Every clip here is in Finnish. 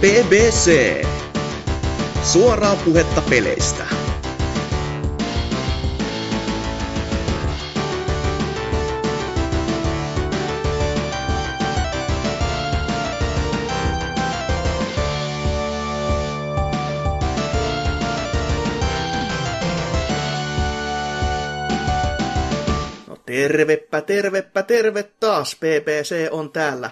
BBC. Suoraa puhetta peleistä. No tervepä, tervepä, terve taas. BBC on täällä.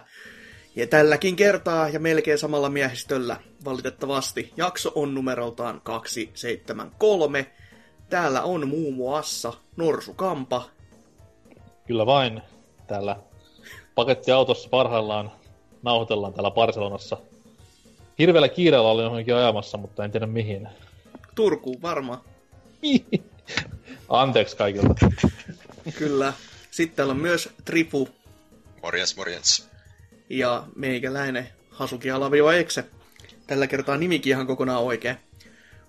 Ja tälläkin kertaa ja melkein samalla miehistöllä valitettavasti. Jakso on numeroltaan 273. Täällä on muun muassa Norsu Kampa. Kyllä vain. Täällä pakettiautossa parhaillaan nauhoitellaan täällä Barcelonassa. Hirveällä kiireellä olin johonkin ajamassa, mutta en tiedä mihin. Turkuun varmaan. Anteeksi kaikilta. Kyllä. Sitten täällä on myös Tripu Morjens, morjens. Ja meikäläinen Hasuki Alavio Ekse. Tällä kertaa nimikin ihan kokonaan oikein.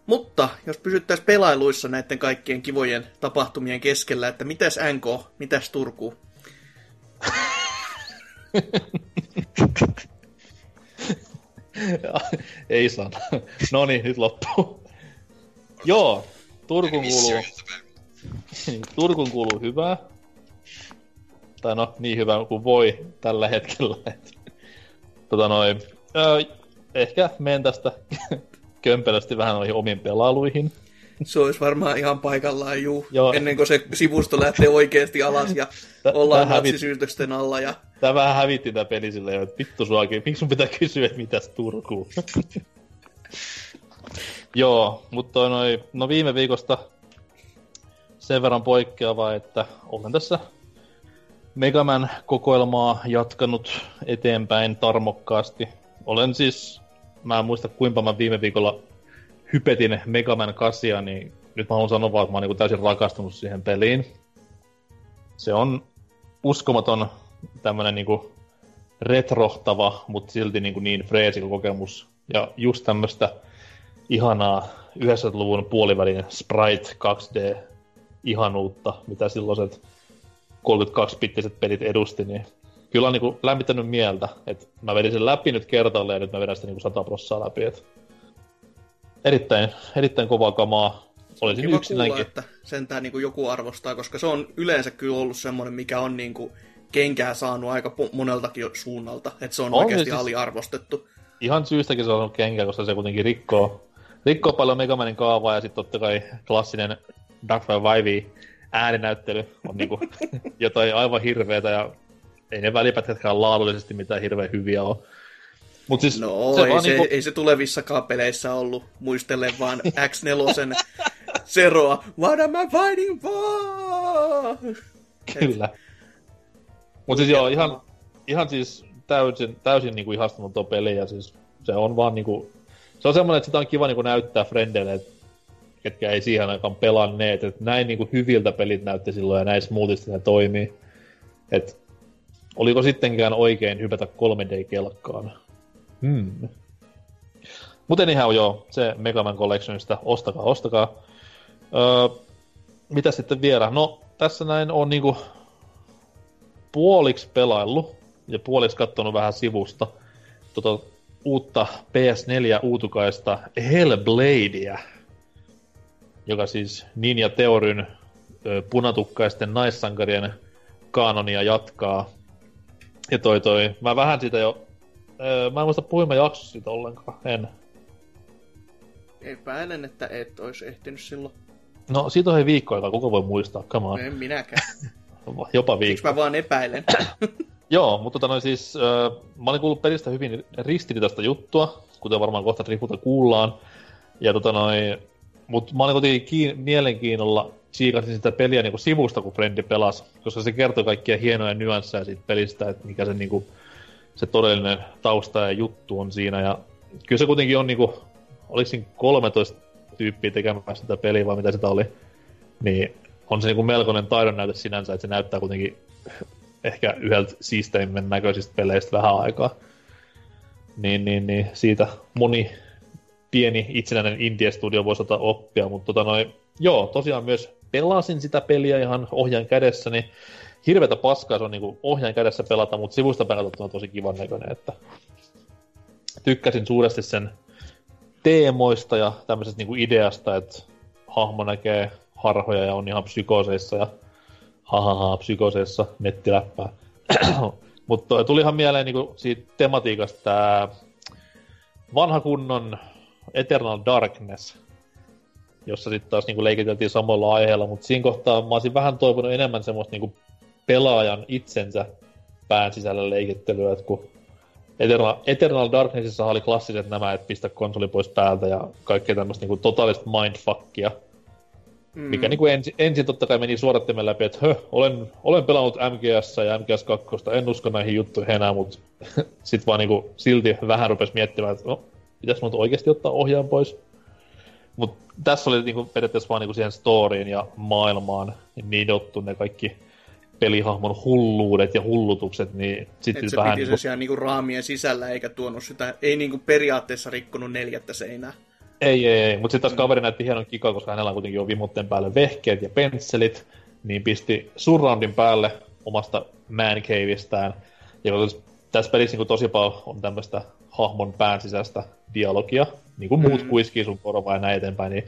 Mutta jos pysyttäisiin pelailuissa näiden kaikkien kivojen tapahtumien keskellä, että mitäs NK, mitäs Turku? Ei sano. No niin, nyt loppuu. Joo, Turkuun kuuluu, Turkuun kuuluu hyvää. Tai no, niin hyvä kuin voi tällä hetkellä. Et, tota noin, öö, ehkä menen tästä kömpelösti vähän noihin omiin pelailuihin. Se olisi varmaan ihan paikallaan, juu, Joo. ennen kuin se sivusto lähtee oikeasti alas ja Tä- ollaan tää hävit- natsisyytösten alla. Ja... Tää vähän hävitti tää peli silleen, että vittu suakin, miksi sun pitää kysyä, että mitäs Turku? Joo, mutta noi, no viime viikosta sen verran poikkeava, että olen tässä Megaman kokoelmaa jatkanut eteenpäin tarmokkaasti. Olen siis, mä en muista kuinka mä viime viikolla hypetin Megaman 8, niin nyt mä haluan sanoa vaan, että mä oon niinku täysin rakastunut siihen peliin. Se on uskomaton tämmönen niinku retrohtava, mutta silti niinku niin freesi kokemus. Ja just tämmöstä ihanaa 90-luvun puolivälin Sprite 2D ihanuutta, mitä silloiset 32-pittiset pelit edusti, niin kyllä on niinku lämmittänyt mieltä, että mä vedin sen läpi nyt kertalle ja nyt mä vedän sitä niinku 100 prossaa läpi. Et erittäin, erittäin kovaa kamaa. Olisin Kiva kuulla, yksinäänkin. että sentään niin joku arvostaa, koska se on yleensä kyllä ollut semmoinen, mikä on niin kuin kenkää saanut aika moneltakin suunnalta. Että se on, On, oikeasti siis- aliarvostettu. ihan syystäkin se on kenkä, koska se kuitenkin rikkoo, rikkoo paljon Megamanin kaavaa ja sitten totta kai klassinen Dark Vive ääninäyttely on niinku jotain aivan hirveetä ja ei ne välipätkätkään laadullisesti mitään hirveän hyviä ole. Mut siis No, se ei, se, niinku, ei se tulevissakaan peleissä ollut. Muistelen vaan X4 Seroa. What am I fighting for? kyllä. Mut siis joo, ihan, ihan siis täysin, täysin niinku ihastunut tuo peli ja siis se on vaan niinku, se on semmoinen, että sitä on kiva niinku näyttää frendeille, että ketkä ei siihen aikaan pelanneet, että näin niinku hyviltä pelit näytti silloin ja näin smoothisti ne toimii. Et oliko sittenkään oikein hypätä 3D-kelkkaan? Hmm. Mutta ihan joo, se Mega Man Collectionista, ostakaa, ostakaa. Öö, mitä sitten vielä? No, tässä näin on niinku puoliksi pelaillut ja puoliksi kattonut vähän sivusta tota uutta PS4-uutukaista Hellbladea, joka siis Ninja Theoryn ö, punatukkaisten naissankarien kanonia jatkaa. Ja toi toi, mä vähän siitä jo, ö, mä en muista puhuin jaksossa siitä ollenkaan, en. Epäilen, että et olisi ehtinyt silloin. No siitä on viikko aikaa, kuka voi muistaa, come on. En minäkään. Jopa Siksi viikko. mä vaan epäilen. Joo, mutta tota noin siis, äh, mä olin kuullut pelistä hyvin ristiriitaista juttua, kuten varmaan kohta Trifulta kuullaan. Ja tota noin, mut mä olin kuitenkin kiin- mielenkiinnolla siikasin sitä peliä niinku sivusta, kun Frendi pelasi, koska se kertoi kaikkia hienoja nyansseja siitä pelistä, että mikä se niinku, se todellinen tausta ja juttu on siinä. Ja kyllä se kuitenkin on niinku, oliko siinä 13 tyyppiä tekemässä sitä peliä vai mitä sitä oli, niin on se niinku melkoinen taidon näyte sinänsä, että se näyttää kuitenkin ehkä yhdeltä siisteimmän näköisistä peleistä vähän aikaa. Niin, niin, niin siitä moni pieni itsenäinen indie-studio voisi ottaa oppia, mutta tota noin, joo, tosiaan myös pelasin sitä peliä ihan ohjaan kädessä, niin hirveätä paskaa se on niinku ohjaan kädessä pelata, mutta sivusta päin katsottuna tosi kivan näköinen, että tykkäsin suuresti sen teemoista ja tämmöisestä niinku ideasta, että hahmo näkee harhoja ja on ihan psykoseissa ja hahaha, psykoseissa nettiläppää. Mutta tulihan mieleen niinku siitä tematiikasta tämä vanha kunnon Eternal Darkness, jossa sitten taas niinku leikiteltiin samoilla aiheilla, mutta siinä kohtaa mä olisin vähän toivonut enemmän semmoista niinku pelaajan itsensä pään sisällä leikittelyä, että kun Eternal, Eternal Darknessissa oli klassiset nämä, että pistä konsoli pois päältä ja kaikkea tämmöistä niinku totaalista mindfuckia, mm. mikä niinku ensi, ensin totta kai meni suodattimen läpi, että olen, olen pelannut MGS ja MGS 2, en usko näihin juttuihin enää, mutta sitten vaan niinku silti vähän rupesi miettimään, että no, pitäisi mun oikeasti ottaa ohjaan pois. Mutta tässä oli niinku periaatteessa vaan niinku siihen storyin ja maailmaan nidottu ne kaikki pelihahmon hulluudet ja hullutukset, niin sitten se vähän... piti niinku... se siellä niinku raamien sisällä, eikä tuonut sitä, ei niinku periaatteessa rikkonut neljättä seinää. Ei, ei, ei. mutta sitten taas kaveri näytti hienon kikaa, koska hänellä on kuitenkin jo vimutteen päälle vehkeet ja pensselit, niin pisti surroundin päälle omasta man caveistään. Ja tässä pelissä niin tosi paljon on tämmöistä hahmon pään sisäistä dialogia, niin kuin muut mm. kuiskii sun korvaa ja näin eteenpäin, niin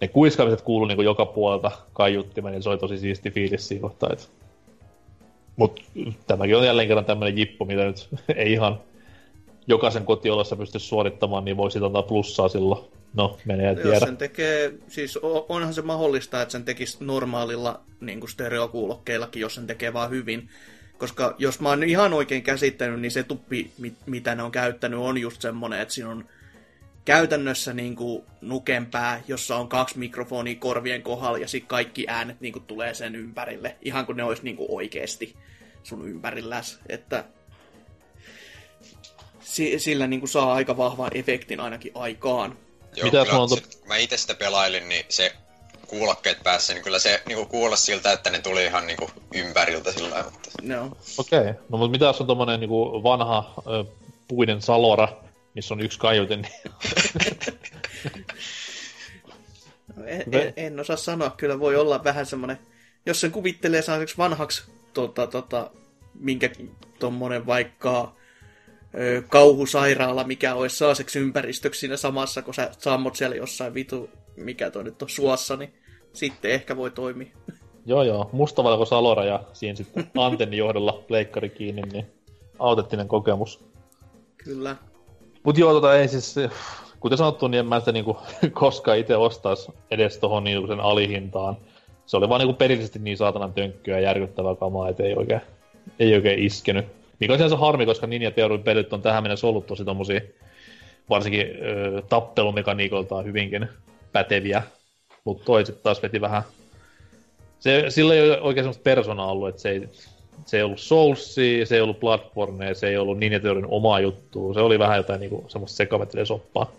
ne kuiskaamiset kuuluu niin kuin joka puolelta kaiuttimen, niin se oli tosi siisti fiilis siinä kohtaa. Että... Mutta tämäkin on jälleen kerran tämmöinen jippo, mitä nyt ei ihan jokaisen kotiolossa pysty suorittamaan, niin voisi antaa plussaa silloin. No, menee ja tiedä. Jos sen tekee, siis onhan se mahdollista, että sen tekisi normaalilla niin stereokuulokkeillakin, jos sen tekee vaan hyvin. Koska jos mä oon ihan oikein käsittänyt, niin se tuppi, mitä ne on käyttänyt, on just semmonen, että siinä on käytännössä niin kuin nukempää, jossa on kaksi mikrofonia korvien kohdalla ja sitten kaikki äänet niin kuin tulee sen ympärille, ihan kuin ne olisi niin kuin oikeasti sun ympärilläs. Että sillä niin kuin saa aika vahvan efektin ainakin aikaan. Joo, Mitä kyllä, se, kun mä itse sitä pelailin, niin se kuulokkeet päässä, niin kyllä se niin kuulosti siltä, että ne tuli ihan niin kuin ympäriltä sillä mutta... No. Okei, okay. no mutta mitä jos on tommonen niin kuin vanha ö, puiden salora, missä on yksi kaiutin? Niin... no, en, en, en, osaa sanoa, kyllä voi olla vähän semmonen, jos sen kuvittelee sellaiseksi vanhaksi, tota, tota, minkä tommonen vaikka ö, kauhusairaala, mikä olisi saaseksi ympäristöksi siinä samassa, kun sä sammot siellä jossain vitu, mikä toi nyt on suossa, niin sitten ehkä voi toimia. Joo joo, mustavalko salora ja siinä sitten antennijohdolla pleikkari kiinni, niin autettinen kokemus. Kyllä. Mut joo, tota ei siis, kuten sanottu, niin en mä sitä niinku koskaan itse ostaisi edes tohon niinku sen alihintaan. Se oli vaan niinku perillisesti niin saatanan tönkkyä ja järkyttävää kamaa, että ei oikein, ei oikein iskenyt. Mikä on sinänsä harmi, koska Ninja Theorin pelit on tähän mennessä ollut tosi tommosia, varsinkin ö, tappelumekaniikoltaan hyvinkin päteviä, mutta toiset taas veti vähän... Se, sillä ei ole oikein semmoista persoonaa ollut, että se ei, se ei ollut Soulsia, se ei ollut Bloodborne, se ei ollut Ninja Theorin omaa juttua, se oli vähän jotain niinku semmoista sekamettelisoppaa.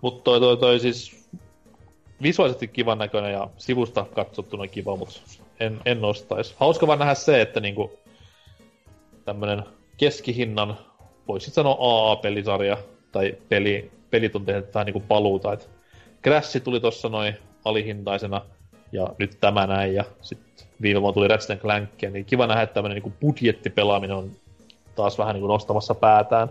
Mutta toi, toi, toi siis visuaalisesti kivan näköinen ja sivusta katsottuna kiva, mutta en, en nostais. Hauska vaan nähdä se, että niinku tämmönen keskihinnan, voisi sanoa AA-pelisarja, tai peli, pelit on tehnyt vähän niinku paluuta, että Crash tuli tossa noin alihintaisena, ja nyt tämä näin, ja sitten viime vuonna tuli Ratchet Clank, niin kiva nähdä, että tämmönen niinku budjettipelaaminen on taas vähän niinku nostamassa päätään.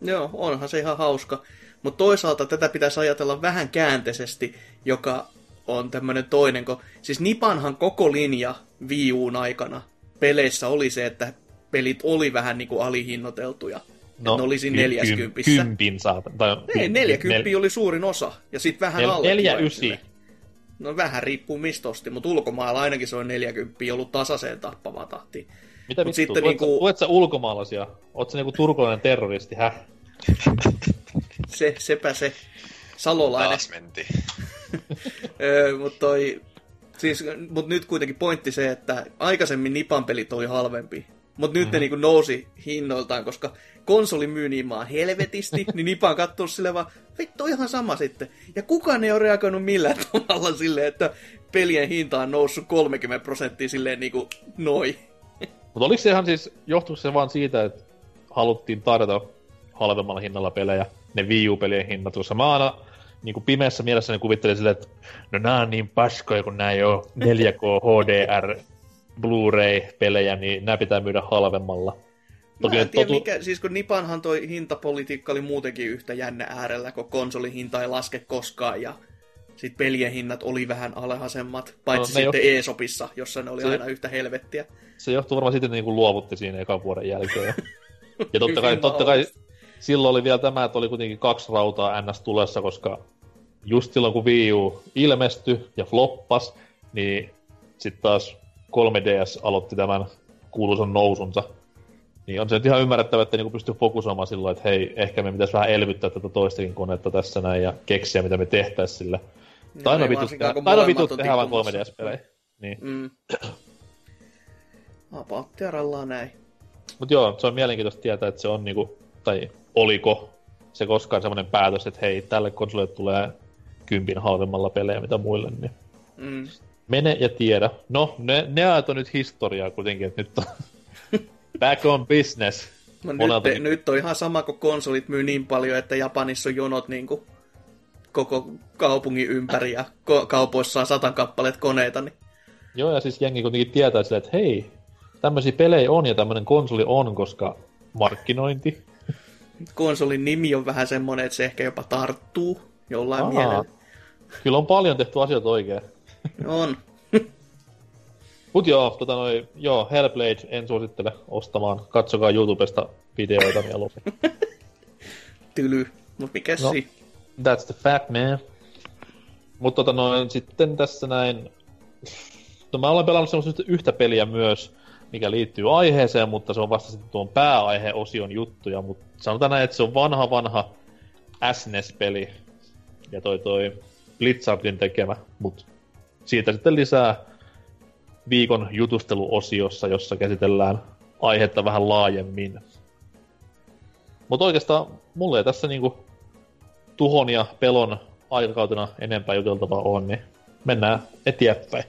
Joo, onhan se ihan hauska. Mutta toisaalta tätä pitäisi ajatella vähän käänteisesti, joka on tämmöinen toinen, kun siis Nipanhan koko linja Wii aikana peleissä oli se, että pelit oli vähän niin kuin alihinnoiteltuja. No, ne olisi 40. Kympin saata. Tai, Ei, 40 nel... oli suurin osa. Ja sitten vähän nel, alle. 49. No vähän riippuu mistä osti, mutta ulkomailla ainakin se on 40 ollut tasaiseen tappavaa tahtiin. Mitä vittu? Sitten luet, niinku... luet sä ulkomaalaisia? Oot sä niinku turkulainen terroristi, häh? se, sepä se. Salolainen. Taas menti. mutta toi, siis, mut nyt kuitenkin pointti se, että aikaisemmin Nipan pelit oli halvempi. Mutta nyt mm. ne niinku nousi hinnoiltaan, koska konsoli myy niin maan helvetisti, niin Nipa on kattonut sille vaan, vittu ihan sama sitten. Ja kukaan ei ole reagoinut millään tavalla silleen, että pelien hinta on noussut 30 prosenttia silleen niinku noin. Mutta oliko se ihan siis, johtuiko se vaan siitä, että haluttiin tarjota halvemmalla hinnalla pelejä, ne Wii U-pelien hinnat, koska mä aina niin kuin pimeässä mielessäni kuvittelin silleen, että no nää on niin paskoja, kun nää ei ole 4K HDR Blu-ray-pelejä, niin nämä pitää myydä halvemmalla. Toki Mä en tiedä, totu... mikä, siis kun Nipanhan toi hintapolitiikka oli muutenkin yhtä jännä äärellä, kun konsolin hinta ei laske koskaan ja sit pelien hinnat oli vähän alhaisemmat, paitsi no, sitten jo... eSopissa, jossa ne oli se... aina yhtä helvettiä. Se johtuu varmaan siitä, että niin luovutti siinä ekan vuoden jälkeen. ja totta kai, totta kai silloin oli vielä tämä, että oli kuitenkin kaksi rautaa NS tulessa, koska just silloin kun Wii U ilmestyi ja floppas, niin sitten taas 3DS aloitti tämän kuuluisan nousunsa. Niin on se nyt ihan ymmärrettävä, että niinku pystyy fokusoimaan silloin, että hei, ehkä me pitäisi vähän elvyttää tätä toistakin konetta tässä näin ja keksiä, mitä me tehtäisiin sille. No, tai aina vitut tehdä, vitut tehdä vain 3DS-pelejä. Niin. Mm. Apauttiarallaan näin. Mut joo, se on mielenkiintoista tietää, että se on niinku, tai oliko se koskaan semmoinen päätös, että hei, tälle konsolille tulee kympin halvemmalla pelejä mitä muille, niin mm. mene ja tiedä. No, ne, ne ajat on nyt historiaa kuitenkin, että nyt on back on business. No nyt, te, nyt on ihan sama, kun konsolit myy niin paljon, että Japanissa on jonot niin kuin koko kaupungin ympäri ja ko- kaupoissa on satan kappaleet koneita. Niin... Joo, ja siis jengi kuitenkin tietää sille, että hei, tämmöisiä pelejä on ja tämmöinen konsoli on, koska markkinointi. Konsolin nimi on vähän semmoinen, että se ehkä jopa tarttuu jollain Aa, mielellä. Kyllä on paljon tehty asioita oikein. On. Mut joo, tota noi, joo, Hellblade en suosittele ostamaan. Katsokaa YouTubesta videoita mieluummin. Tyly. Mut mikä no, si? That's the fact, man. Mut tota noin, sitten tässä näin... No mä olen pelannut semmoista yhtä peliä myös, mikä liittyy aiheeseen, mutta se on vasta sitten tuon pääaiheosion juttuja. Mutta sanotaan näin, että se on vanha vanha SNES-peli. Ja toi toi Blizzardin tekemä, mutta siitä sitten lisää viikon jutusteluosiossa, jossa käsitellään aihetta vähän laajemmin. Mutta oikeastaan mulle ei tässä niinku tuhon ja pelon aikakautena enempää juteltavaa on, niin mennään eteenpäin.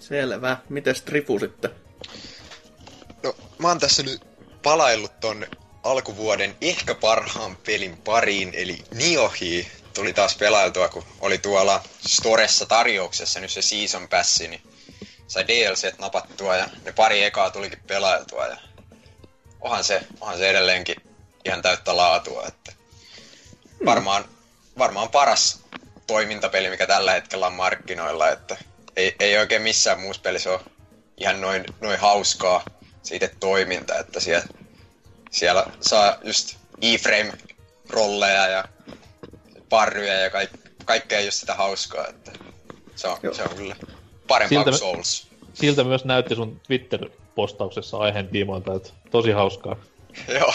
Selvä. Miten Strifu sitten? No, mä oon tässä nyt palaillut ton alkuvuoden ehkä parhaan pelin pariin, eli Niohi tuli taas pelailtua, kun oli tuolla Storessa tarjouksessa nyt se Season Passi, niin sai DLC napattua ja ne pari ekaa tulikin pelailtua ja onhan se, onhan se edelleenkin ihan täyttä laatua, että hmm. varmaan, varmaan paras toimintapeli, mikä tällä hetkellä on markkinoilla, että ei, ei oikein missään muussa pelissä ole ihan noin, noin hauskaa siitä toiminta, että siellä, siellä saa just e-frame rolleja ja parryjä ja kaik, kaikkea just sitä hauskaa, että se on, se on kyllä parempaa siltä, kuin Souls. Siltä myös näytti sun Twitter-postauksessa aiheen tiimoilta, että tosi hauskaa. Joo,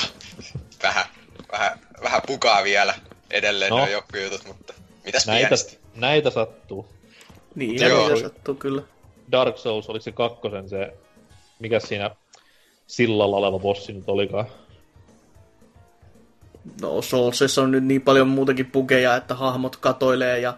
vähän, vähän, vähän pukaa vielä edelleen no. joku jutut, mutta mitäs näitä, pienesti? näitä sattuu. Niin, Joo. näitä sattuu kyllä. Dark Souls, oli se kakkosen se, mikä siinä sillalla oleva bossi nyt olikaan? No Soulsissa on nyt niin paljon muutakin pukeja, että hahmot katoilee ja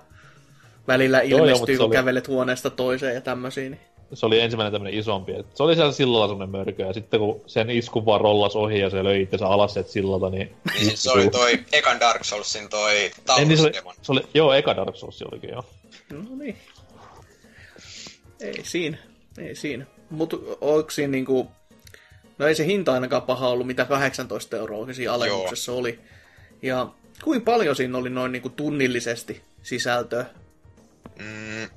välillä ilmestyy, joo, kun oli... kävelet huoneesta toiseen ja tämmöisiä. Niin... Se oli ensimmäinen tämmöinen isompi. Et se oli siellä sillalla semmoinen mörkö, ja sitten kun sen iskun vaan rollas ohi ja se löi itsensä alas sieltä sillalta, niin... Niin siis se oli toi ekan Dark Soulsin toi Taurus niin, se oli, se oli, Joo, eka Dark Souls olikin, joo. No niin. Ei siinä, ei siinä. Mutta onko siinä niinku No ei se hinta ainakaan paha ollut, mitä 18 euroa siinä alennuksessa Joo. oli. Ja kuinka paljon siinä oli noin niin kuin tunnillisesti sisältöä? Mm,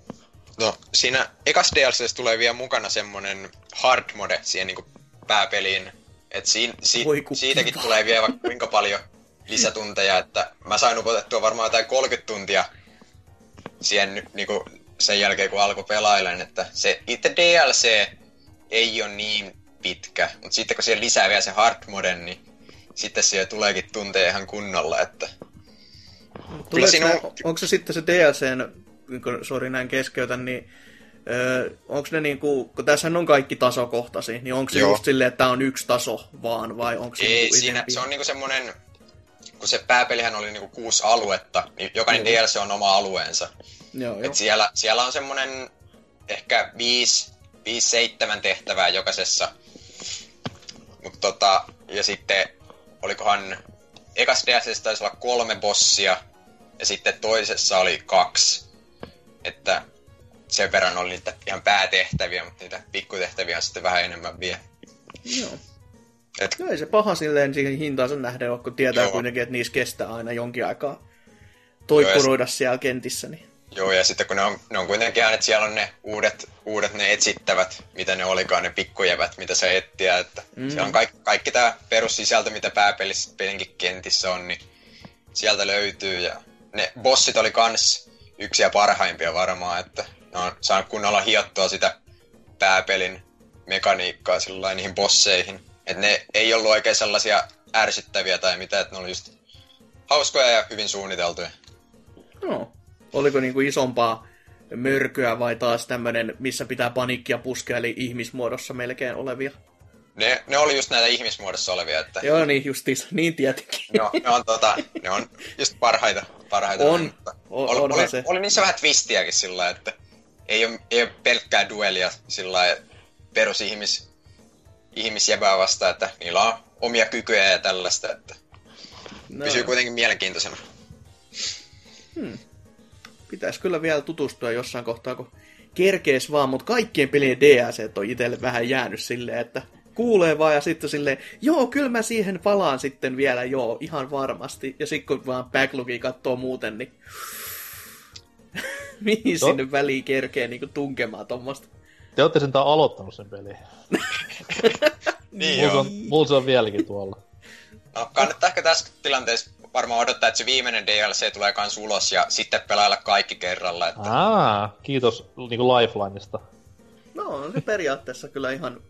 no, siinä ekas DLCssä tulee vielä mukana semmonen hard mode siihen niin kuin pääpeliin. Et siin, si, siitäkin tulee vielä vaikka kuinka paljon lisätunteja, että mä sain upotettua varmaan jotain 30 tuntia siihen niin kuin sen jälkeen, kun alkoi pelailen, että se itse DLC ei ole niin pitkä. Mutta sitten kun siellä lisää vielä se hard mode, niin sitten siellä tuleekin tunteja ihan kunnolla, että... Kyllä sinu... onko se sitten se DLCn, sori näin keskeytän, niin Öö, onko ne niinku, kun tässä on kaikki tasokohtaisia, niin onko se Joo. just silleen, että tämä on yksi taso vaan, vai onko se Ei, niinku siinä, se on niinku semmoinen, kun se pääpelihän oli niinku kuusi aluetta, niin jokainen Joo. DLC on oma alueensa. Joo, Et jo. siellä, siellä on semmoinen ehkä viisi, viisi, seitsemän tehtävää jokaisessa mutta tota, ja sitten olikohan ekas DSS taisi olla kolme bossia ja sitten toisessa oli kaksi. Että sen verran oli niitä ihan päätehtäviä, mutta niitä pikkutehtäviä on sitten vähän enemmän vielä. Joo. Et, No ei se paha silleen siihen hintaansa nähden ole, kun tietää Joo. kuitenkin, että niissä kestää aina jonkin aikaa toippuroida siellä kentissä. Niin. joo, ja sitten kun ne on, ne on kuitenkin aina, että siellä on ne uudet, uudet ne etsittävät, mitä ne olikaan, ne pikkujävät, mitä se etsiä, että Mm. siellä on kaikki, kaikki tämä perussisältö, mitä pääpelissä kentissä on, niin sieltä löytyy, ja ne bossit oli kans yksiä parhaimpia varmaan, että ne on saanut kunnolla hiottua sitä pääpelin mekaniikkaa sillä niihin bosseihin. Että ne ei ollut oikein sellaisia ärsyttäviä tai mitä, että ne oli just hauskoja ja hyvin suunniteltuja. No. Oliko niinku isompaa mörkyä vai taas tämmönen, missä pitää paniikkia puskea, eli ihmismuodossa melkein olevia? Ne, ne oli just näitä ihmismuodossa olevia, että Joo, niin justiinsa. Niin tietenkin. ne on, ne on, tota, ne on just parhaita. Parhaita On. mutta O- oli, onhan oli, se. oli, niissä vähän twistiäkin sillä että ei ole, ei ole pelkkää duelia sillä perusihmis ihmisjäbää vastaan, että niillä on omia kykyjä ja tällaista, että No, pysyy kuitenkin mielenkiintoisena. pitäisi kyllä vielä tutustua jossain kohtaa, kun kerkees vaan, mutta kaikkien pelien DLC on itselle vähän jäänyt silleen, että kuulee vaan ja sitten silleen, joo, kyllä mä siihen palaan sitten vielä, joo, ihan varmasti. Ja sitten kun vaan backlogia katsoo muuten, niin mihin Joo. sinne väliin kerkee niin tunkemaan tuommoista. Te olette sentään aloittanut sen pelin. Niin Mulla on, mulla se on vieläkin tuolla. No, kannattaa ehkä tässä tilanteessa varmaan odottaa, että se viimeinen DLC tulee kans ulos ja sitten pelailla kaikki kerralla. Että Aa, kiitos niinku Lifelineista. No, on se periaatteessa kyllä ihan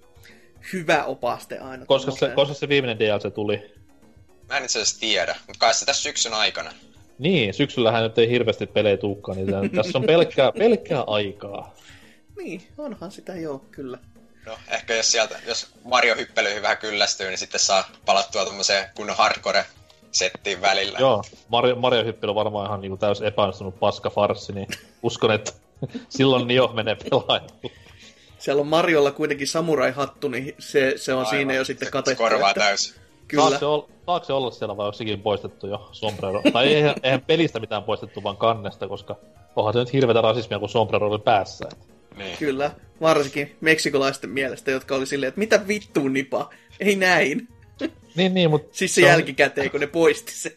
hyvä opaste aina. Koska se, koska se viimeinen DLC tuli. mä en itse asiassa tiedä, mutta kai se tässä syksyn aikana. Niin, syksyllähän nyt ei hirveästi pelejä tulekaan, niin tässä on pelkkää, pelkkää aikaa. Niin, onhan sitä joo, kyllä. No, ehkä jos sieltä, jos Mario hyppelyihin vähän kyllästyy, niin sitten saa palattua tuommoiseen kunnon hardcore-settiin välillä. Joo, Mario, Mario Hyppely on varmaan ihan niinku täys epäonnistunut paska farssi, niin uskon, että silloin Nio menee pelaamaan. Siellä on Mariolla kuitenkin samurai-hattu, niin se, se on Aivan. siinä jo sitten Se- katettu. Se korvaa että- täysin. Kyllä. Saako se, olla, saako se olla siellä vai onko sekin poistettu jo Sombrero? tai eihän, eihän pelistä mitään poistettu, vaan kannesta, koska onhan se nyt hirveätä rasismia, kun Sombrero oli päässä. Niin. Kyllä, varsinkin meksikolaisten mielestä, jotka oli silleen, että mitä vittua nipa, ei näin. Niin, niin, mutta Siis se, on- jälkikäteen, kun ne poisti sen.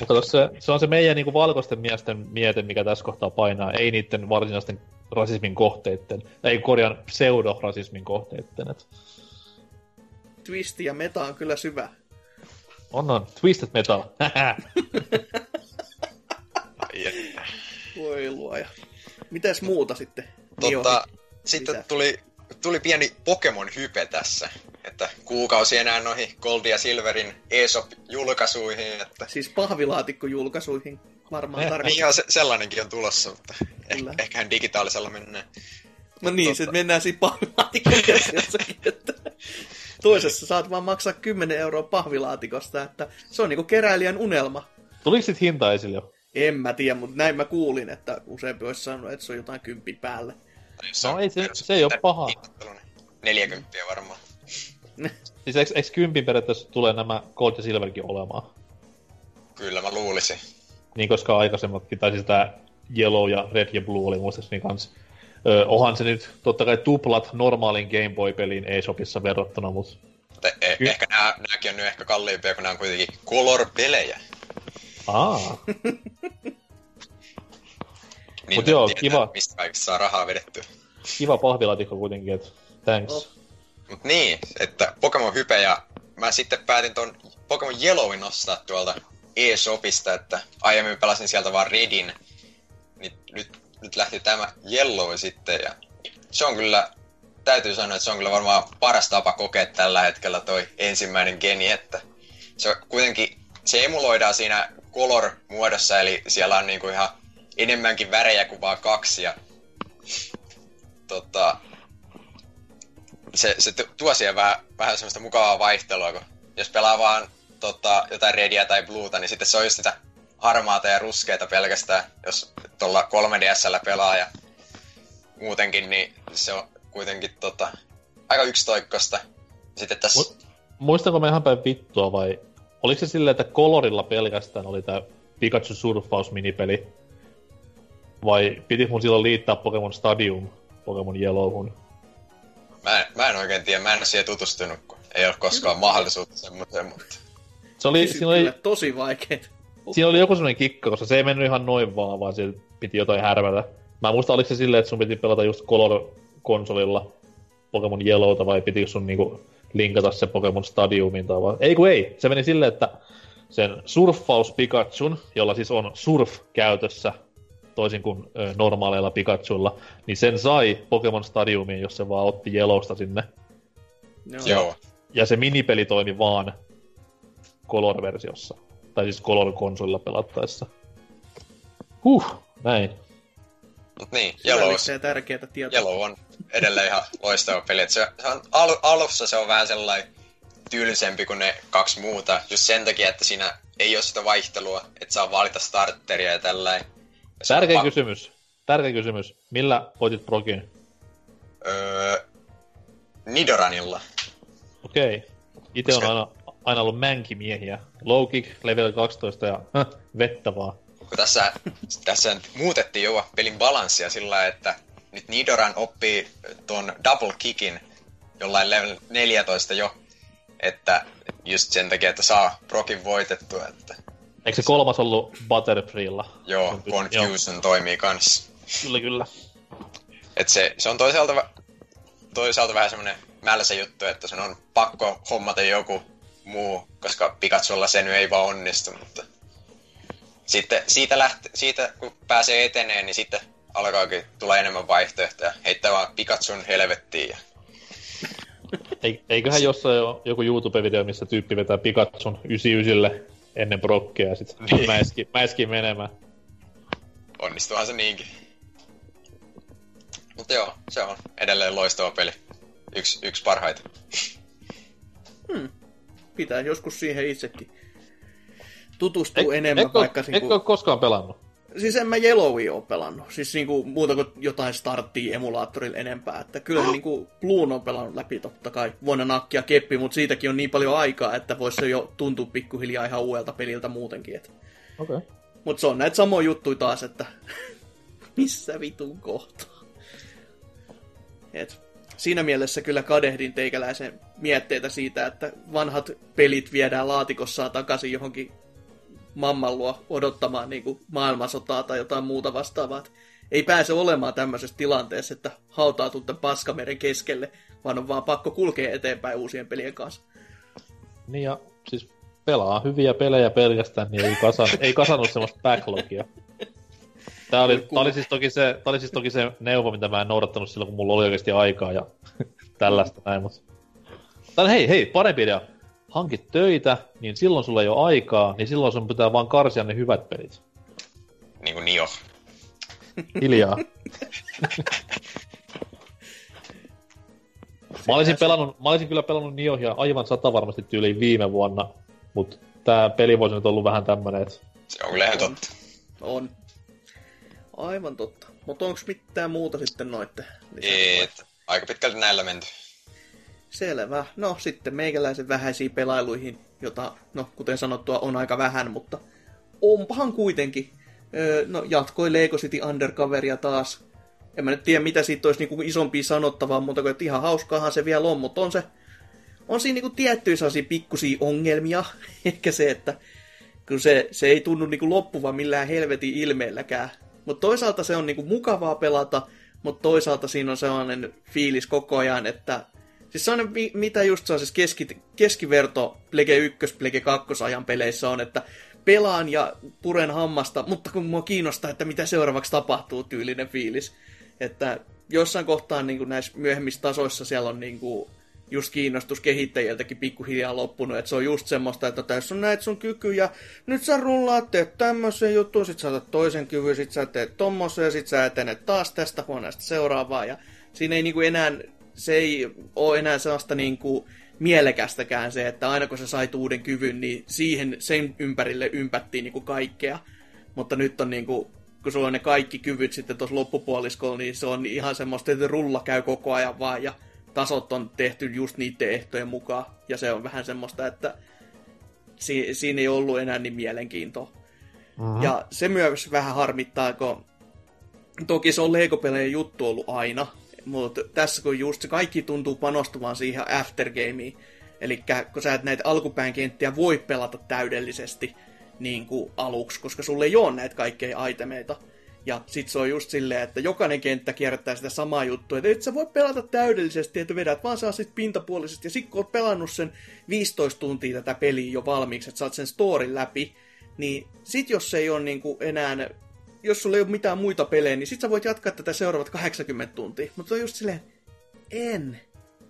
Mutta se, se on se meidän niinku valkoisten miesten miete, mikä tässä kohtaa painaa, ei niiden varsinaisten rasismin kohteitten, ei korjaan pseudo-rasismin kohteitten. Et Twist ja meta on kyllä syvä. on on, Twisted Metal. Voi luoja. Mitäs muuta sitten? Totta, sitten lisää. tuli, tuli pieni Pokemon-hype tässä. Että kuukausi enää noihin Gold ja Silverin eShop-julkaisuihin. Että... Siis pahvilaatikko-julkaisuihin varmaan Eh, Niin tarkoittaa. joo, se, sellainenkin on tulossa, mutta eh, ehkähän digitaalisella mennään. No niin, totta. sitten mennään siinä pahvilaatikko-versiossakin, että toisessa saat vaan maksaa 10 euroa pahvilaatikosta, että se on niinku keräilijän unelma. Tuliko sit hinta esille jo? En mä tiedä, mutta näin mä kuulin, että useampi olisi sanonut, että se on jotain kymppi päälle. No on ei se- se ei oo paha. hinnoittelu, niin 40 varmaan. Siis eikö, eikö kympin periaatteessa tulee nämä Gold ja Silverkin olemaan? Kyllä mä luulisin. Niin koska aikaisemmatkin, tai siis tää Yellow ja Red ja Blue oli muistaakseni kans. Öö, onhan se nyt totta kai tuplat normaalin Game Boy-peliin eShopissa verrattuna, mut Mutta eh, Ky- ehkä nämä, nämäkin on nyt ehkä kalliimpia, kun nämä on kuitenkin color-pelejä. aa, Niin Mut joo, tietää, kiva. Mistä kaikista saa rahaa vedettyä. kiva pahvilaatikko kuitenkin, että thanks. Oh. Mut niin, että Pokemon Hype ja mä sitten päätin ton Pokemon Yellowin nostaa tuolta eShopista, että aiemmin pelasin sieltä vaan Redin. Niin nyt, nyt lähti tämä Yellow sitten ja se on kyllä, täytyy sanoa, että se on kyllä varmaan paras tapa kokea tällä hetkellä toi ensimmäinen geni, että se kuitenkin, se emuloidaan siinä color-muodossa, eli siellä on niinku ihan enemmänkin värejä kuin vaan kaksi ja tota, se, se tu- tuo siihen vähän, vähän semmoista mukavaa vaihtelua, kun jos pelaa vaan tota, jotain redia tai bluuta, niin sitten se on just sitä harmaata ja ruskeita pelkästään, jos tuolla 3DSllä pelaa ja muutenkin, niin se on kuitenkin tota, aika yksitoikkoista. Sitten tässä... Mu- Muistanko mä ihan päin vittua vai oliko se silleen, että kolorilla pelkästään oli tää Pikachu Surfaus minipeli? Vai piti mun silloin liittää Pokemon Stadium Pokemon Yellowhun? Mä en, mä en oikein tiedä, mä en ole siihen tutustunut, kun ei ole koskaan mahdollisuutta semmoiseen, mutta... Se oli, siinä, oli, tosi vaikeet. siinä oli joku semmoinen kikka, koska se ei mennyt ihan noin vaan, vaan siellä piti jotain härvätä. Mä en muista, oliko se silleen, että sun piti pelata just Color-konsolilla Pokemon Yellowta, vai pitikö sun niinku linkata se Pokemon Stadiumiin tai vaan... Ei kun ei, se meni silleen, että sen surffaus Pikachun, jolla siis on surf käytössä, toisin kuin ö, normaaleilla Pikachuilla, niin sen sai Pokemon Stadiumiin, jos se vaan otti Yellowsta sinne. Joo. Joo. Ja se minipeli toimi vaan Color-versiossa. Tai siis Color-konsolilla pelattaessa. Huh, näin. Mut niin, Yellow, tärkeää tietoa. Yellow on edelleen ihan loistava peli. Et se, se on, al, alussa se on vähän sellainen tyylisempi kuin ne kaksi muuta, just sen takia, että siinä ei ole sitä vaihtelua, että saa valita starteria ja tällainen. Ja se on Tärkeä kysymys. Tärkeä kysymys. Millä voitit Brokin? Öö, Nidoranilla. Okei. Itse on Koska- aina, aina ollut mänkimiehiä. Low kick, level 12 ja häh, vettä vaan. kun tässä, tässä nyt muutettiin jo pelin balanssia sillä että nyt Nidoran oppii tuon double kickin jollain level 14 jo, että just sen takia, että saa Brokin voitettua, että Eikö se kolmas ollut Butterfreella? joo, Confusion toimii kanssa. Kyllä, kyllä. Et se, se on toisaalta, toisaalta vähän semmoinen mälsä juttu, että sen on pakko hommata joku muu, koska Pikachulla se nyt ei vaan onnistu, mutta sitten siitä, lähte, siitä kun pääsee eteneen, niin sitten alkaakin tulla enemmän vaihtoehtoja. Heittää vaan Pikachun helvettiin ja Ei- Eiköhän jossain ole joku YouTube-video, missä tyyppi vetää Pikachun 99 ennen Brokkia ja sit Niin. mäiski, mäiski menemään. onnistuuhan se niinkin. Mutta joo, se on edelleen loistava peli. Yksi, yksi parhaita. Pitää joskus siihen itsekin tutustua Eik- enemmän, eikö, vaikka... eikö Niinku, ole koskaan pelannut? siis en mä Yellowia oo pelannut. Siis niinku, muuta kuin jotain starttia emulaattorilla enempää. Että kyllä oh. niinku Bloon on pelannut läpi totta kai. Vuonna nakkia keppi, mutta siitäkin on niin paljon aikaa, että voisi se jo tuntua pikkuhiljaa ihan uudelta peliltä muutenkin. Et. Okei. Okay. Mutta se on näitä samoja juttuja taas, että missä vitun kohtaa. Et siinä mielessä kyllä kadehdin teikäläisen mietteitä siitä, että vanhat pelit viedään laatikossaan takaisin johonkin mamman luo odottamaan niin kuin maailmansotaa tai jotain muuta vastaavaa. Et ei pääse olemaan tämmöisessä tilanteessa, että hautautuu tämän paskameren keskelle, vaan on vaan pakko kulkea eteenpäin uusien pelien kanssa. Niin ja siis pelaa hyviä pelejä pelkästään, niin ei, kasan, ei kasannut semmoista backlogia. Tää oli, tää, oli siis toki se, tää oli siis toki se neuvo, mitä mä en noudattanut silloin, kun mulla oli oikeasti aikaa ja tällaista näin, mutta... Tai hei, hei, parempi idea. Hankit töitä, niin silloin sulla ei ole aikaa, niin silloin sun pitää vaan karsia ne hyvät pelit. Niin kuin Nio. Hiljaa. Mä olisin, pelannut, mä olisin kyllä pelannut Niohia aivan sata varmasti tyyliin viime vuonna, mutta tää peli voisi nyt ollut vähän tämmönen, että Se on kyllä ihan totta. On. Aivan totta. Mutta onko mitään muuta sitten noitte? Et, aika pitkälti näillä menty. Selvä. No sitten meikäläisen vähäisiin pelailuihin, jota, no kuten sanottua, on aika vähän, mutta onpahan kuitenkin. Öö, no jatkoi Lego City Undercoveria taas. En mä nyt tiedä, mitä siitä olisi niinku isompia sanottavaa, mutta että ihan hauskaahan se vielä on, mutta on se, on siinä niinku tiettyjä sellaisia pikkusia ongelmia. Ehkä se, että kun se, se ei tunnu niinku loppuvan millään helvetin ilmeelläkään. Mutta toisaalta se on niinku mukavaa pelata, mutta toisaalta siinä on sellainen fiilis koko ajan, että Siis sellainen, mi- mitä just sellaisessa keski, keskiverto Plege 1, Plege 2 ajan peleissä on, että pelaan ja puren hammasta, mutta kun mua kiinnostaa, että mitä seuraavaksi tapahtuu, tyylinen fiilis. Että jossain kohtaa niin näissä myöhemmissä tasoissa siellä on niin kuin just kiinnostus kehittäjiltäkin pikkuhiljaa loppunut, että se on just semmoista, että tässä on näitä sun kykyjä, nyt sä rullaat, teet tämmöisen jutun, sit sä otat toisen kyvyn, sit sä teet tommosen, ja sit sä etenet taas tästä huoneesta seuraavaa, ja siinä ei niinku enää, se ei ole enää sellaista niinku mielekästäkään se, että aina kun sä sait uuden kyvyn, niin siihen sen ympärille ympättiin niinku kaikkea, mutta nyt on niinku kun sulla on ne kaikki kyvyt sitten tuossa loppupuoliskolla, niin se on ihan semmoista, että rulla käy koko ajan vaan, ja tasot on tehty just niiden ehtojen mukaan, ja se on vähän semmoista, että si- siinä ei ollut enää niin mielenkiintoa. Mm-hmm. Ja se myös vähän harmittaa, kun toki se on Lego-pelejä juttu ollut aina, mutta tässä kun just se kaikki tuntuu panostumaan siihen aftergameen, eli kun sä et näitä alkupään kenttiä voi pelata täydellisesti niin kuin aluksi, koska sulle ei ole näitä kaikkeja itemeita. Ja sit se on just silleen, että jokainen kenttä kierrättää sitä samaa juttua, että et sä voi pelata täydellisesti, että vedät vaan saa sit pintapuolisesti. Ja sit kun oot pelannut sen 15 tuntia tätä peliä jo valmiiksi, että saat sen storin läpi, niin sit jos se ei ole niinku enää, jos sulla ei ole mitään muita pelejä, niin sit sä voit jatkaa tätä seuraavat 80 tuntia. Mutta on just silleen, en,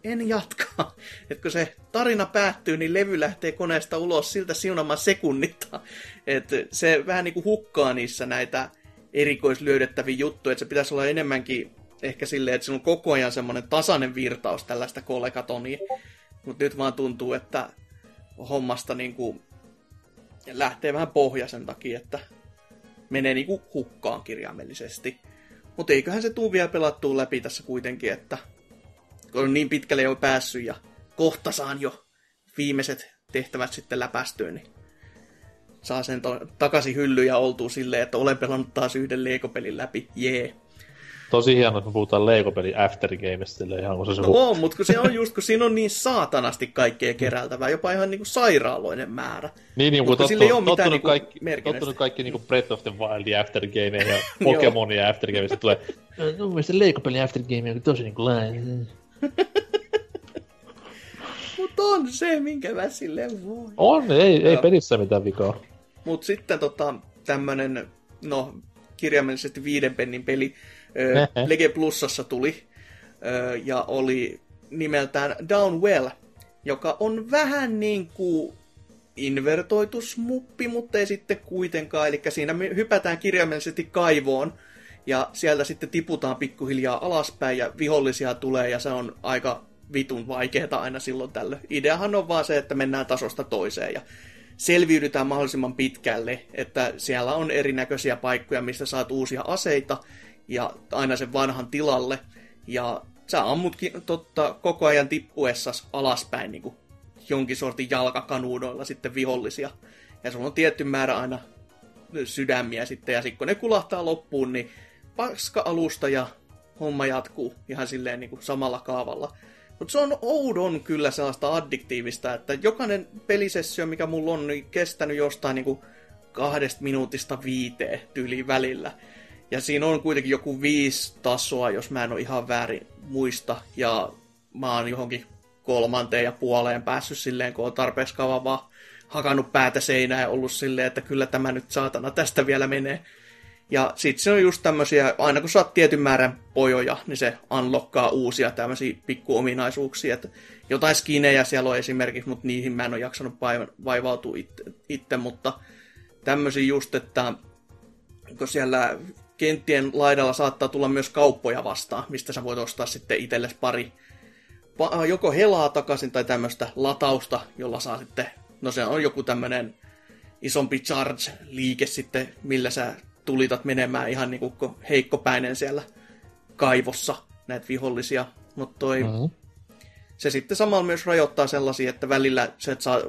en jatka. Et kun se tarina päättyy, niin levy lähtee koneesta ulos siltä siunamaan sekunnittaa. Et se vähän niinku hukkaa niissä näitä erikoislyödettäviä juttuja, että se pitäisi olla enemmänkin ehkä silleen, että se on koko ajan semmoinen tasainen virtaus tällaista kollegatonia. Mutta nyt vaan tuntuu, että hommasta niinku lähtee vähän pohja sen takia, että menee niinku hukkaan kirjaimellisesti. Mutta eiköhän se tuu vielä pelattua läpi tässä kuitenkin, että on niin pitkälle jo päässyt ja kohta saan jo viimeiset tehtävät sitten läpästyä, niin saa sen to- takaisin hyllyyn ja oltuu silleen, että olen pelannut taas yhden Lego-pelin läpi, jee. Tosi hienoa, että me puhutaan Lego-peli Aftergameista ihan kun se, se no on, mutta kun se on just, kun siinä on niin saatanasti kaikkea kerältävää, jopa ihan niinku sairaaloinen määrä. Niin, niin mutta sillä ei ole mitään niinku kaikki, tottunut kaikki niinku Breath of the Wild Aftergame ja Pokemonia Aftergame, se tulee, no, mun mielestä Lego-peli Aftergame on tosi niinku lain. Mutta on se, minkä mä sille voi. On, ei, ei pelissä mitään vikaa. Mutta sitten tota, tämmönen, no kirjaimellisesti viiden pennin peli, Lege Plusassa tuli, ja oli nimeltään Downwell, joka on vähän niin kuin invertoitu smuppi, mutta ei sitten kuitenkaan. Eli siinä me hypätään kirjaimellisesti kaivoon, ja sieltä sitten tiputaan pikkuhiljaa alaspäin, ja vihollisia tulee, ja se on aika vitun vaikeeta aina silloin tällöin. Ideahan on vaan se, että mennään tasosta toiseen, ja selviydytään mahdollisimman pitkälle, että siellä on erinäköisiä paikkoja, mistä saat uusia aseita ja aina sen vanhan tilalle. Ja sä ammutkin totta, koko ajan tippuessas alaspäin niin kuin jonkin sortin jalkakanuudoilla sitten vihollisia. Ja sulla on tietty määrä aina sydämiä sitten, ja sitten kun ne kulahtaa loppuun, niin paska alusta ja homma jatkuu ihan silleen niin kuin samalla kaavalla. Mutta se on oudon kyllä sellaista addiktiivista, että jokainen pelisessio, mikä mulla on, niin kestänyt jostain niin kuin kahdesta minuutista viiteen tyyliin välillä. Ja siinä on kuitenkin joku viisi tasoa, jos mä en ole ihan väärin muista. Ja mä oon johonkin kolmanteen ja puoleen päässyt silleen, kun on tarpeeksi kauan vaan hakannut päätä seinään ja ollut silleen, että kyllä tämä nyt saatana tästä vielä menee. Ja sit se on just tämmösiä, aina kun saat tietyn määrän pojoja, niin se unlockkaa uusia tämmöisiä pikkuominaisuuksia. Että jotain skinejä siellä on esimerkiksi, mutta niihin mä en ole jaksanut vaivautua itse, itse mutta tämmöisiä just, että kun siellä kenttien laidalla saattaa tulla myös kauppoja vastaan, mistä sä voit ostaa sitten itsellesi pari joko helaa takaisin tai tämmöistä latausta, jolla saa sitten, no se on joku tämmöinen isompi charge-liike sitten, millä sä tulitat menemään ihan niin kuin heikkopäinen siellä kaivossa näitä vihollisia. Mutta toi, mm-hmm. se sitten samalla myös rajoittaa sellaisia, että välillä se, että saa,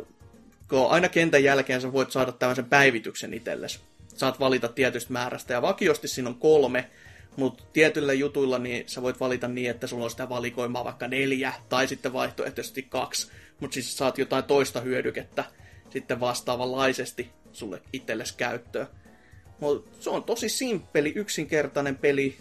kun aina kentän jälkeen sä voit saada tämmöisen päivityksen itsellesi. Saat valita tietystä määrästä, ja vakiosti siinä on kolme, mutta tietyillä jutuilla niin sä voit valita niin, että sulla on sitä valikoimaa vaikka neljä, tai sitten vaihtoehtoisesti kaksi, mutta siis saat jotain toista hyödykettä sitten vastaavanlaisesti sulle itsellesi käyttöön. Mutta se on tosi simppeli, yksinkertainen peli.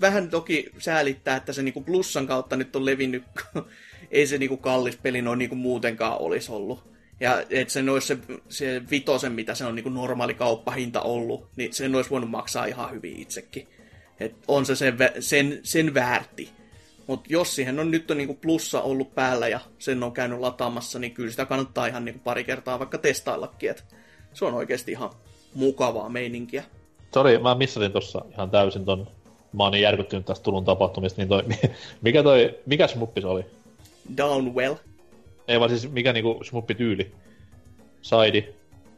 Vähän toki säälittää, että se niinku plussan kautta nyt on levinnyt, ei se niinku kallis peli noin niinku muutenkaan olisi ollut. Ja että se olisi se, se vitosen, mitä se on niinku normaali kauppahinta ollut, niin sen olisi voinut maksaa ihan hyvin itsekin. Et on se sen, sen, sen väärti. Mutta jos siihen on nyt on niinku plussa ollut päällä ja sen on käynyt lataamassa, niin kyllä sitä kannattaa ihan niinku pari kertaa vaikka testaillakin. Et se on oikeasti ihan mukavaa meininkiä. Sori, mä missasin tuossa ihan täysin ton. Mä oon niin järkyttynyt tästä tulun tapahtumista, niin toi, mikä toi, mikä smuppi se oli? Downwell. Ei vaan siis mikä niinku smuppi tyyli? Side,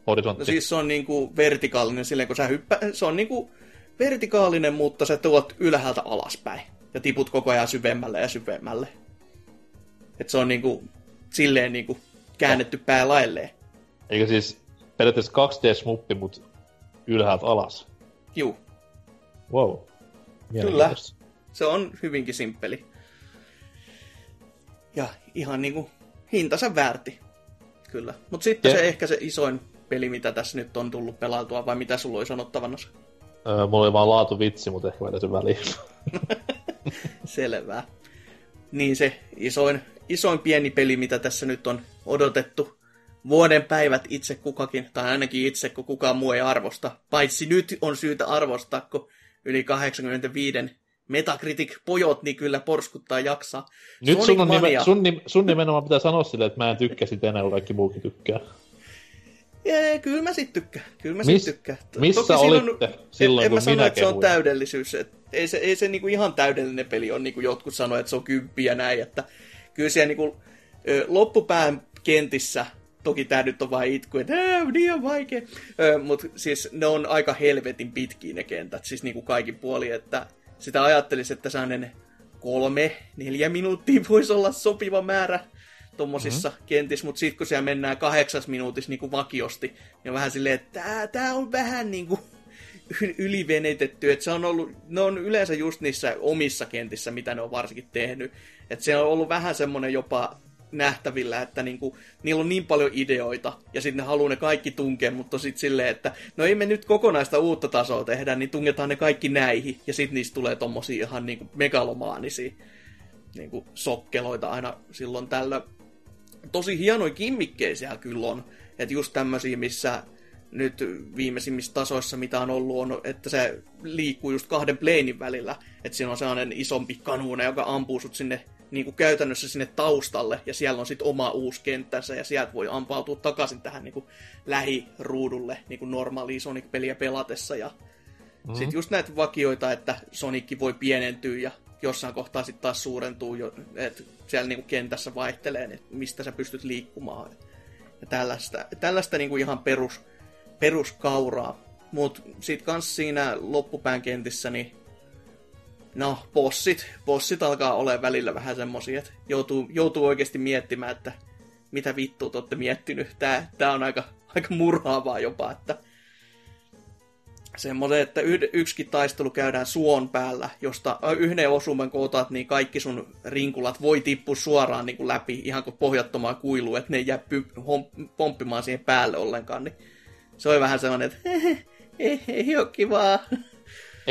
horisontti? No siis se on niinku vertikaalinen silleen, kun sä hyppä, se on niinku vertikaalinen, mutta sä tuot ylhäältä alaspäin. Ja tiput koko ajan syvemmälle ja syvemmälle. Et se on niinku silleen niinku käännetty no. päälailleen. Eikö siis periaatteessa 2D-smuppi, mutta ylhäältä alas. Juu. Wow. Kyllä. Se on hyvinkin simppeli. Ja ihan niinku hintansa väärti. Kyllä. Mutta sitten Ja- se ehkä se isoin peli, mitä tässä nyt on tullut pelautua, vai mitä sulla oli sanottavana? Öö, mulla oli vaan laatu vitsi, mutta ehkä vetäisin väliin. Selvää. Niin se isoin, isoin pieni peli, mitä tässä nyt on odotettu. Vuoden päivät itse kukakin, tai ainakin itse, kun kukaan muu ei arvosta. Paitsi nyt on syytä arvostaa, kun yli 85 Metacritic-pojot niin kyllä porskuttaa jaksaa. Nyt Sonic sun, on nime, sun, nim, sun nimenomaan pitää sanoa silleen, että mä en tykkää sitä enää, kun kaikki muukin tykkää. Jee, kyllä mä sit tykkään. Kyllä mä Mis- sit tykkään. Missä toki olitte silloin, en, en kun mä sano, että se on täydellisyys. Et ei se, ei se niinku ihan täydellinen peli on, niin kuin jotkut sanoivat, että se on kymppi ja näin. Että kyllä siellä niinku, loppupään kentissä, toki tää nyt on vain itku, että "Ää, niin on vaikea. Mutta siis ne on aika helvetin pitkiä ne kentät, siis niinku kaikin puoli, että sitä ajattelisi, että sellainen kolme, neljä minuuttia voisi olla sopiva määrä tommosissa mm-hmm. kentissä, mutta sitten kun siellä mennään kahdeksas minuutissa niin kuin vakiosti, niin on vähän silleen, että tää, tää on vähän niin kuin ylivenetetty, että se on ollut, ne on yleensä just niissä omissa kentissä, mitä ne on varsinkin tehnyt, että se on ollut vähän semmoinen jopa nähtävillä, että niinku, niillä on niin paljon ideoita, ja sitten ne haluaa ne kaikki tunkea, mutta sitten silleen, että no ei me nyt kokonaista uutta tasoa tehdä, niin tungetaan ne kaikki näihin, ja sitten niistä tulee tommosia ihan niinku megalomaanisia niinku sokkeloita aina silloin tällä. Tosi hienoja kimmikkejä siellä kyllä on, että just tämmöisiä, missä nyt viimeisimmissä tasoissa, mitä on ollut, on, että se liikkuu just kahden planein välillä. Että siinä on sellainen isompi kanuuna, joka ampuu sut sinne niin kuin käytännössä sinne taustalle, ja siellä on sitten oma uusi kenttänsä, ja sieltä voi ampautua takaisin tähän niin kuin lähiruudulle niin kuin normaalia Sonic-peliä pelatessa, ja mm-hmm. sitten just näitä vakioita, että Sonic voi pienentyä, ja jossain kohtaa sitten taas suurentuu, että siellä niin kuin kentässä vaihtelee, että mistä sä pystyt liikkumaan, ja tällaista, tällaista niin kuin ihan perus, peruskauraa. Mutta sitten kans siinä loppupään kentissä, niin no, bossit, bossit alkaa olla välillä vähän semmosia, että joutuu, joutuu oikeasti miettimään, että mitä vittua te olette miettinyt. Tää, tää on aika, aika murhaavaa jopa, että semmoinen, että yh, yksikin taistelu käydään suon päällä, josta yhden osuman kun otat, niin kaikki sun rinkulat voi tippua suoraan niin kuin läpi, ihan kuin pohjattomaan kuiluun, että ne ei jää py- hom- pomppimaan siihen päälle ollenkaan, niin se oli vähän sellainen, että ei, ole kivaa.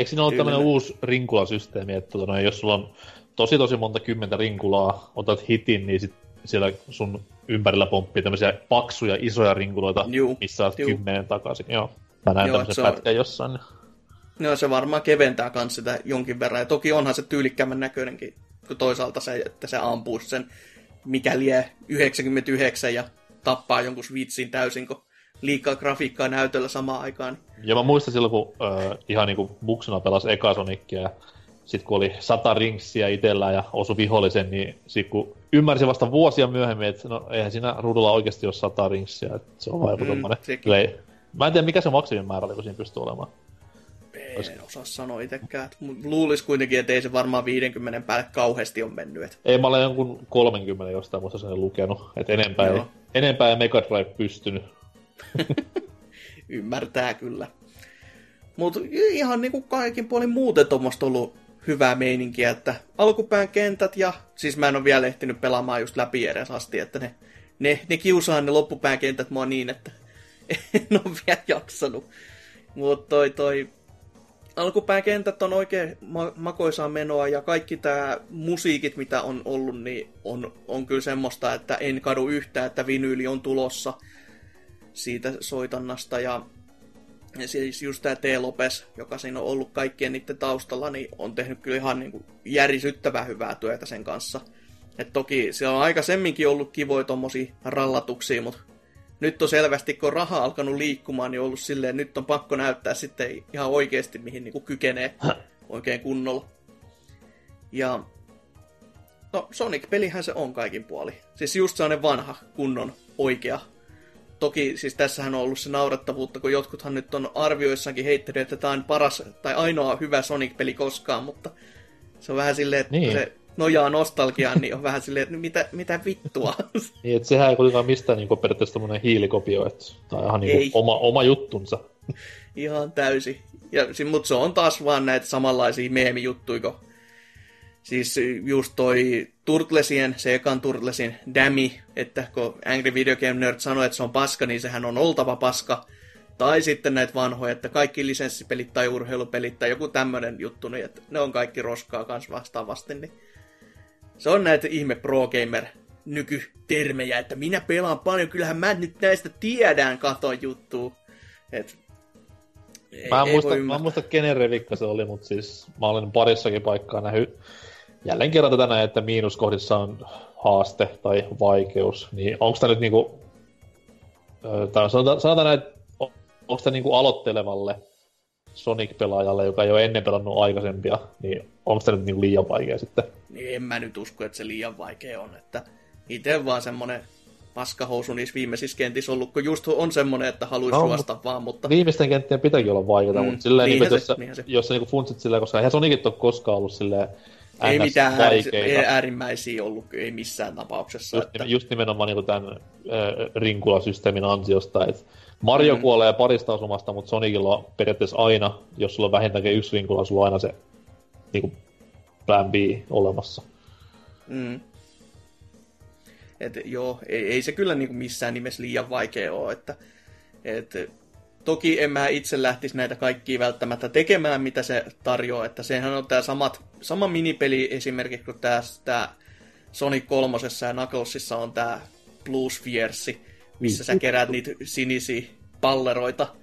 Eikö siinä ole tämmöinen uusi rinkulasysteemi, että tota, noin, jos sulla on tosi tosi monta kymmentä rinkulaa, otat hitin, niin sit siellä sun ympärillä pomppii tämmöisiä paksuja, isoja rinkuloita, Juu, missä saat juu. kymmenen takaisin. Joo. Mä näin Joo, tämmöisen se on- pätkän jossain. No se varmaan keventää kans sitä jonkin verran. Ja toki onhan se tyylikkäämmän näköinenkin, kun toisaalta se, että se ampuu sen mikä lie 99 ja tappaa jonkun vitsin täysin, kun liikaa grafiikkaa näytöllä samaan aikaan. Ja mä muistan silloin, kun äh, ihan niinku buksuna pelasi eka Sonicia, ja sit kun oli sata ringsia itsellä ja osui vihollisen, niin sit kun ymmärsin vasta vuosia myöhemmin, että no eihän siinä ruudulla oikeasti ole sata ringsia, että se on joku Mm, play. Mä en tiedä, mikä se maksimin määrä oli, kun siinä pystyy olemaan. En osaa sanoa itsekään. Mut Luulis kuitenkin, että ei se varmaan 50 päälle kauheasti on mennyt. Et Ei, mä olen jonkun 30 jostain muista sen lukenut, että enempää, ei, enempää ei Mega Drive pystynyt. ymmärtää kyllä. Mutta ihan niinku kaikin puolin muuten tuommoista ollut hyvää meininkiä, että alkupään kentät ja, siis mä en ole vielä ehtinyt pelaamaan just läpi edes asti, että ne, ne, ne kiusaa ne loppupään kentät mua niin, että en ole vielä jaksanut. Mutta toi, toi alkupään kentät on oikein ma- makoisaa menoa ja kaikki tämä musiikit, mitä on ollut, niin on, on kyllä semmoista, että en kadu yhtään, että vinyyli on tulossa siitä soitannasta ja ja siis just tämä T. Lopes, joka siinä on ollut kaikkien niiden taustalla, niin on tehnyt kyllä ihan niin kuin järisyttävän hyvää työtä sen kanssa. Et toki siellä on aikaisemminkin ollut kivoja tommosia rallatuksia, mutta nyt on selvästi, kun raha alkanut liikkumaan, niin on ollut silleen, nyt on pakko näyttää sitten ihan oikeasti, mihin niin kuin kykenee oikein kunnolla. Ja no Sonic-pelihän se on kaikin puoli. Siis just sellainen vanha, kunnon, oikea Toki siis tässähän on ollut se naurettavuutta, kun jotkuthan nyt on arvioissakin heittänyt, että tämä on paras tai ainoa hyvä Sonic-peli koskaan, mutta se on vähän silleen, että Niin. niin. se nojaa nostalgiaan, niin on vähän silleen, että mitä, mitä vittua. Niin, että sehän ei kuitenkaan mistään niinku periaatteessa tämmönen hiilikopio, että tämä on ihan Ei. niinku oma, oma juttunsa. Ihan täysi. Ja, mutta se on taas vaan näitä samanlaisia meemijuttuja, kun Siis just toi Turtlesien, se ekan Turtlesin Dami, että kun Angry Video Game Nerd sanoi, että se on paska, niin sehän on oltava paska. Tai sitten näitä vanhoja, että kaikki lisenssipelit tai urheilupelit tai joku tämmöinen juttu, niin että ne on kaikki roskaa kans vastaavasti. Niin se on näitä ihme pro gamer nykytermejä, että minä pelaan paljon, kyllähän mä nyt näistä tiedän katon juttu. Et, mä, en muista, mä en muista kenen revikka se oli, mutta siis mä olen parissakin paikkaa nähnyt jälleen kerran tätä näin, että miinuskohdissa on haaste tai vaikeus, niin onko tämä nyt niinku, tai sanotaan, sanotaan näin, onko tämä niinku aloittelevalle Sonic-pelaajalle, joka ei ole ennen pelannut aikaisempia, niin onko tämä nyt niinku liian vaikea sitten? Niin en mä nyt usko, että se liian vaikea on, että itse vaan semmonen paskahousu niissä viimeisissä kentissä ollut, kun just on semmonen, että haluaisi no, juosta vaan, mutta... Viimeisten kenttien pitääkin olla vaikeaa, mm, mutta silleen, niin, niin, se, jos, se. jos sä niinku funtsit silleen, koska eihän Sonicit ole koskaan ollut silleen ei mitään vaikeita. äärimmäisiä ollut, ei missään tapauksessa. Just, että... just nimenomaan niin tämän äh, rinkulasysteemin ansiosta, että Mario mm. kuolee parista osumasta, mutta Sonicilla on periaatteessa aina, jos sulla on vähintäänkin yksi rinkula, sulla on aina se niin kuin plan B olemassa. Mm. Et, joo, ei, ei se kyllä niin kuin missään nimessä liian vaikea ole, että et, Toki en mä itse lähtisi näitä kaikkia välttämättä tekemään, mitä se tarjoaa, että sehän on tämä samat, sama minipeli esimerkiksi kuin tämä Sonic 3 ja Knucklesissa on tämä Blues Fierce, missä sä keräät niitä sinisiä palleroita.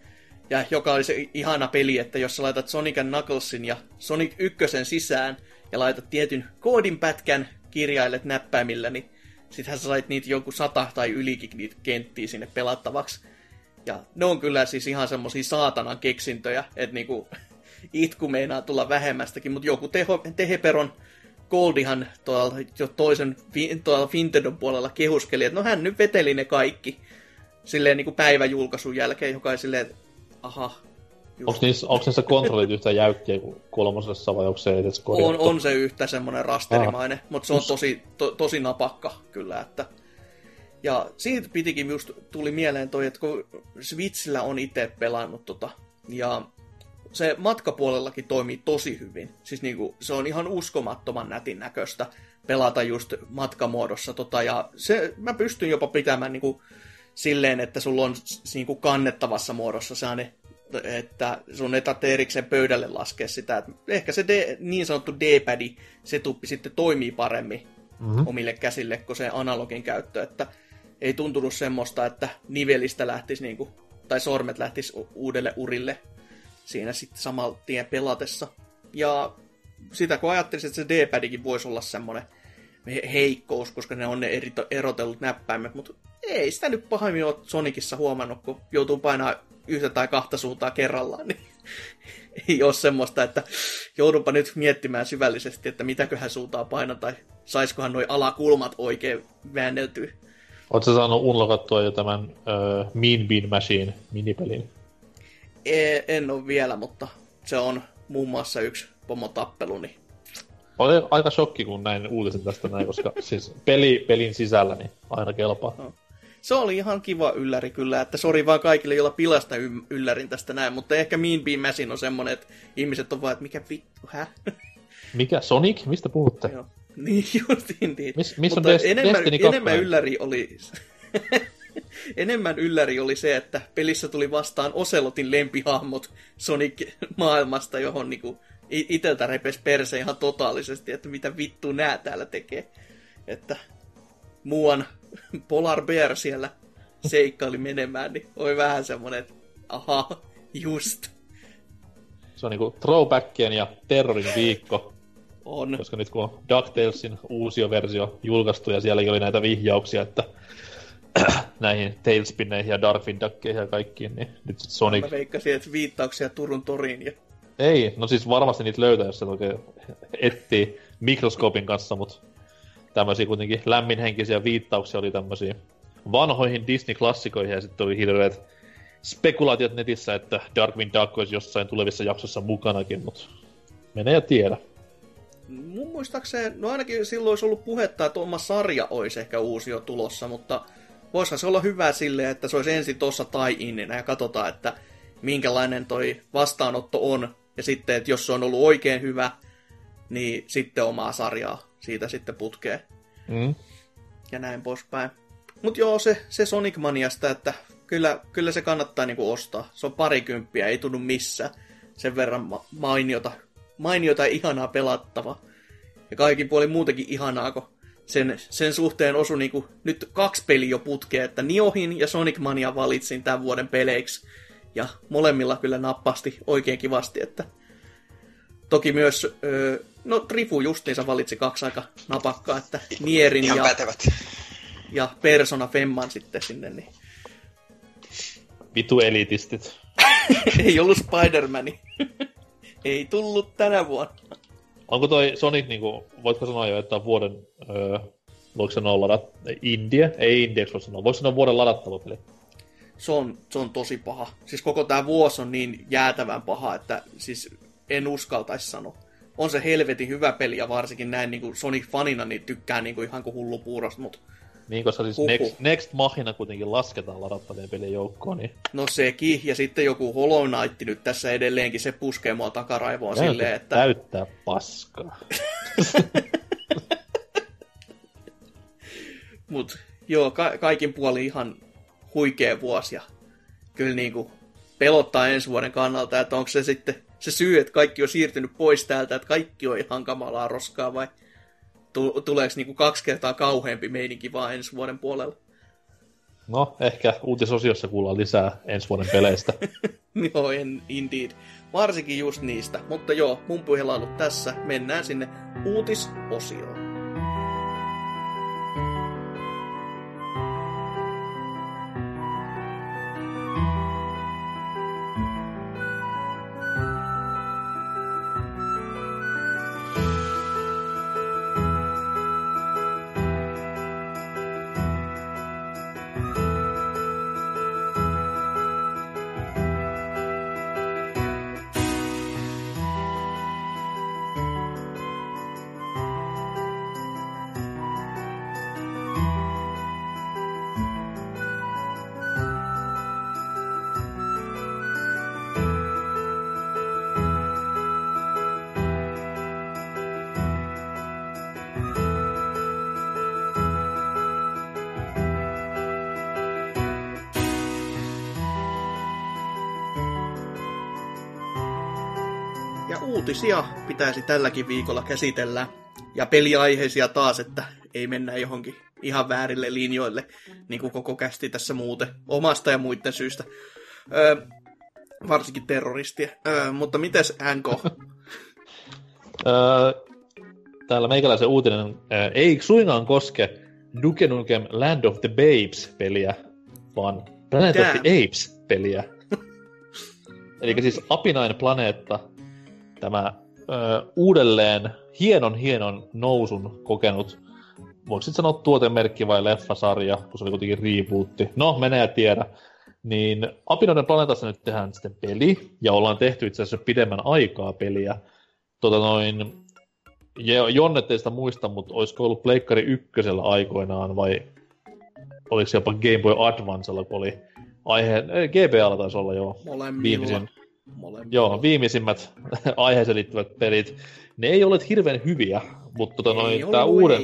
Ja joka oli se ihana peli, että jos sä laitat Sonic Knucklesin ja Sonic 1 sisään ja laitat tietyn koodinpätkän, kirjailet näppäimillä, niin sittenhän sä sait niitä jonkun sata tai ylikin niitä kenttiä sinne pelattavaksi. Ja ne on kyllä siis ihan semmosia saatanan keksintöjä, että niinku itku meinaa tulla vähemmästäkin, mutta joku teho, Teheperon Goldihan tuolla jo toisen tuolla Fintedon puolella kehuskeli, että no hän nyt veteli ne kaikki silleen niinku päiväjulkaisun jälkeen, joka ei silleen, aha, Onko, niissä, onko niissä kontrollit yhtä jäykkiä kuin kolmosessa vai onko se edes korjattu? On, on se yhtä semmoinen rasterimainen, ah. mutta se on tosi, to, tosi napakka kyllä, että ja siitä pitikin just tuli mieleen toi, että kun Switchillä on itse pelannut tota, ja se matkapuolellakin toimii tosi hyvin. Siis niinku, se on ihan uskomattoman nätin näköistä pelata just matkamuodossa. Tota, ja se, mä pystyn jopa pitämään niinku, silleen, että sulla on niinku, kannettavassa muodossa sellainen, että sun ei tarvitse erikseen pöydälle laskea sitä. Että ehkä se D, niin sanottu D-padi, se tuppi sitten toimii paremmin mm-hmm. omille käsille kuin se analogin käyttö. Että ei tuntunut semmoista, että nivelistä lähtisi niinku, tai sormet lähtisi uudelle urille siinä sitten samalla tien pelatessa. Ja sitä kun ajattelisin, että se D-padikin voisi olla semmoinen heikkous, koska ne on ne eri, erotellut näppäimet, mutta ei sitä nyt pahemmin ole Sonicissa huomannut, kun joutuu painaa yhtä tai kahta suuntaa kerrallaan, niin ei ole semmoista, että joudunpa nyt miettimään syvällisesti, että mitäköhän suuntaa painaa, tai saiskohan noi alakulmat oikein väänneltyä. Oletko saanut unlokattua jo tämän uh, Mean Bean Machine minipelin? E, en ole vielä, mutta se on muun muassa yksi pomotappelu. Niin... Oli aika shokki, kun näin uutisen tästä näin, koska siis peli pelin sisällä niin aina kelpaa. No. Se oli ihan kiva ylläri kyllä, että sori vaan kaikille, joilla pilasta yllärin tästä näin, mutta ehkä Mean Bean Machine on semmonen, että ihmiset on vaan, että mikä vittu, hä? Mikä? Sonic? Mistä puhutte? Joo. Niin justiin niin. Miss, missä on Des- enemmän, enemmän ylläri oli... enemmän ylläri oli se, että pelissä tuli vastaan Oselotin lempihahmot Sonic-maailmasta, johon niinku iteltä repes perse ihan totaalisesti, että mitä vittu nää täällä tekee. Että muuan Polar Bear siellä seikkaili menemään, niin oli vähän semmonen, että aha, just. Se on niinku throwbackien ja terrorin viikko. On. Koska nyt kun on DuckTalesin uusi versio julkaistu ja sielläkin oli näitä vihjauksia, että näihin Tailspinneihin ja Darkwing Duckeihin ja kaikkiin, niin nyt sit Sonic... Mä veikkasin, että viittauksia Turun toriin ja... Ei, no siis varmasti niitä löytää, jos se oikein etsii mikroskoopin kanssa, mutta tämmöisiä kuitenkin lämminhenkisiä viittauksia oli tämmöisiä vanhoihin Disney-klassikoihin ja sitten oli hirveät spekulaatiot netissä, että Darkwing Duck olisi jossain tulevissa jaksossa mukanakin, mutta menee ja tiedä mun muistaakseen, no ainakin silloin olisi ollut puhetta, että oma sarja olisi ehkä uusi jo tulossa, mutta voisihan se olla hyvä silleen, että se olisi ensin tuossa tai inninä ja katsotaan, että minkälainen toi vastaanotto on. Ja sitten, että jos se on ollut oikein hyvä, niin sitten omaa sarjaa siitä sitten putkee Mm. ja näin poispäin. Mutta joo, se, se Sonic Maniasta, että kyllä, kyllä se kannattaa niinku ostaa. Se on parikymppiä, ei tunnu missään. Sen verran ma- mainiota, mainiota ja ihanaa pelattava. Ja kaikin puolin muutenkin ihanaa, kun sen, sen suhteen osu niinku nyt kaksi peliä jo putkeen, että Niohin ja Sonic Mania valitsin tämän vuoden peleiksi. Ja molemmilla kyllä nappasti oikein kivasti, että toki myös, öö, no Trifu justiinsa valitsi kaksi aika napakkaa, että Nierin Ihan ja pätevät. ja Persona Femman sitten sinne, niin Vitu elitistit. ei ollut Spider-Mani. ei tullut tänä vuonna. Onko toi Sonic, niinku, voitko sanoa jo, että on vuoden, öö, voiko sanoa ladat, India? Ei India, voi sanoa. Voiko sanoa vuoden ladattava peli? Se on, se on tosi paha. Siis koko tämä vuosi on niin jäätävän paha, että siis en uskaltaisi sanoa. On se helvetin hyvä peli ja varsinkin näin niin kuin Sonic-fanina niin tykkään niin kuin ihan kuin hullu puurosta, mutta Niin, koska siis Huhu. Next, Next Machina kuitenkin lasketaan ladattavien pelien joukkoon, niin no sekin. Ja sitten joku Hollow Knight nyt tässä edelleenkin, se puskee mua takaraivoon silleen, että... täyttää paskaa. Mut joo, ka- kaikin puolin ihan huikea vuosi ja kyllä niinku pelottaa ensi vuoden kannalta, että onko se sitten se syy, että kaikki on siirtynyt pois täältä, että kaikki on ihan kamalaa roskaa vai tuleeko niinku kaksi kertaa kauheampi meininki vaan ensi vuoden puolella? No, ehkä uutisosiossa kuullaan lisää ensi vuoden peleistä. joo, en, indeed. Varsinkin just niistä. Mutta joo, mun puhelailu tässä. Mennään sinne uutisosioon. Uutisia pitäisi tälläkin viikolla käsitellä. Ja peliaiheisia taas, että ei mennä johonkin ihan väärille linjoille, niin kuin koko kästi tässä muuten, omasta ja muiden syystä. Öö, varsinkin terroristia. Öö, mutta mites NK? öö, täällä meikäläisen uutinen öö, ei suinkaan koske Duke Nukem Land of the Babes-peliä, vaan Planet of Damn. the Apes-peliä. Eli siis Apinainen planeetta, tämä öö, uudelleen hienon hienon nousun kokenut, voiko sitten sanoa tuotemerkki vai leffasarja, kun se oli kuitenkin rebootti. No, menee ja tiedä. Niin Apinoiden planeetassa nyt tehdään sitten peli, ja ollaan tehty itse asiassa pidemmän aikaa peliä. Tota noin, Jonne ei sitä muista, mutta olisiko ollut Pleikkari ykkösellä aikoinaan, vai oliko se jopa Game Boy Advancella, kun oli aihe, GBAlla taisi olla joo, Molemmilla. viimeisin, Molemmilla. joo, viimeisimmät aiheeseen liittyvät pelit. Ne ei ole hirveän hyviä, mutta tota noin, ollut, tää uuden,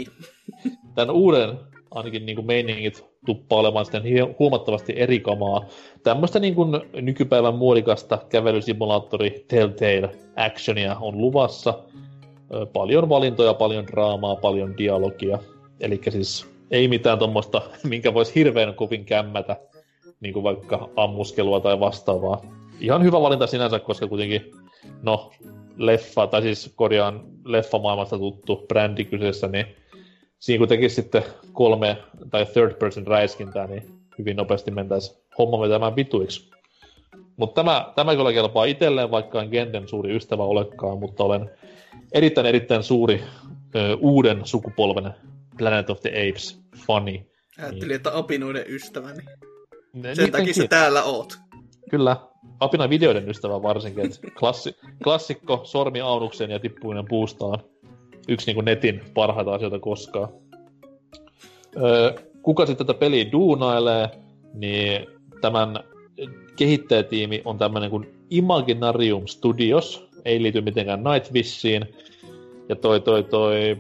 tämän uuden ainakin niin kuin meiningit tuppaa olemaan sitten huomattavasti eri kamaa. Tämmöistä niin kuin nykypäivän muodikasta kävelysimulaattori Telltale Actionia on luvassa. Paljon valintoja, paljon draamaa, paljon dialogia. Eli siis ei mitään tuommoista, minkä voisi hirveän kovin kämmätä, niin kuin vaikka ammuskelua tai vastaavaa. Ihan hyvä valinta sinänsä, koska kuitenkin, no, leffa, tai siis korjaan leffamaailmasta tuttu brändi kyseessä, niin siinä kun tekisi sitten kolme tai third person räiskintää, niin hyvin nopeasti mentäisi homma vetämään vituiksi. Mutta tämä, tämä kyllä kelpaa itselleen, vaikka en Genden suuri ystävä olekaan, mutta olen erittäin erittäin suuri ö, uuden sukupolven Planet of the Apes fani. Ajattelin, että apinoiden ystäväni. Ne- Sen takia sä täällä oot. Kyllä, apina videoiden ystävä varsinkin, että klassi, klassikko sormi aunuksen ja tippuminen puusta on yksi niin kuin netin parhaita asioita koskaan. Öö, kuka sitten tätä peliä duunailee, niin tämän kehittäjätiimi on tämmöinen kuin Imaginarium Studios, ei liity mitenkään Nightwishiin. Ja toi, toi, toi,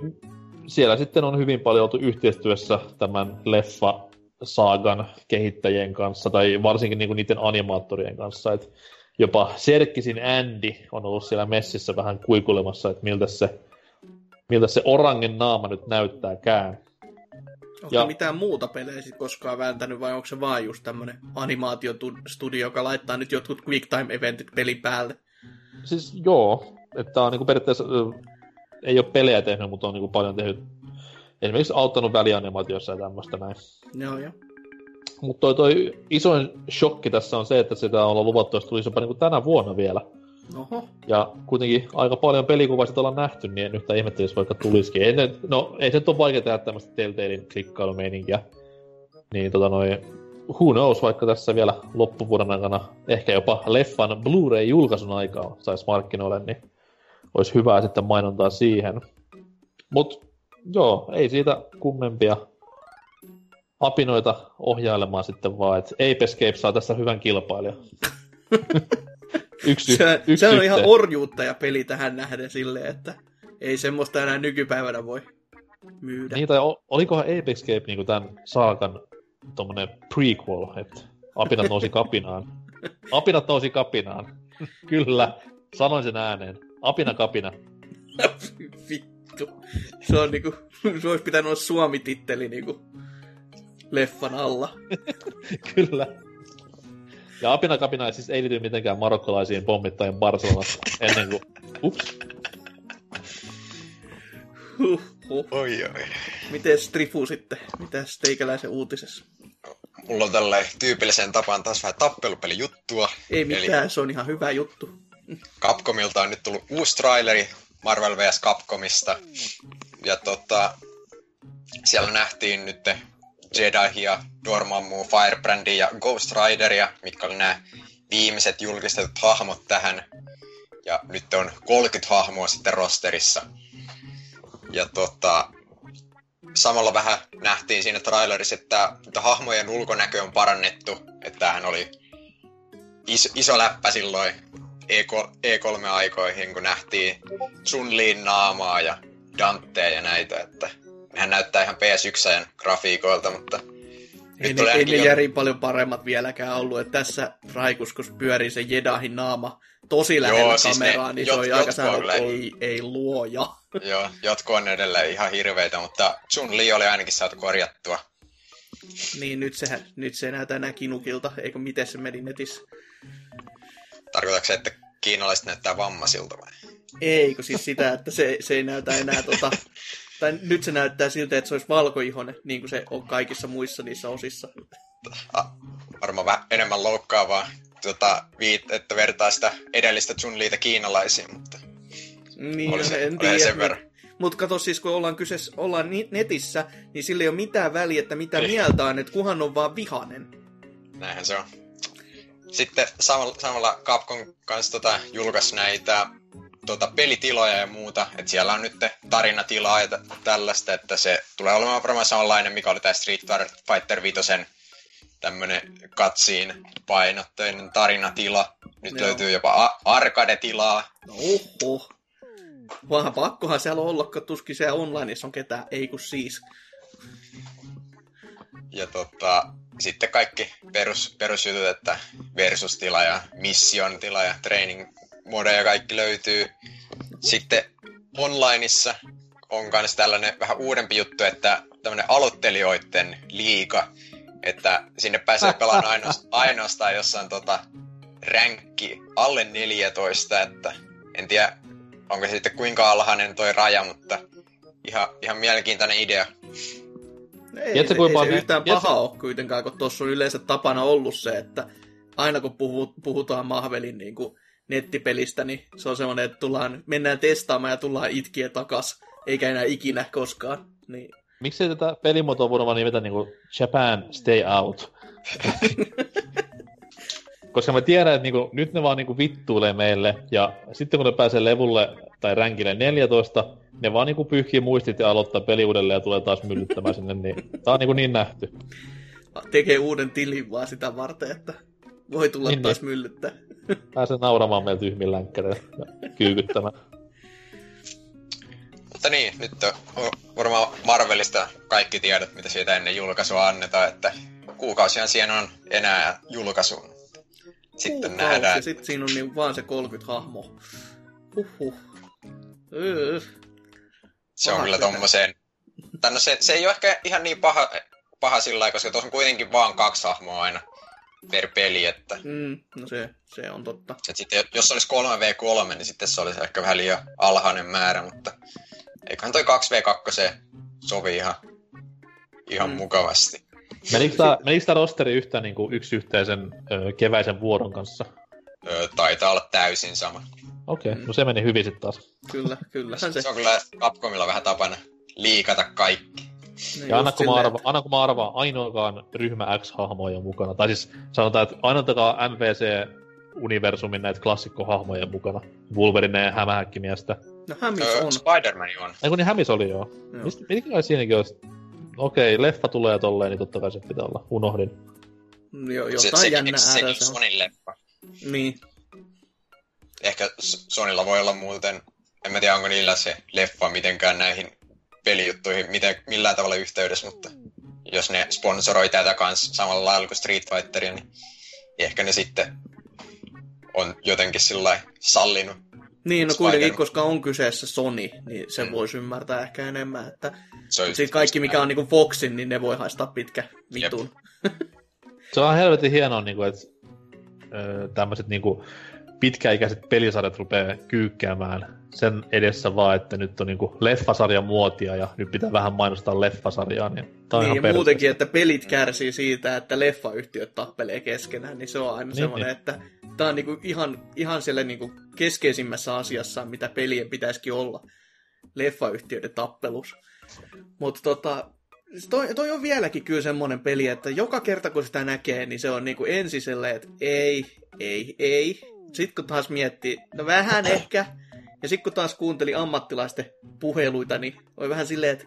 siellä sitten on hyvin paljon oltu yhteistyössä tämän leffa saagan kehittäjien kanssa, tai varsinkin niinku niiden animaattorien kanssa, että jopa Serkkisin Andy on ollut siellä messissä vähän kuikulemassa, että miltä se, miltä se orangen naama nyt näyttääkään. Onko ja... mitään muuta pelejä sit koskaan vääntänyt, vai onko se vaan just tämmönen animaatiostudio, joka laittaa nyt jotkut quick time eventit pelin päälle? Siis joo, että on niinku periaatteessa, ei ole pelejä tehnyt, mutta on niinku paljon tehnyt, esimerkiksi auttanut välianimaatiossa ja tämmöistä näin. Joo, joo. Mutta toi, toi isoin shokki tässä on se, että sitä on luvattu, että tulisi jopa niinku tänä vuonna vielä. Oho. Ja kuitenkin aika paljon pelikuvaa sitä ollaan nähty, niin en yhtään ihmettelisi vaikka tulisikin. Ei ne, no, ei se nyt ole vaikea tehdä tämmöistä Telltalein klikkailumeininkiä. Niin tota noin, who knows, vaikka tässä vielä loppuvuoden aikana ehkä jopa leffan Blu-ray-julkaisun aikaa saisi markkinoille, niin olisi hyvää sitten mainontaa siihen. Mut joo, ei siitä kummempia apinoita ohjailemaan sitten vaan, että Ape Escape saa tässä hyvän kilpailijan. yksi, se, yksi se on yhteen. ihan orjuutta ja peli tähän nähden silleen, että ei semmoista enää nykypäivänä voi myydä. Niin, tai olikohan Ape Escape niin tämän saakan tommonen prequel, että apinat nousi kapinaan. Apinat nousi kapinaan. Kyllä, sanoin sen ääneen. Apina kapina. Vittu. Se on niinku, se olisi pitänyt olla Suomi-titteli niinku leffan alla. Kyllä. Ja apina kapina siis ei liity mitenkään marokkolaisiin pommittajien Barcelonassa ennen kuin... Ups. Huh, huh. Oi oi. Miten Strifu sitten? Mitä teikäläisen uutisessa? Mulla on tällä tyypilliseen tapaan taas vähän tappelupelijuttua. Ei mitään, Eli se on ihan hyvä juttu. Capcomilta on nyt tullut uusi traileri Marvel vs. Capcomista. Ja tota, siellä nähtiin nyt Jedihia, Dormammu, Firebrandia ja Ghost Rideria, mitkä oli nämä viimeiset julkistetut hahmot tähän. Ja nyt on 30 hahmoa sitten rosterissa. Ja tota, samalla vähän nähtiin siinä trailerissa, että, että hahmojen ulkonäkö on parannettu. Että tämähän oli iso, iso läppä silloin E3-aikoihin, kun nähtiin Sun Liin naamaa ja Dantea ja näitä, että nehän näyttää ihan PS1 grafiikoilta, mutta ei, ne, ei ne järin paljon paremmat vieläkään ollut, että tässä Raikus, kun pyörii se Jedahin naama tosi lähellä Joo, siis kameraa, ne, niin jot, se on aika säännö, ei, ei luoja. Joo, jotkut on edelleen ihan hirveitä, mutta Chun Li oli ainakin saatu korjattua. Niin, nyt se, nyt se näyttää enää kinukilta, eikö miten se meni netissä? Tarkoitatko se, että kiinalaiset näyttää vammaisilta vai? Ei, siis sitä, että se, se ei näytä enää tota, tai nyt se näyttää siltä, että se olisi valkoihonen, niin kuin se on kaikissa muissa niissä osissa. Varmaan vähän enemmän loukkaavaa, tota, viit, että vertaa sitä edellistä Chun Liitä kiinalaisiin, mutta niin, oli se, en tiedä. sen verran. Mutta kato siis, kun ollaan, kyseessä, ollaan netissä, niin sillä ei ole mitään väliä, että mitä ei. mieltä on, että kuhan on vaan vihanen. Näinhän se on. Sitten samalla, samalla Capcom kanssa tota, julkaisi näitä tota, pelitiloja ja muuta. että siellä on nyt tarinatilaa ja t- tällaista, että se tulee olemaan varmaan samanlainen, mikä oli tämä Street Fighter 5 tämmönen katsiin painotteinen tarinatila. Nyt Joo. löytyy jopa arcade-tilaa. No oho. Vaan pakkohan siellä olla, kun tuskin siellä onlineissa on ketään, ei kun siis. Ja tota, sitten kaikki perus, perusjutut, että versus-tila ja mission-tila ja training modeja kaikki löytyy. Sitten onlineissa on myös tällainen vähän uudempi juttu, että tämmöinen aloittelijoiden liiga, että sinne pääsee pelaamaan ainoastaan, jossain tota ränkki alle 14, että en tiedä, onko se sitten kuinka alhainen toi raja, mutta ihan, ihan mielenkiintoinen idea. Ei, Tiedätkö, ei, ei se yhtään paha ole kuitenkaan, kun tuossa on yleensä tapana ollut se, että aina kun puhutaan Mahvelin niin kuin nettipelistä, niin se on semmoinen, että tullaan, mennään testaamaan ja tullaan itkiä takas, eikä enää ikinä koskaan. Niin. Miksi tätä pelimuotoa voidaan vaan nimetä niinku Japan Stay Out? Koska mä tiedän, että niinku, nyt ne vaan niinku vittuilee meille, ja sitten kun ne pääsee levulle tai ränkille 14, ne vaan niinku pyyhkii muistit ja aloittaa peli uudelleen ja tulee taas myllyttämään sinne, niin tää on niinku niin nähty. Tekee uuden tilin vaan sitä varten, että voi tulla niin, taas niin. myllyttää. Pääsee nauramaan meillä tyhmillä länkkäreillä ja kyykyttämään. Mutta niin, nyt on varmaan Marvelista kaikki tiedot, mitä siitä ennen julkaisua annetaan, että kuukausihan siihen on enää julkaisun. Sitten Kuukausi, nähdään. Ja sitten siinä on niin vaan se 30 hahmoa. Huhhuh. Öö. Se on Paha kyllä tommoseen... No se, se ei ole ehkä ihan niin paha, paha sillä lailla, koska tuossa on kuitenkin vaan kaksi hahmoa aina per peli, että Mm, no se, se on totta. et sitten, jos olisi 3v3, niin sitten se olisi ehkä vähän liian alhainen määrä, mutta eiköhän toi 2v2 sovi ihan, ihan Mm. mukavasti. Menikö tää rosteri yhtään niin kuin yksi yhteisen ö, keväisen vuoron kanssa? Öö, taitaa olla täysin sama. Okei, okay, Mm. no se meni hyvin sitten taas. Kyllä, kyllähän se. Se on kyllä Capcomilla vähän tapana liikata kaikki. niin Ja anna just kun, mä silleen, arva, anna kun mä arvaan, ainoakaan ryhmä X-hahmoja mukana. Tai siis sanotaan, että ainoatakaan MVC-universumin näitä klassikkohahmoja mukana. Wolverine ja hämähäkkimiestä. No Hämis Öö, on. Spider-Man on. Ei kun niin Hämis oli joo. Joo. Mistä, mitkä siinäkin olisi? Okei, leffa tulee tolleen, niin totta kai se pitää olla. Unohdin. Jo, Se, jotain sekin, jännä äärä sekin se on. Sonin leffa. Niin. Ehkä Sonilla voi olla muuten, en mä tiedä onko niillä se leffa mitenkään näihin pelijuttuihin miten, millään tavalla yhteydessä, mutta jos ne sponsoroi tätä kanssa samalla lailla kuin Street Fighteria, niin ehkä ne sitten on jotenkin sillä sallinut. Niin, no kuitenkin, Spider- koska on kyseessä Sony, niin se Mm. voisi ymmärtää ehkä enemmän, että sitten kaikki, mikä on niinku Foxin, niin ne voi haistaa pitkä vitun. Se on helvetin hienoa, niin kuin, että tämmöiset niin kuin, pitkäikäiset pelisarjat rupeaa kyykkäämään sen edessä vaan, että nyt on niin kuin, leffasarjan muotia ja nyt pitää vähän mainostaa leffasarjaa. Niin, tää on Niin, ihan ja muutenkin, että pelit kärsii siitä, että leffayhtiöt tappelee keskenään, niin se on aina Niin, semmoinen, niin. että tämä on niinku ihan, ihan siellä niinku keskeisimmässä asiassa, mitä pelien pitäisikin olla. Leffayhtiöiden tappelus. Mutta tota, toi, toi on vieläkin kyllä semmoinen peli, että joka kerta kun sitä näkee, niin se on niinku silleen, että ei, ei, ei. Sitten kun taas miettii, no vähän ehkä. Ja sitten kun taas kuunteli ammattilaisten puheluita, niin oli vähän silleen, että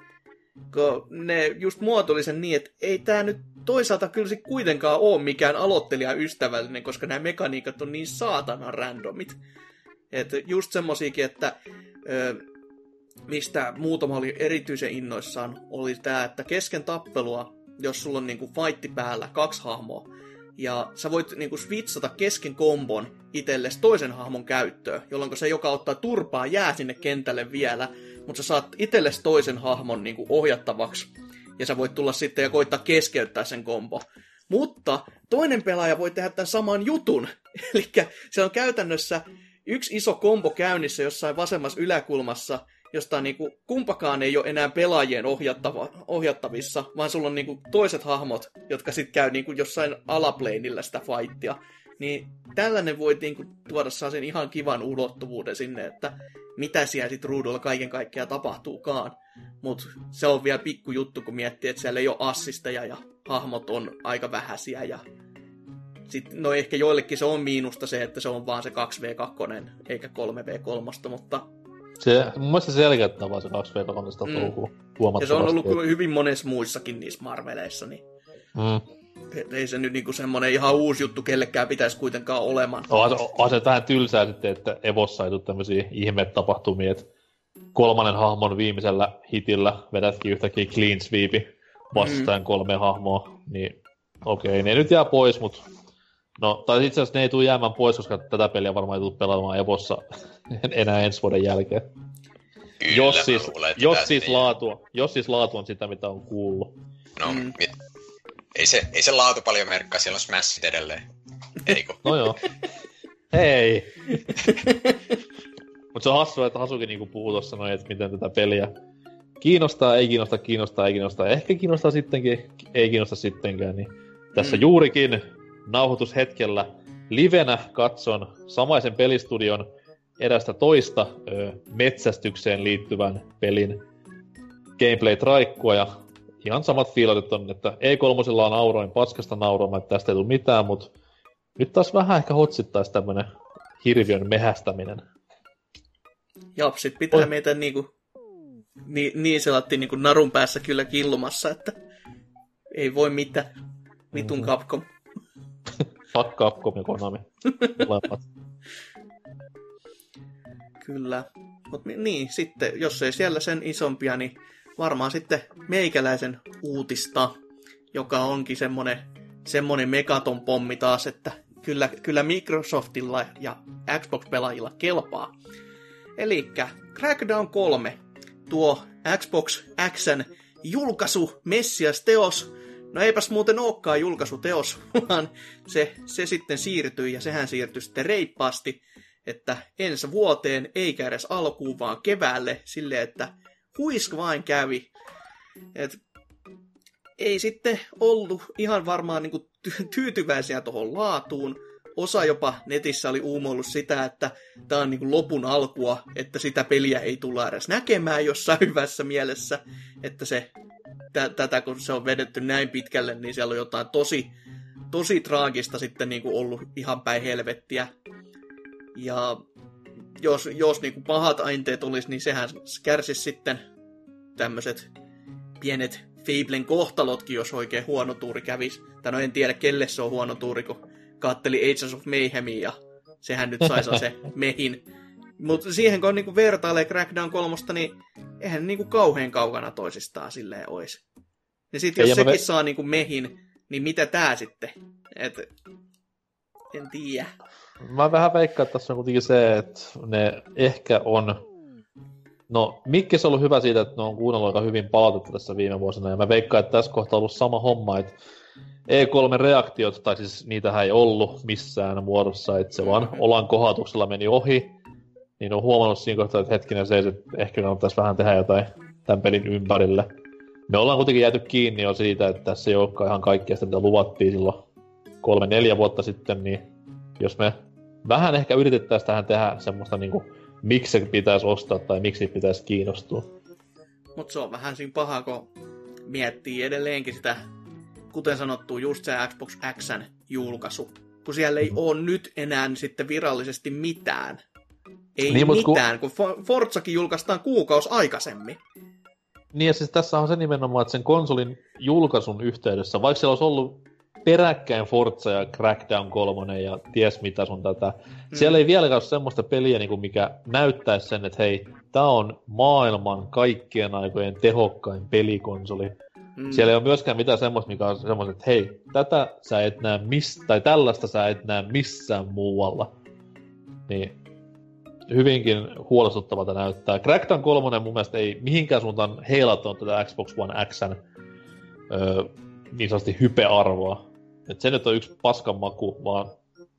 kun ne just muotoili sen niin, että ei tämä nyt toisaalta kyllä se kuitenkaan ole mikään aloittelijaystävällinen, koska nämä mekaniikat on niin saatanan randomit. Että just semmosiakin, että mistä muutama oli erityisen innoissaan, oli tämä, että kesken tappelua, jos sulla on niinku fightti päällä, kaksi hahmoa, ja sä voit niinku switchata kesken kombon itsellesi toisen hahmon käyttöön, jolloin se, joka ottaa turpaa, jää sinne kentälle vielä, mutta sä saat itsellesi toisen hahmon niinku ohjattavaksi, ja sä voit tulla sitten ja koittaa keskeyttää sen kombo. Mutta toinen pelaaja voi tehdä tämän saman jutun. Eli se on käytännössä yksi iso kombo käynnissä jossain vasemmassa yläkulmassa, josta niinku kumpakaan ei ole enää pelaajien ohjattava, ohjattavissa, vaan sulla on niinku toiset hahmot, jotka sitten käy niinku jossain alapleinillä sitä fightia. Niin tällainen voi niinku tuoda sen ihan kivan ulottuvuuden sinne, että mitä siellä sitten ruudulla kaiken kaikkiaan tapahtuukaan. Mutta se on vielä pikku juttu, kun miettii, että siellä ei ole assisteja ja hahmot on aika vähäisiä ja sitten, no ehkä joillekin se on miinusta se, että se on vaan se 2v2 eikä 3v3, mutta Se, mun mielestä se selkeyttää vaan se 2v2 sitä Mm. touhua ja huomattavasti. se on ollut hyvin monessa muissakin niissä Marveleissa, niin Mm. et ei se nyt niinku semmonen ihan uusi juttu kellekään pitäisi kuitenkaan olemaan. On, se- on se vähän tylsää sitten, että Evossa ei tule tämmöisiä ihme-tapahtumia, että kolmannen hahmon viimeisellä hitillä vedätkin yhtäkkiä clean sweepi vastustajan kolme hahmoa, niin okei, ne nyt jää pois, mutta no, tai itse asiassa ne ei tule jäämään pois, koska tätä peliä varmaan ei tule pelaamaan Evossa enää ensi vuoden jälkeen. Kyllä, jos siis, luulen, että jos, siis ei- laatu, jos siis laatu on sitä, mitä on kuullut. No, Mm. mi- ei, se, ei se laatu paljon merkkaa, siellä on Smashit edelleen. Eikö? No joo. Hei! Mutta se on hassua, että Hasuki niinku puhuu tuossa noin, että miten tätä peliä kiinnostaa, ei kiinnosta, kiinnostaa, ei kiinnostaa, ehkä kiinnostaa sittenkin, ei kiinnosta sittenkään. Niin tässä Mm. juurikin nauhoitushetkellä livenä katson samaisen pelistudion erästä toista ö, metsästykseen liittyvän pelin gameplay-traikkua ja ihan samat fiilatit on, että E3 on nauroin paskasta nauroimaan, että tästä ei tule mitään, mutta nyt taas vähän ehkä hotsittaisi tämmönen hirviön mehästäminen. Japsit pitää Oi. meitä niinku, niin, niin selattiin niinku narun päässä kyllä killumassa, että ei voi mitään. Vitun Mhm. Capcom. Fuck Capcom ja Konami. Kyllä. Mutta niin, sitten, jos ei siellä sen isompia, niin varmaan sitten meikäläisen uutista, joka onkin semmonen, semmonen megaton pommi taas, että kyllä, kyllä Microsoftilla ja Xbox-pelaajilla kelpaa. Eli Crackdown 3, tuo Xbox Xn julkaisu, Messias teos, no eipäs muuten olekaan julkaisuteos, vaan se, se sitten siirtyi ja sehän siirtyi sitten reippaasti, että ensi vuoteen eikä edes alkuun, vaan keväälle silleen, että huisk vain kävi. Et ei sitten ollut ihan varmaan niin ty- tyytyväisiä tuohon laatuun. Osa jopa netissä oli uumoillut sitä, että tämä on niin lopun alkua, että sitä peliä ei tulla edes näkemään jossain hyvässä mielessä, että se, t- tätä kun se on vedetty näin pitkälle, niin siellä on jotain tosi, tosi traagista sitten niin kuin ollut ihan päin helvettiä. Ja jos, jos niin kuin pahat ainteet olisi, niin sehän kärsisi sitten tämmöiset pienet Fablen kohtalotkin, jos oikein huono tuuri kävisi. Tai no en tiedä, kelle se on huono tuuri, kun katteli Agents of Mayhemia ja sehän nyt saisi se mehin. Mutta siihen kun niinku vertailee Crackdown kolmosta, niin eihän niinku kauhean kaukana toisistaan silleen ois. Ja sitten jos sekin me... saa niinku mehin, niin mitä tää sitten? Et, en tiedä. Mä vähän veikkaan, että tässä on kuitenkin se, että ne ehkä on No, Mikkis on ollut hyvä siitä, että ne on kuunnellut aika hyvin palautetta tässä viime vuosina, ja mä veikkaan, että tässä kohtaa on ollut sama homma, että E3-reaktiot, tai siis niitä ei ollut missään muodossa, että se vaan mm-hmm. olan kohatuksella meni ohi, niin on huomannut siinä kohtaa, että hetkinen se, että ehkä kannattaisi vähän tehdä jotain tämän pelin ympärille. Me ollaan kuitenkin jääty kiinni jo siitä, että tässä ei olekaan ihan kaikkea sitä, mitä luvattiin silloin kolme-neljä vuotta sitten, niin jos me vähän ehkä yritettäisiin tähän tehdä semmoista niinku miksi se pitäisi ostaa tai miksi pitäisi kiinnostua. Mutta se on vähän siinä paha, kun miettii edelleenkin sitä, kuten sanottu, just se Xbox Xn julkaisu. Kun siellä ei mm. ole nyt enää sitten virallisesti mitään. Ei niin, mitään, kun... kun Forzakin julkaistaan kuukausi aikaisemmin. Niin ja siis tässä on se nimenomaan, että sen konsolin julkaisun yhteydessä, vaikka siellä olisi ollut peräkkäin Forza ja Crackdown 3 ja ties mitä sun tätä. Mm. Siellä ei vieläkään ole semmoista peliä, niin kuin mikä näyttäisi sen, että hei, tämä on maailman kaikkien aikojen tehokkain pelikonsoli. Mm. Siellä ei ole myöskään mitään semmoista, mikä on semmoista, että hei, tätä sä et näe miss, tai tällaista sä et näe missään muualla. Niin hyvinkin huolestuttavalta näyttää. Crackdown 3 mun mielestä ei mihinkään suuntaan heilatonut tätä Xbox One Xn öö, niin sanotusti hypearvoa. Et se nyt on yksi paskan maku, vaan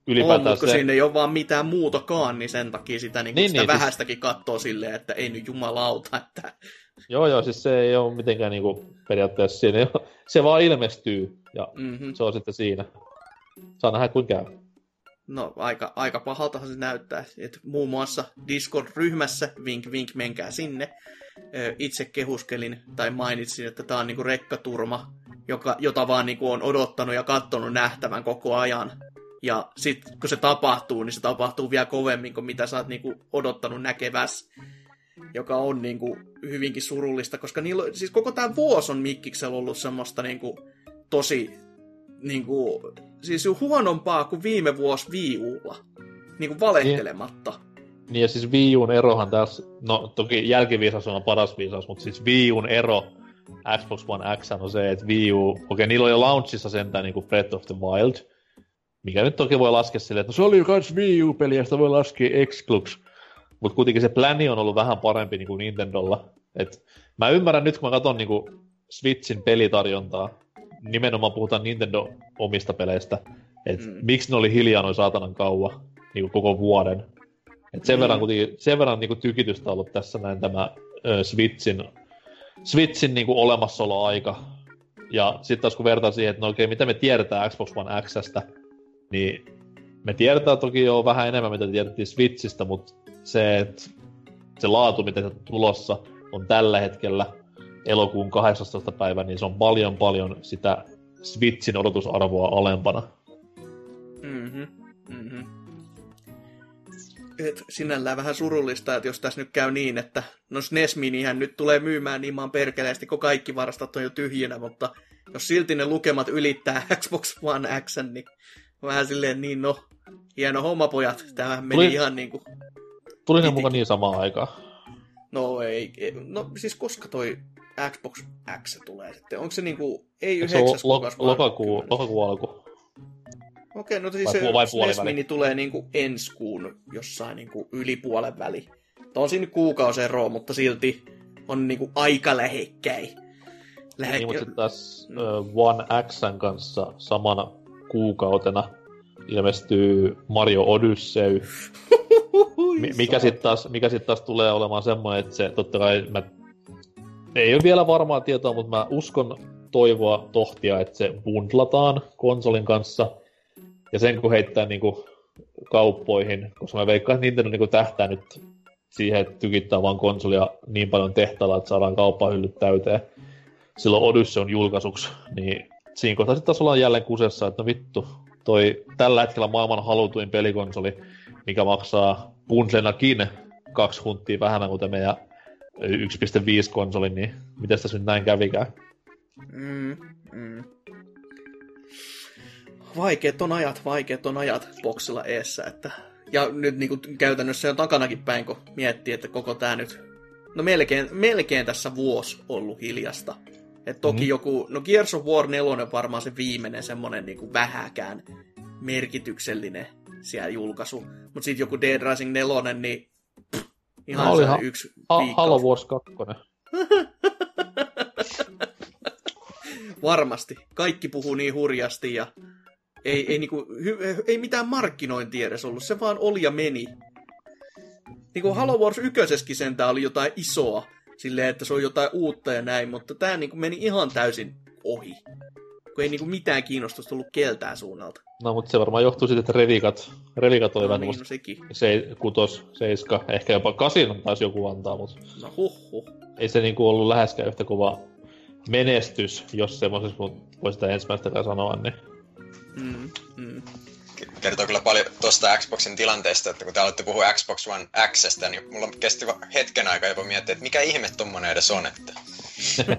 ylipäätään on, se... siinä ei ole vaan mitään muutakaan, niin sen takia sitä, niin, niin, sitä niin, siis- vähästäkin siis... katsoo silleen, että ei nyt jumalauta. Että... Joo, joo, siis se ei ole mitenkään niinku periaatteessa siinä. Se vaan ilmestyy ja mm-hmm. se on sitten siinä. Saa nähdä kuinka käy. No aika, aika pahaltahan se näyttää. Et muun muassa Discord-ryhmässä, vink vink, menkää sinne, itse kehuskelin tai mainitsin, että tämä on niinku rekkaturma joka, jota vaan niin kuin on odottanut ja katsonut nähtävän koko ajan. Ja sitten kun se tapahtuu, niin se tapahtuu vielä kovemmin kuin mitä sä oot niin kuin odottanut näkeväs. Joka on niin kuin hyvinkin surullista, koska niillä, siis koko tämä vuosi on Mikkiksellä ollut semmoista niin kuin, tosi niin kuin, siis huonompaa kuin viime vuosi Wii Ulla. Niin kuin valehtelematta. Niin, niin ja siis Wii Uun erohan tässä, no toki jälkiviisaus on paras viisaus, mutta siis Wii Uun ero Xbox One X on se, että Wii U, okei, okay, niillä oli jo launchissa sentään niin kuin Breath of the Wild, mikä nyt toki voi laskea silleen, että no se oli jo kans Wii U-peli, ja sitä voi laskea Exclux. Mutta kuitenkin se pläni on ollut vähän parempi niin kuin Nintendolla. Et mä ymmärrän nyt, kun mä katson niin kuin Switchin pelitarjontaa, nimenomaan puhutaan Nintendo omista peleistä, että mm. miksi ne oli hiljaa noin saatanan kauan, niin kuin koko vuoden. Et sen mm. verran, sen verran niin kuin tykitystä ollut tässä näin tämä ö, Switchin Switchin niin kuin olemassaoloaika. Ja sitten taas kun vertaa siihen, että no okei, mitä me tiedetään Xbox One Xstä, niin me tiedetään toki jo vähän enemmän, mitä tiedettiin Switchistä, mutta se, että se laatu, mitä se tulossa on tällä hetkellä elokuun 18. päivä, niin se on paljon paljon sitä Switchin odotusarvoa alempana. Mm-hmm. Mm-hmm et sinällään vähän surullista, että jos tässä nyt käy niin, että no SNES Minihän nyt tulee myymään niin maan perkeleesti, kun kaikki varastot on jo tyhjinä, mutta jos silti ne lukemat ylittää Xbox One X, niin vähän silleen niin no, hieno homma pojat, tämä meni Tuli... ihan niin kuin... Tuli ne mukaan niin samaan aikaan? No ei, ei, no siis koska toi Xbox X tulee sitten? Onko se niinku, ei yhdeksäs lo- lokakuu, lokakuu alku? Okei, no siis Vai se vai SNES? Mini tulee niinku ensi kuun jossain niinku yli puolen väli. Tää on siinä kuukausi eroa, mutta silti on niinku aika lähekkäin. Lähe... Niin, mutta sitten taas ö, One Xn kanssa samana kuukautena ilmestyy Mario Odyssey, mi- mikä sitten taas, mikä sit taas tulee olemaan semmoinen, että se totta kai, mä, ei ole vielä varmaa tietoa, mutta mä uskon toivoa tohtia, että se bundlataan konsolin kanssa, ja sen kun heittää niinku kauppoihin, koska mä veikkaan, että Nintendo niinku tähtää nyt siihen, että tykittää vaan konsolia niin paljon tehtaalla, että saadaan kauppahyllyt täyteen. Silloin Odyssey on julkaisuksi, niin siinä kohtaa sitten taas ollaan jälleen kusessa, että no vittu, toi tällä hetkellä maailman halutuin pelikonsoli, mikä maksaa punsenakin kaksi hunttia vähemmän kuin meidän 1.5 konsoli, niin miten tässä nyt näin kävikään? Mm, mm. Vaikeet on ajat, vaikeet on ajat boksilla eessä, että... Ja nyt niin kuin käytännössä jo takanakin päin, kun miettii, että koko tää nyt... No melkein, melkein tässä vuosi ollut hiljasta. Et toki Mhm. joku... No Gears of War 4 on varmaan se viimeinen semmonen niin kuin vähäkään merkityksellinen siellä julkaisu. Mutta sitten joku Dead Rising 4, niin... Ihan No olihan- yksi Ha-. Halo Wars 2. Varmasti. Kaikki puhuu niin hurjasti ja ei, ei, niinku, hy, ei mitään markkinointia edes ollut. Se vaan oli ja meni. Niinku Halo Wars 1 sentään oli jotain isoa. Silleen, että se on jotain uutta ja näin, mutta tämä niinku meni ihan täysin ohi. Kun ei niinku mitään kiinnostusta tullut keltään suunnalta. No, mutta se varmaan johtuu siitä, että revikat, revikat oli No vähän niin, no sekin. se, kutos, seiska, ehkä jopa kasin taisi joku antaa, mutta No huh huh. ei se niinku ollut läheskään yhtä kova menestys, jos semmoisessa voi sitä ensimmäistäkään sanoa, niin Mm, mm. kertoo kyllä paljon tuosta Xboxin tilanteesta, että kun te aloitte puhua Xbox One Xstä, niin mulla kesti hetken aikaa jopa miettiä, että mikä ihme tommonen edes on, että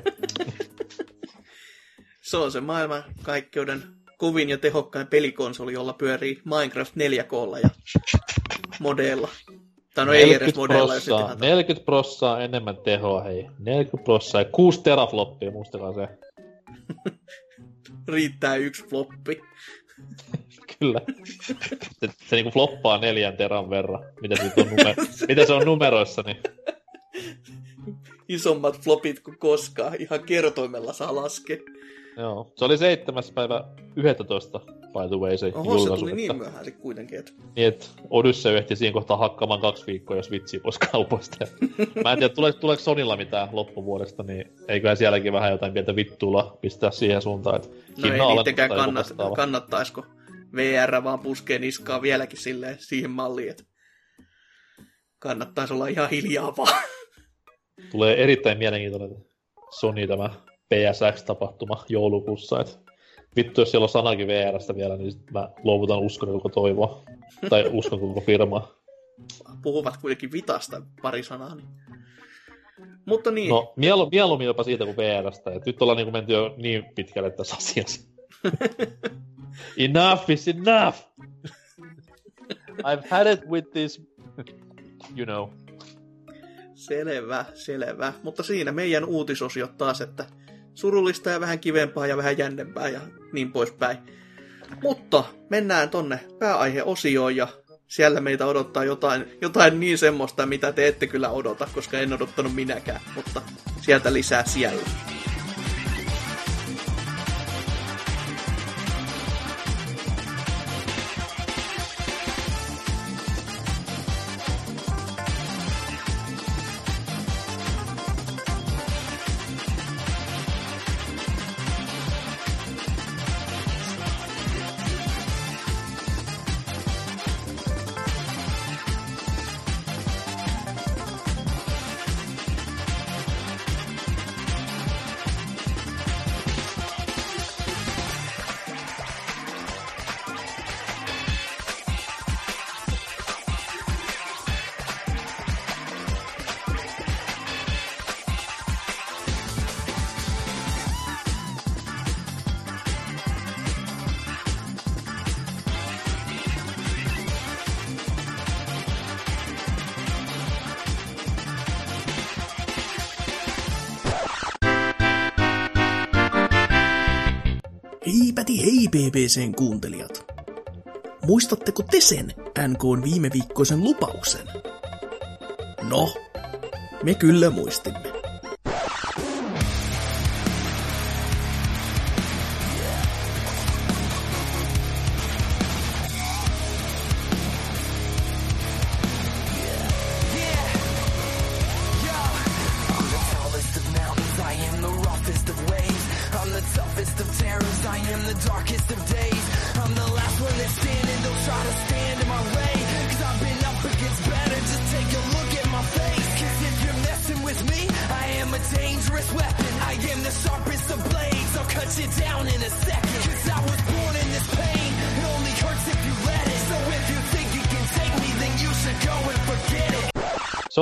Se on se maailman kaikkeuden kovin ja tehokkain pelikonsoli, jolla pyörii Minecraft 4K ja modeilla. Tai no ei edes modeilla, jos prossaa, et 40 prossaa enemmän tehoa, hei. 40 prossaa ja 6 terafloppia, muistakaa se. riittää yksi floppi. Kyllä. Se, se niinku floppaa neljän teran verran. Mitä, siitä on numer- mitä se on numeroissa, niin Isommat flopit kuin koskaan. Ihan kertoimella saa laskea. Joo. Se oli 7. päivä 11. by the way se Oho, se julkaisu. tuli niin että- myöhään sitten kuitenkin. Että... Niin, että Odyssey ehti siinä kohtaa hakkaamaan kaksi viikkoa, jos vitsi pois kaupoista. Mä en tiedä, tuleeko, tuleeko Sonilla mitään loppuvuodesta, niin eiköhän sielläkin vähän jotain pientä vittuilla pistää siihen suuntaan, että No ei kannat, kannattaisiko VR vaan puskee niskaa vieläkin silleen siihen malliin, että kannattaisi olla ihan hiljaa vaan. Tulee erittäin mielenkiintoinen Sony tämä PSX-tapahtuma joulukuussa, että vittu, jos siellä on sanakin VRstä vielä, niin sit mä luovutan uskon koko toivoa. Tai uskon koko firmaa. Puhuvat kuitenkin vitasta pari sanaa. Niin. Mutta niin, No, mielu, mieluummin jopa siitä kuin VRstä. Et nyt ollaan niin menty jo niin pitkälle tässä asiassa. enough is enough! I've had it with this, you know. Selvä, selvä. Mutta siinä meidän uutisosiot taas, että surullista ja vähän kivempaa ja vähän jännempää ja niin poispäin. Mutta mennään tonne pääaiheosioon ja siellä meitä odottaa jotain, jotain niin semmoista, mitä te ette kyllä odota, koska en odottanut minäkään. Mutta sieltä lisää siellä. BBCn kuuntelijat! Muistatteko te sen NKn viime viikkoisen lupauksen? No, me kyllä muistimme.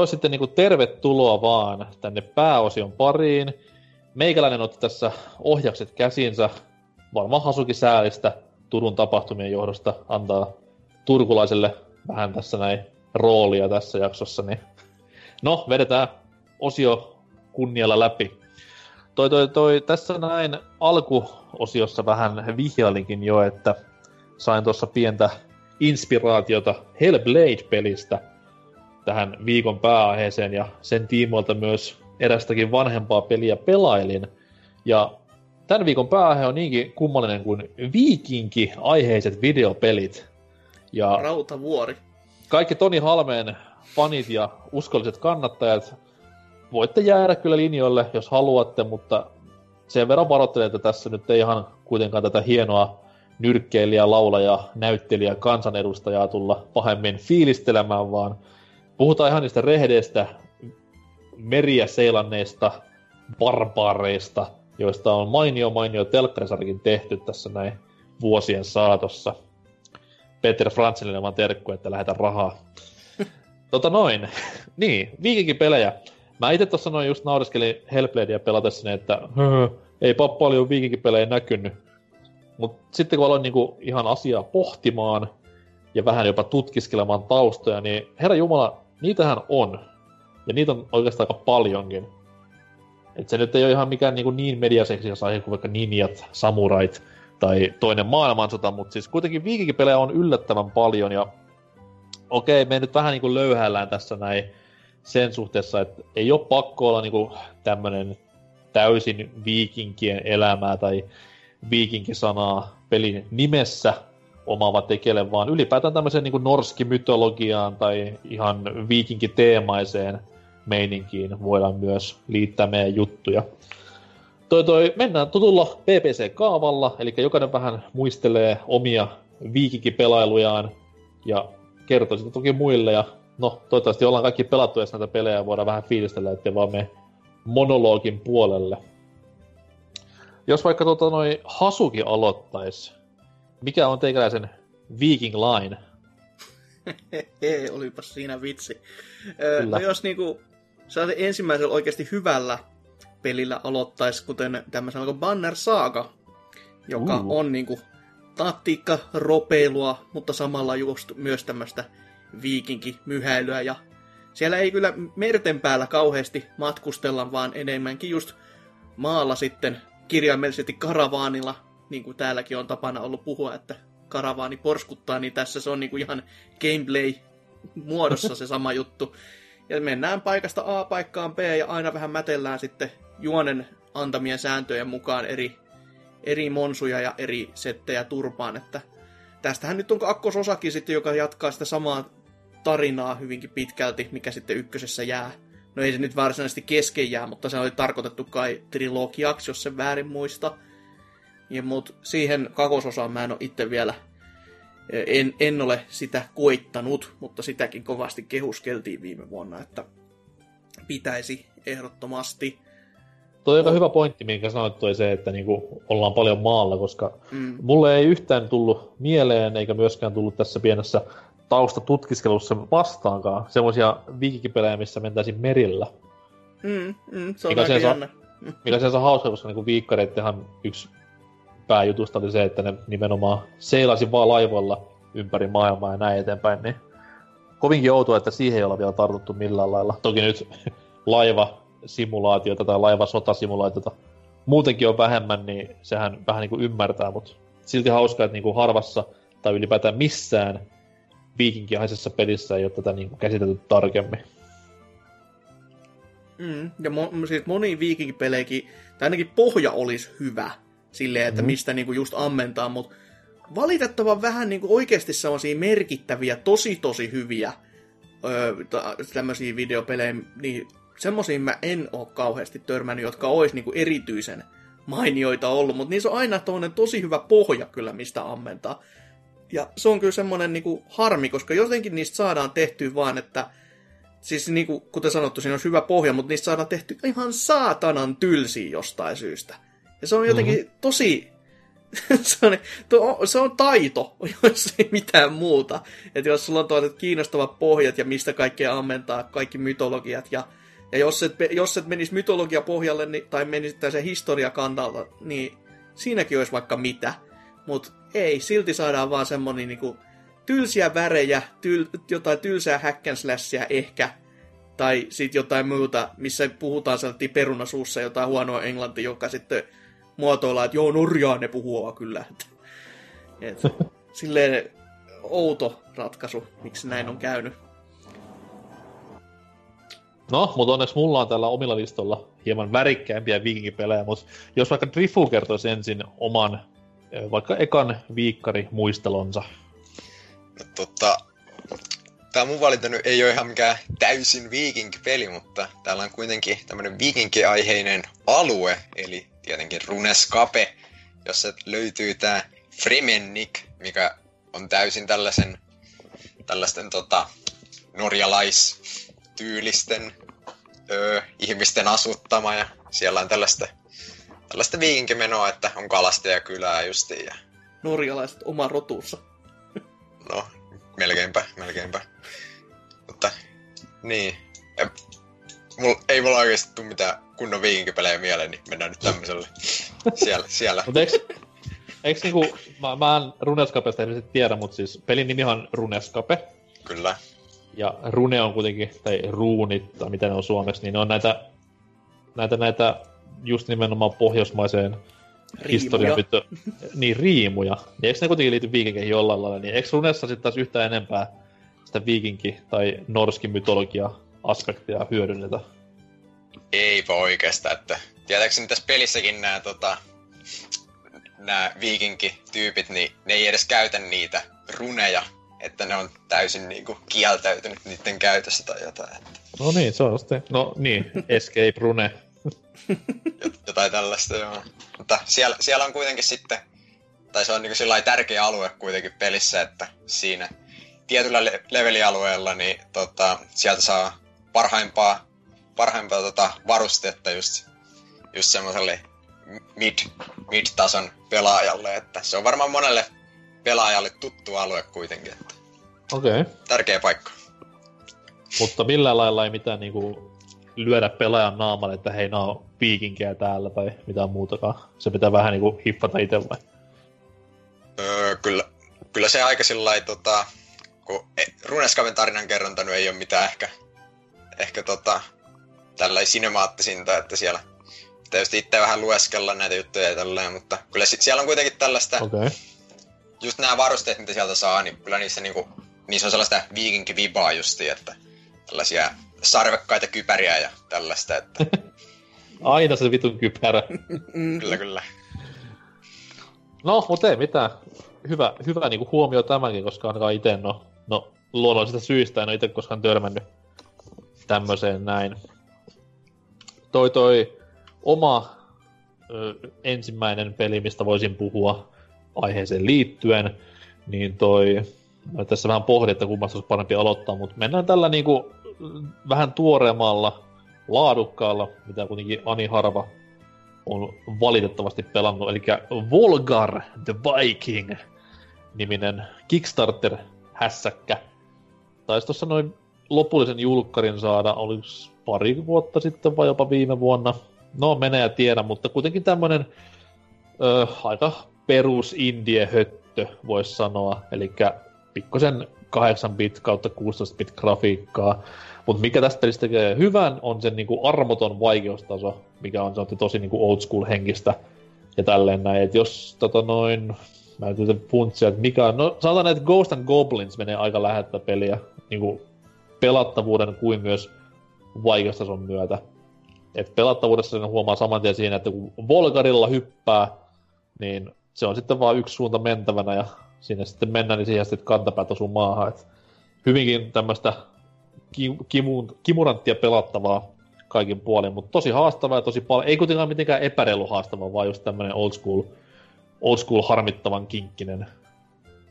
Olisi sitten niinku tervetuloa vaan tänne pääosion pariin. Meikäläinen otti tässä ohjakset käsinsä. Varmaan Hasuki säälistä Turun tapahtumien johdosta antaa turkulaiselle vähän tässä näin roolia tässä jaksossa. Niin... No, vedetään osio kunnialla läpi. Toi, toi, toi, tässä näin alkuosiossa vähän vihjailinkin jo, että sain tuossa pientä inspiraatiota Hellblade-pelistä – tähän viikon pääaiheeseen ja sen tiimoilta myös erästäkin vanhempaa peliä pelailin. Ja tämän viikon pääaihe on niinkin kummallinen kuin viikinki-aiheiset videopelit. Ja Rautavuori. kaikki Toni Halmeen fanit ja uskolliset kannattajat voitte jäädä kyllä linjoille, jos haluatte, mutta sen verran varoittelen, että tässä nyt ei ihan kuitenkaan tätä hienoa nyrkkeilijä, laulaja, näyttelijä, kansanedustajaa tulla pahemmin fiilistelemään, vaan puhutaan ihan niistä rehdeistä, meriä seilanneista barbaareista, joista on mainio mainio telkkarisarjakin tehty tässä näin vuosien saatossa. Peter Franselille vaan terkku, että lähetä rahaa. tota noin. niin, viikinkipelejä. Mä itse tuossa noin just naureskelin Hellbladea pelatessani, että "Höhö, ei paljon viikinkipelejä näkynyt. Mut sitten kun aloin niinku ihan asiaa pohtimaan ja vähän jopa tutkiskelemaan taustoja, niin herra Jumala, niitähän on. Ja niitä on oikeastaan aika paljonkin. Et se nyt ei ole ihan mikään niinku niin mediaseksi aihe kuin vaikka ninjat, samurait tai toinen maailmansota, mutta siis kuitenkin viikinkipelejä on yllättävän paljon ja okei, me nyt vähän niinku löyhällään tässä näin sen suhteessa, että ei ole pakko olla niinku tämmönen täysin viikinkien elämää tai viikinkisanaa pelin nimessä omaava tekele, vaan ylipäätään tämmöiseen niin norski-mytologiaan tai ihan viikinkiteemaiseen meininkiin voidaan myös liittää meidän juttuja. Toi, toi, mennään tutulla PPC-kaavalla, eli jokainen vähän muistelee omia viikinkipelailujaan ja kertoo sitä toki muille. Ja no, toivottavasti ollaan kaikki pelattu edes näitä pelejä ja voidaan vähän fiilistellä, ettei vaan me monologin puolelle. Jos vaikka tota noi Hasuki aloittais, mikä on teikäläisen Viking Line? Hehe, olipas siinä vitsi. Ö, Kyllä. no jos niinku ensimmäisellä oikeasti hyvällä pelillä aloittaisi, kuten tämmöisellä kuin Banner Saga, joka Uh. on niinku taktiikka, ropeilua, mutta samalla just myös tämmöistä viikinkimyhäilyä ja siellä ei kyllä merten päällä kauheasti matkustella, vaan enemmänkin just maalla sitten kirjaimellisesti karavaanilla, niin kuin täälläkin on tapana ollut puhua, että karavaani porskuttaa, niin tässä se on niin kuin ihan gameplay muodossa se sama juttu. Ja mennään paikasta A paikkaan B ja aina vähän mätellään sitten juonen antamien sääntöjen mukaan eri, eri monsuja ja eri settejä turpaan, että tästähän nyt on kakkososakin sitten, joka jatkaa sitä samaa tarinaa hyvinkin pitkälti, mikä sitten ykkösessä jää. No ei se nyt varsinaisesti kesken jää, mutta se oli tarkoitettu kai trilogiaksi, jos sen väärin muista. Ja mut siihen kakososaan mä en ole itse vielä, en, en ole sitä koittanut, mutta sitäkin kovasti kehuskeltiin viime vuonna, että pitäisi ehdottomasti. Toi on aika hyvä pointti, minkä sanoit, toi se, että niinku ollaan paljon maalla, koska Mm. mulle ei yhtään tullut mieleen, eikä myöskään tullut tässä pienessä taustatutkistelussa vastaankaan semmoisia viikinkipelejä, missä mentäisiin merillä. Mm, mm, se on Mikä aika jännä. Mikä se on hauska, koska niinku viikkareittehan yksi pääjutusta oli se, että ne nimenomaan seilasi vaan laivoilla ympäri maailmaa ja näin eteenpäin, niin kovinkin outoa, että siihen ei olla vielä tartuttu millään lailla. Toki nyt laivasimulaatiota tai laivasotasimulaatiota muutenkin on vähemmän, niin sehän vähän niin kuin ymmärtää, mutta silti hauskaa, että niinku harvassa tai ylipäätään missään viikinkihaisessa pelissä ei ole tätä niinku käsitelty tarkemmin. Mm, ja mo- siis moni viikinkipelejäkin, tai ainakin pohja olisi hyvä silleen, että mm. mistä niinku just ammentaa, mutta valitettavan vähän niinku oikeasti sellaisia merkittäviä, tosi tosi hyviä öö, tämmöisiä videopelejä, niin semmoisiin mä en ole kauheasti törmännyt, jotka olisi niinku erityisen mainioita ollut, mutta niissä on aina toinen tosi hyvä pohja kyllä, mistä ammentaa. Ja se on kyllä semmoinen niinku harmi, koska jotenkin niistä saadaan tehtyä vaan, että siis niinku, kuten sanottu, siinä on hyvä pohja, mutta niistä saadaan tehty ihan saatanan tylsiä jostain syystä. Ja se on jotenkin mm-hmm. tosi... se, on, to, se on taito, jos ei mitään muuta. Että jos sulla on tuollaiset kiinnostavat pohjat ja mistä kaikkea ammentaa, kaikki mytologiat ja ja jos et, jos et menisi mytologia pohjalle niin, tai menisi sen historiakannalta, niin siinäkin olisi vaikka mitä. Mutta ei, silti saadaan vaan semmonen niinku tylsiä värejä, tyl, jotain tylsää häkkänslashia ehkä, tai sitten jotain muuta, missä puhutaan sellainen perunasuussa jotain huonoa englantia, joka sitten muotoillaan, että joo, Norjaa ne puhuu kyllä. Et, silleen outo ratkaisu, miksi näin on käynyt. No, mutta onneksi mulla on tällä omilla listolla hieman värikkäämpiä viikinkipelejä, mutta jos vaikka Drifu kertoisi ensin oman, vaikka ekan viikkari muistelonsa. No, tota, tämä mun valinta nyt ei ole ihan mikään täysin viikinkipeli, mutta täällä on kuitenkin tämmöinen viikinkiaiheinen alue, eli tietenkin Runescape, jossa löytyy tämä Fremennik, mikä on täysin tällaisen, tällaisten tota, norjalais tyylisten öö, ihmisten asuttama ja siellä on tällaista, tällaista viikinkimenoa, että on kylää justiin. Ja... Norjalaiset oma rotuussa. No, melkeinpä, melkeinpä. Mutta, niin. Ja, mul, ei mulla oikeasti tule mitään kunnon viikinkipelejä mieleen, niin mennään nyt tämmöiselle. siellä, siellä. Mutta eikö, eikö niinku, mä, mä en Runescapesta tiedä, mutta siis pelin nimi on Runescape. Kyllä. Ja rune on kuitenkin, tai ruunit, tai mitä ne on suomeksi, niin ne on näitä, näitä, näitä just nimenomaan pohjoismaiseen historian niin riimuja. Ja eikö ne kuitenkin liity viikinkeihin jollain lailla, niin eikö runessa sitten taas yhtään enempää sitä viikinki- tai norskin mytologia aspektia hyödynnetä? Eipä oikeastaan, että tietääkseni tässä pelissäkin nämä tota, nämä viikinkityypit, niin ne ei edes käytä niitä runeja, että ne on täysin niinku kieltäytynyt niiden käytössä tai jotain. Että... No niin, se on sitten, no niin, Escape Rune. jotain tällaista, joo. Mutta siellä, siellä on kuitenkin sitten, tai se on niinku sillä tärkeä alue kuitenkin pelissä, että siinä tietyllä le- levelialueella, niin tota, sieltä saa parhaimpaa, parhaimpaa tota, varustetta just, just semmoiselle mid, mid-tason pelaajalle, että se on varmaan monelle pelaajalle tuttu alue kuitenkin. Että Okei. Okay. Tärkeä paikka. Mutta millään lailla ei mitään niinku lyödä pelaajan naamalle, että hei, nää on viikinkejä täällä tai mitään muutakaan. Se pitää vähän niinku hiffata itse vai? Öö, kyllä, kyllä se aika sillä tota, kun e, Runeskaven tarinan kerronta ei ole mitään ehkä, ehkä tota, tällainen sinemaattisinta, että siellä tietysti itse vähän lueskella näitä juttuja ja tälleen, mutta kyllä siellä on kuitenkin tällaista okay just nämä varusteet, mitä sieltä saa, niin kyllä niissä, niinku, niissä on sellaista viikinkivibaa justi, että tällaisia sarvekkaita kypäriä ja tällaista, että... Aina se vitun kypärä. kyllä, kyllä. No, mutta ei mitään. Hyvä, hyvä niinku huomio tämänkin, koska ainakaan itse, no, no luonnollisista syistä en ole itse koskaan törmännyt tämmöiseen näin. Toi toi oma ö, ensimmäinen peli, mistä voisin puhua, aiheeseen liittyen, niin toi, tässä vähän pohdin, että kummasta olisi parempi aloittaa, mutta mennään tällä niinku vähän tuoreemmalla, laadukkaalla, mitä kuitenkin Ani Harva on valitettavasti pelannut, eli Volgar the Viking niminen Kickstarter-hässäkkä. Taisi tuossa noin lopullisen julkkarin saada, oliko pari vuotta sitten vai jopa viime vuonna. No, menee ja tiedä, mutta kuitenkin tämmönen ö, aika perus indie höttö, voisi sanoa. Eli pikkosen 8-bit kautta 16-bit grafiikkaa. Mutta mikä tästä pelistä tekee hyvän, on sen niinku armoton vaikeustaso, mikä on sanottu tosi niinku old school henkistä ja tälleen näin. Et jos tota noin, Mä yritän funtsia, että mikä on... No sanotaan, että Ghost and Goblins menee aika lähettä peliä, niinku pelattavuuden kuin myös vaikeustason myötä. Et pelattavuudessa sen huomaa saman tien siinä, että kun Volgarilla hyppää, niin se on sitten vaan yksi suunta mentävänä ja sinne sitten mennään, niin siihen sitten kantapäät osuu maahan. Et hyvinkin tämmöistä kim, kimun, kimuranttia pelattavaa kaikin puolin, mutta tosi haastavaa ja tosi paljon, ei kuitenkaan mitenkään epäreilu haastavaa, vaan just tämmöinen old school, old school harmittavan kinkkinen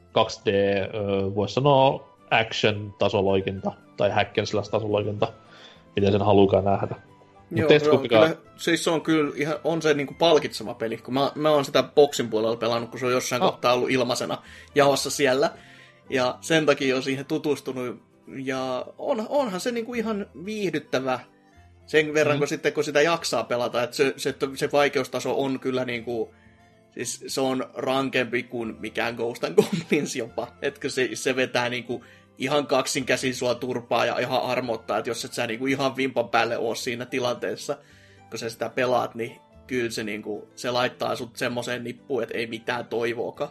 2D, voisi sanoa action-tasoloikinta tai hack and slash tasoloikinta, miten sen haluukaan nähdä. Joo, joo mikä... kyllä, siis se on kyllä ihan, on se niinku palkitseva peli, kun mä, mä oon sitä boksin puolella pelannut, kun se on jossain oh. kohtaa ollut ilmaisena jaossa siellä. Ja sen takia on siihen tutustunut. Ja on, onhan se niinku ihan viihdyttävä sen verran, mm. kun sitten kun sitä jaksaa pelata. Että se, se, se vaikeustaso on kyllä niinku, siis se on rankempi kuin mikään Ghost and Goblins jopa. Että se, se vetää niinku ihan kaksin käsin sua turpaa ja ihan armottaa, että jos et sä niinku ihan vimpan päälle oo siinä tilanteessa, kun sä sitä pelaat, niin kyllä se, niinku, se laittaa sut semmoiseen nippuun, että ei mitään toivoakaan.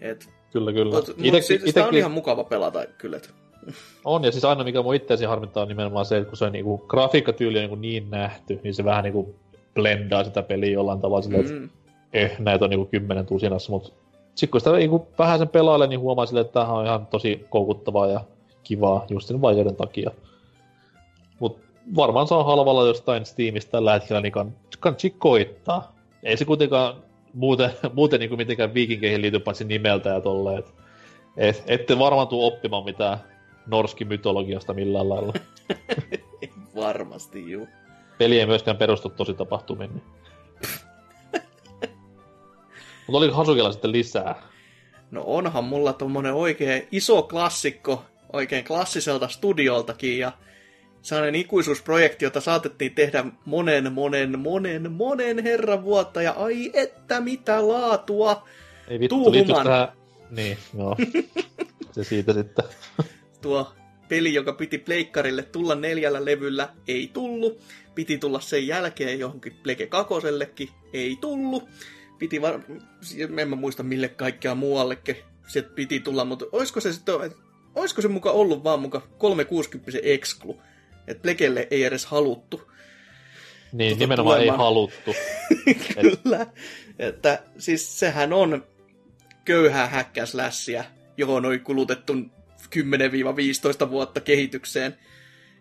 Et, kyllä, kyllä. Mut, ite, mut, ite, sitä on ihan mukava pelata kyllä. Et. On, ja siis aina mikä mun itseäsi harmittaa on nimenomaan se, että kun se on niinku, grafiikkatyyli on niinku niin nähty, niin se vähän niinku blendaa sitä peliä jollain tavalla silleen, mm. että eh, näitä on niinku kymmenen tusinassa, mutta sitten kun sitä niinku vähän sen pelailee, niin huomaa sille, että tämä on ihan tosi koukuttavaa ja kivaa just sen vaikeuden takia. Mut varmaan saa halvalla jostain Steamista tällä hetkellä, niin kann, kannattaa koittaa. Ei se kuitenkaan muuten, muuten niin kuin mitenkään viikinkeihin liity paitsi nimeltä ja tolleen. Et, et, ette varmaan tule oppimaan mitään norski mytologiasta millään lailla. Varmasti, juu. Peli ei myöskään perustu tosi tapahtumiin. Niin. Mutta oliko Hasukilla sitten lisää? No onhan mulla tommonen oikein iso klassikko, oikein klassiselta studioltakin, ja sellainen ikuisuusprojekti, jota saatettiin tehdä monen, monen, monen, monen herran vuotta, ja ai että mitä laatua! Ei vittu, Tuuhuman. tähän... Niin, joo. Se siitä sitten. Tuo peli, joka piti pleikkarille tulla neljällä levyllä, ei tullut. Piti tulla sen jälkeen johonkin Pleke kakosellekin, ei tullut piti var... en mä muista mille kaikkea muuallekin se piti tulla, mutta olisiko se sitten, olisiko se muka ollut vaan muka 360 exclu, että Plekelle ei edes haluttu. Niin, tuota nimenomaan tulemaan. ei haluttu. Kyllä, että siis sehän on köyhää häkkäslässiä, johon on kulutettu 10-15 vuotta kehitykseen.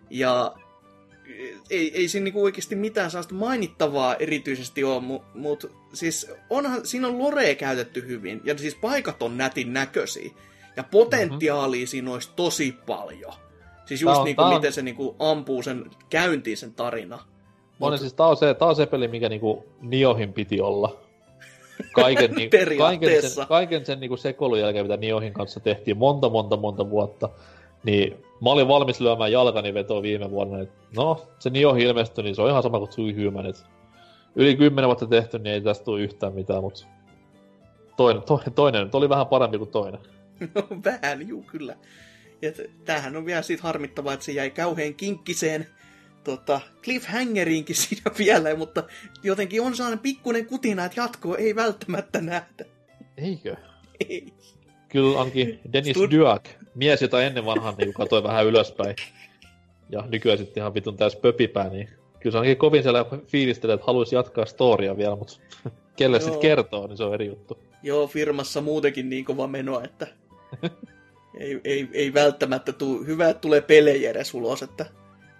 Ja ei, ei siinä niinku oikeasti mitään sellaista mainittavaa erityisesti ole, mutta mut, siis onhan, siinä on lorea käytetty hyvin, ja siis paikat on nätin näköisiä, ja potentiaalia mm-hmm. siinä olisi tosi paljon. Siis just on, niinku, on... miten se niinku ampuu sen käyntiin sen tarina. Mut... On, siis tää on, se, tää on se peli, mikä niinku Niohin piti olla. Kaiken, niin, kaiken sen, kaiken sen niinku sekoilun jälkeen, mitä Niohin kanssa tehtiin monta, monta, monta vuotta. Niin mä olin valmis lyömään jalkani vetoa viime vuonna, että no, se Nioh ilmestyi, niin se on ihan sama kuin Tsuy Human, että yli kymmenen vuotta tehty, niin ei tästä tule yhtään mitään, mutta toinen, toinen, toinen oli vähän parempi kuin toinen. No vähän, juu kyllä. Ja tämähän on vielä siitä harmittavaa, että se jäi kauhean kinkkiseen tota, cliffhangeriinkin siinä vielä, mutta jotenkin on sellainen pikkuinen kutina, että jatkoa ei välttämättä nähdä. Eikö? Ei. Kyllä onkin Dennis Stud- Duak, mies, jota ennen vanhan niin katsoi vähän ylöspäin. Ja nykyään sitten ihan vitun täys pöpipää, niin kyllä se onkin kovin siellä fiilistelee, että haluaisi jatkaa storia vielä, mutta kelle sitten kertoo, niin se on eri juttu. Joo, firmassa muutenkin niin kova meno, että ei, ei, ei välttämättä tule, hyvä, että tulee pelejä edes ulos, että,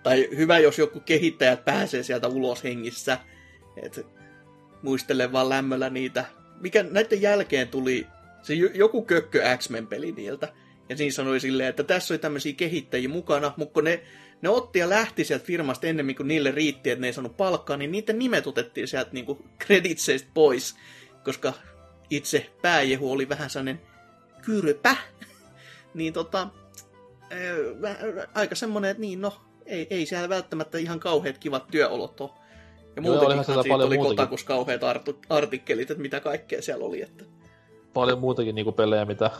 tai hyvä, jos joku kehittäjät pääsee sieltä ulos hengissä, että muistele vaan lämmöllä niitä. Mikä näiden jälkeen tuli se joku kökkö X-Men-peli niiltä. Ja siinä sanoi silleen, että tässä oli tämmöisiä kehittäjiä mukana, mutta ne, ne otti ja lähti sieltä firmasta ennen kuin niille riitti, että ne ei saanut palkkaa, niin niiden nimet otettiin sieltä niinku kreditseistä pois, koska itse pääjehu oli vähän sellainen kyrpä. niin tota, aika semmonen, että niin no, ei, ei siellä välttämättä ihan kauheat kivat työolot ole. Ja muutenkin siitä oli kotakus kauheat artikkelit, että mitä kaikkea siellä oli. Että paljon muutakin niinku pelejä, mitä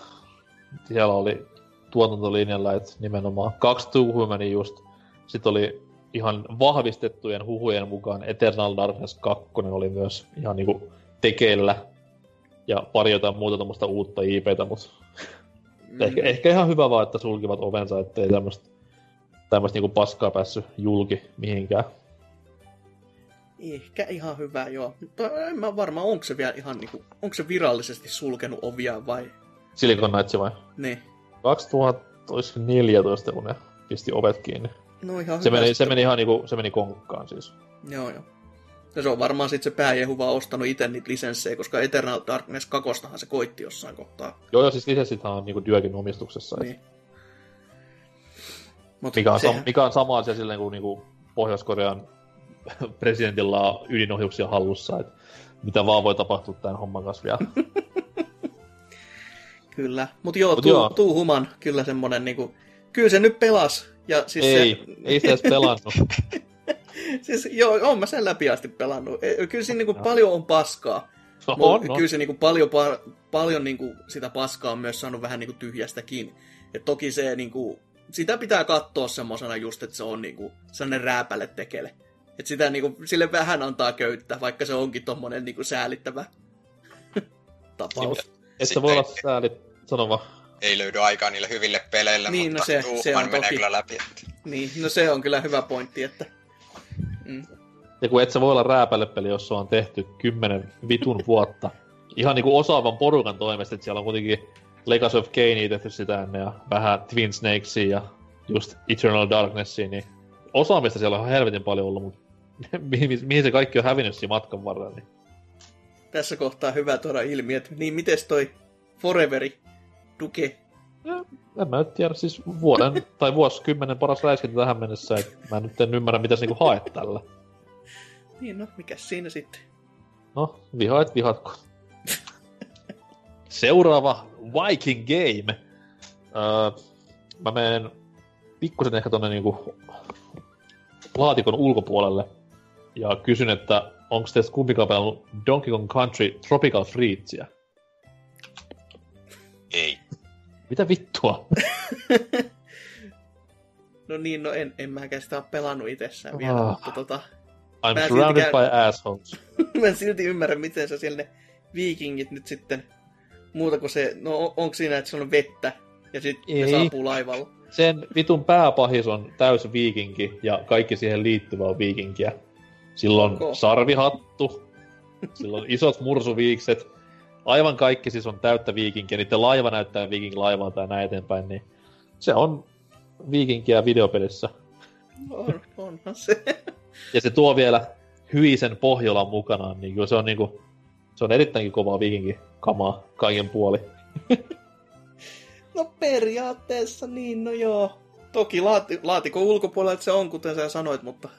siellä oli tuotantolinjalla, että nimenomaan kaksi Two Humania just. Sitten oli ihan vahvistettujen huhujen mukaan Eternal Darkness 2 oli myös ihan niinku tekeillä. ja pari jotain muuta tämmöistä uutta IPtä, mutta mm. ehkä, ehkä, ihan hyvä vaan, että sulkivat ovensa, ettei tämmöistä tämmöistä niinku paskaa päässyt julki mihinkään. Ehkä ihan hyvä, joo. Mutta en mä varma, onko se vielä ihan niinku, onko se virallisesti sulkenut ovia vai? Silicon Knights vai? Niin. 2014, kun ne pisti ovet kiinni. No ihan se meni, se meni ihan niinku, se meni konkkaan siis. Joo, joo. Ja se on varmaan sitten se pääjehu vaan ostanut itse niitä lisenssejä, koska Eternal Darkness 2 se koitti jossain kohtaa. Joo, joo, siis lisenssithan on niinku Dyökin omistuksessa. Niin. Mut Mikä on, sehän- mikä on sama asia silleen kuin niinku Pohjois-Korean presidentillä on ydinohjuksia hallussa, että mitä vaan voi tapahtua tämän homman kanssa vielä. Kyllä. Mutta joo, Mut tuu, joo. tuu human, kyllä semmonen niinku, kyllä se nyt pelas. Ja siis ei, se, ei sitä edes pelannut. siis joo, on mä sen läpi asti pelannut. E, Kyllä siinä niinku paljon on paskaa. On, Mut no. Kyllä se niinku paljon, pa- paljon niinku sitä paskaa on myös saanut vähän niinku tyhjästäkin. Et toki se niinku, sitä pitää katsoa semmosena just, että se on niinku sellainen rääpäle tekele. Että sitä niinku, sille vähän antaa köyttä, vaikka se onkin tommonen niinku säälittävä tapaus. Että voi olla sääli, sano vaan. Ei löydy aikaa niille hyville peleille, Niin, no mutta se- Tuuman se on menee toki. kyllä läpi. Niin, no se on kyllä hyvä pointti, että... Mm. Ja kun et sä voi olla rääpälepeli, jos se on tehty kymmenen vitun vuotta. Ihan niinku osaavan porukan toimesta, että siellä on kuitenkin Legacy of Kane tehty sitä ennen ja vähän Twin Snakesia ja just Eternal Darknessia, niin osaamista siellä on ihan helvetin paljon ollut, mutta mihin, mihin se kaikki on hävinnyt siinä matkan varrella, niin Tässä kohtaa hyvä tuoda ilmi, että niin mites toi Foreveri Duke? en mä nyt tiedä, siis vuoden tai vuosikymmenen paras räiskintä tähän mennessä, että mä nyt en ymmärrä, mitä sä niinku haet tällä. Niin no, mikäs siinä sitten? No, vihaat vihatko. Seuraava Viking Game. Öö, mä menen pikkusen ehkä tonne niinku laatikon ulkopuolelle ja kysyn, että onko teistä kumpikaan pelannut Donkey Kong Country Tropical Freezea? Mitä vittua? No niin, no en, en mäkään sitä ole pelannut itsessään vielä, Ah. mutta tota, I'm Mä surrounded siltikään- by assholes. mä en silti ymmärrä, miten sä siellä ne viikingit nyt sitten, muuta kuin se, no on- onko siinä, että se on vettä, ja sitten ne saapuu laivalla. Sen vitun pääpahis on täys viikinki ja kaikki siihen liittyvä on viikinkiä. Silloin Onko? sarvihattu, silloin isot mursuviikset, aivan kaikki siis on täyttä viikinkiä, niiden laiva näyttää viikinkilaivalta ja näin eteenpäin, niin se on viikinkiä videopelissä. On, onhan se. Ja se tuo vielä hyisen Pohjolan mukanaan, niin kyllä se on niinku, se on erittäinkin kovaa viikinki kamaa kaiken puoli. No periaatteessa niin, no joo. Toki laati, laatikon ulkopuolella se on, kuten sä sanoit, mutta...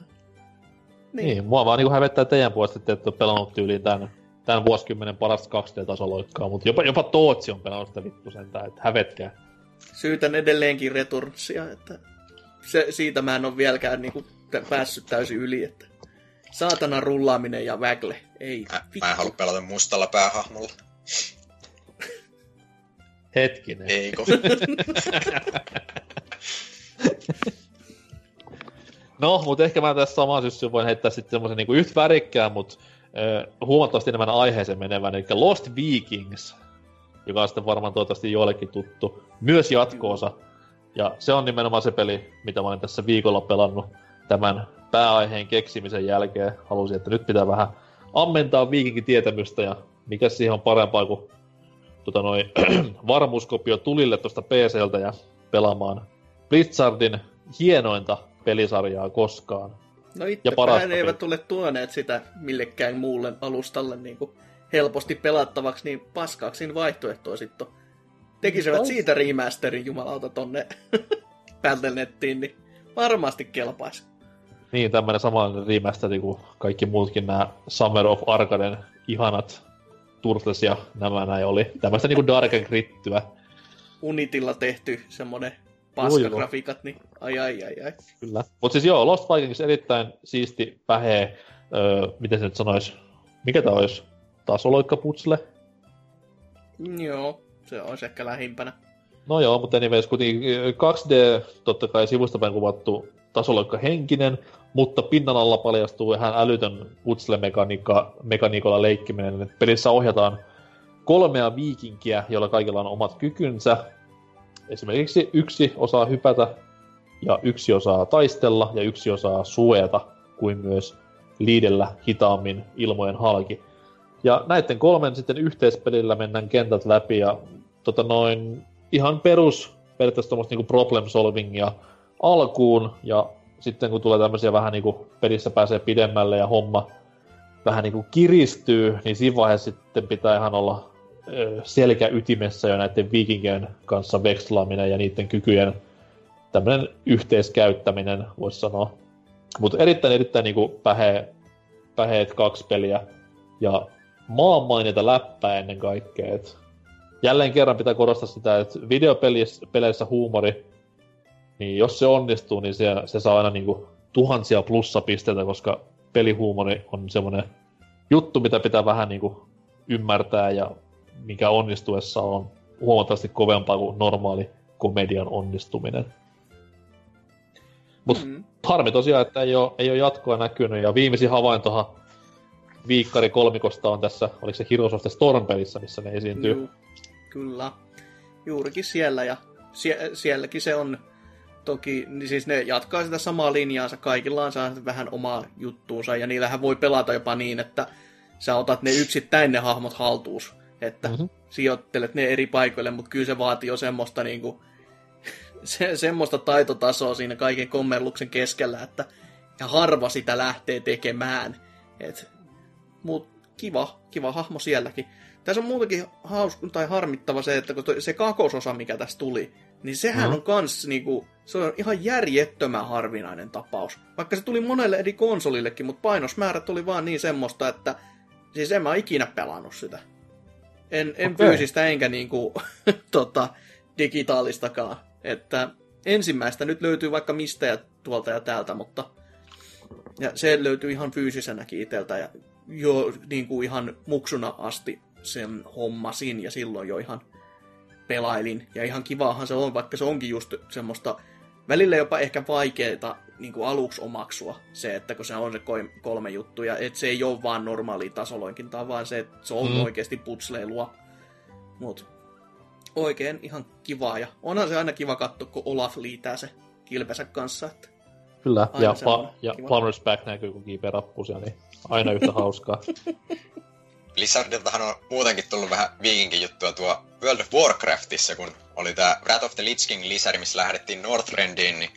Niin. niin mua vaan niinku hävettää teidän puolesta, että ette ole pelannut tyyliin tämän, tämän vuosikymmenen parasta 2D-tasoloikkaa, mutta jopa, jopa Tootsi on pelannut sitä vittu sentään, että hävetkää. Syytän edelleenkin Returnsia, että se, siitä mä en ole vieläkään niinku tä- päässyt täysin yli, että saatana rullaaminen ja vägle, ei Mä, vittu. mä en halua pelata mustalla päähahmolla. Hetkinen. Eikö? No, mutta ehkä mä tässä samaan syssyyn voin heittää sitten semmoisen niinku yhtä värikkään, mutta huomattavasti enemmän aiheeseen menevän, eli Lost Vikings, joka on sitten varmaan toivottavasti joillekin tuttu, myös jatkoosa. Ja se on nimenomaan se peli, mitä mä olen tässä viikolla pelannut tämän pääaiheen keksimisen jälkeen. Halusin, että nyt pitää vähän ammentaa viikinkitietämystä ja mikä siihen on parempaa kuin tota noi, varmuuskopio tulille tuosta PCltä ja pelaamaan Blizzardin hienointa pelisarjaa koskaan. No Ja itse ne eivät tule tuoneet sitä millekään muulle alustalle niin kuin helposti pelattavaksi, niin paskaaksiin vaihtoehtoa sitten. Tekisivät siitä remasterin jumalauta tonne Battle.nettiin, niin varmasti kelpaisi. Niin, tämmönen samanlainen remasteri kuin kaikki muutkin nämä Summer of Arcaden ihanat Turtles ja nämä näin oli. Tämmöistä niinku Dark Grittyä. Unitilla tehty semmonen paskagrafiikat, niin ai ai ai ai. Kyllä. Mutta siis joo, Lost Vikings erittäin siisti pähee, öö, miten se nyt sanois, mikä tää olisi, tasoloikkaputsle? Joo, se olisi ehkä lähimpänä. No joo, mutta anyways, kuitenkin ö, 2D, totta kai sivustapäin kuvattu tasoloikka henkinen, mutta pinnan alla paljastuu ihan älytön putsle-mekaniikalla leikkiminen. Pelissä ohjataan kolmea viikinkiä, joilla kaikilla on omat kykynsä. Esimerkiksi yksi osaa hypätä, ja yksi osaa taistella, ja yksi osaa suojata, kuin myös liidellä hitaammin ilmojen halki. Ja näiden kolmen sitten yhteispelillä mennään kentät läpi, ja tota noin, ihan perus periaatteessa tuommoista niinku problem solvingia alkuun, ja sitten kun tulee tämmöisiä vähän niinku pelissä pääsee pidemmälle ja homma vähän niinku kiristyy, niin siinä vaiheessa sitten pitää ihan olla ö, selkä ytimessä jo näiden viikinkien kanssa vekslaaminen ja niiden kykyjen tämmöinen yhteiskäyttäminen, voisi sanoa. Mutta erittäin, erittäin niinku pähe, päheet kaksi peliä ja maanmaineita läppää ennen kaikkea. Et jälleen kerran pitää korostaa sitä, että videopeleissä huumori, niin jos se onnistuu, niin se, se saa aina niinku tuhansia plussapisteitä, koska pelihuumori on semmoinen juttu, mitä pitää vähän niinku ymmärtää ja mikä onnistuessa on huomattavasti kovempaa kuin normaali komedian onnistuminen. Mutta mm. harmi tosiaan, että ei ole, ei ole jatkoa näkynyt, ja viimeisin havaintohan viikkari kolmikosta on tässä, oliko se Heroes of the Storm-pelissä, missä ne esiintyy. Juu, kyllä. Juurikin siellä, ja sie- sielläkin se on toki, niin siis ne jatkaa sitä samaa linjaansa, kaikilla on saa vähän omaa juttuunsa, ja niillähän voi pelata jopa niin, että sä otat ne yksittäin ne hahmot haltuus, että mm-hmm. sijoittelet ne eri paikoille, mutta kyllä se vaatii jo semmoista niinku, se, semmoista taitotasoa siinä kaiken kommelluksen keskellä, että ja harva sitä lähtee tekemään. Et, mut kiva, kiva hahmo sielläkin. Tässä on muutenkin hauska tai harmittava se, että kun toi, se kakososa, mikä tässä tuli, niin sehän mm. on kans niinku, se on ihan järjettömän harvinainen tapaus. Vaikka se tuli monelle eri konsolillekin, mutta painosmäärät oli vaan niin semmoista, että siis en mä ikinä pelannut sitä. En, en okay. fyysistä enkä niinku, tota, digitaalistakaan. Että ensimmäistä nyt löytyy vaikka mistä ja tuolta ja täältä, mutta ja se löytyy ihan fyysisenäkin itseltä ja jo niin kuin ihan muksuna asti sen hommasin ja silloin jo ihan pelailin. Ja ihan kivahan se on, vaikka se onkin just semmoista välillä jopa ehkä vaikeaa niin kuin aluksi omaksua se, että kun se on se kolme juttuja, että se ei ole vaan normaali tasoloinkinta, vaan se, että se on mm. oikeasti putsleilua. Mutta oikein ihan kivaa. Ja onhan se aina kiva katsoa, kun Olaf liitää se kilpensä kanssa. Että Kyllä, ja, pa- ja Plumber's Back näkyy, kun kiipeä rappusia, niin aina yhtä hauskaa. Blizzardiltahan on muutenkin tullut vähän viikinkin juttua tuo World of Warcraftissa, kun oli tää Wrath of the Lich King lisäri, missä lähdettiin Northrendiin, niin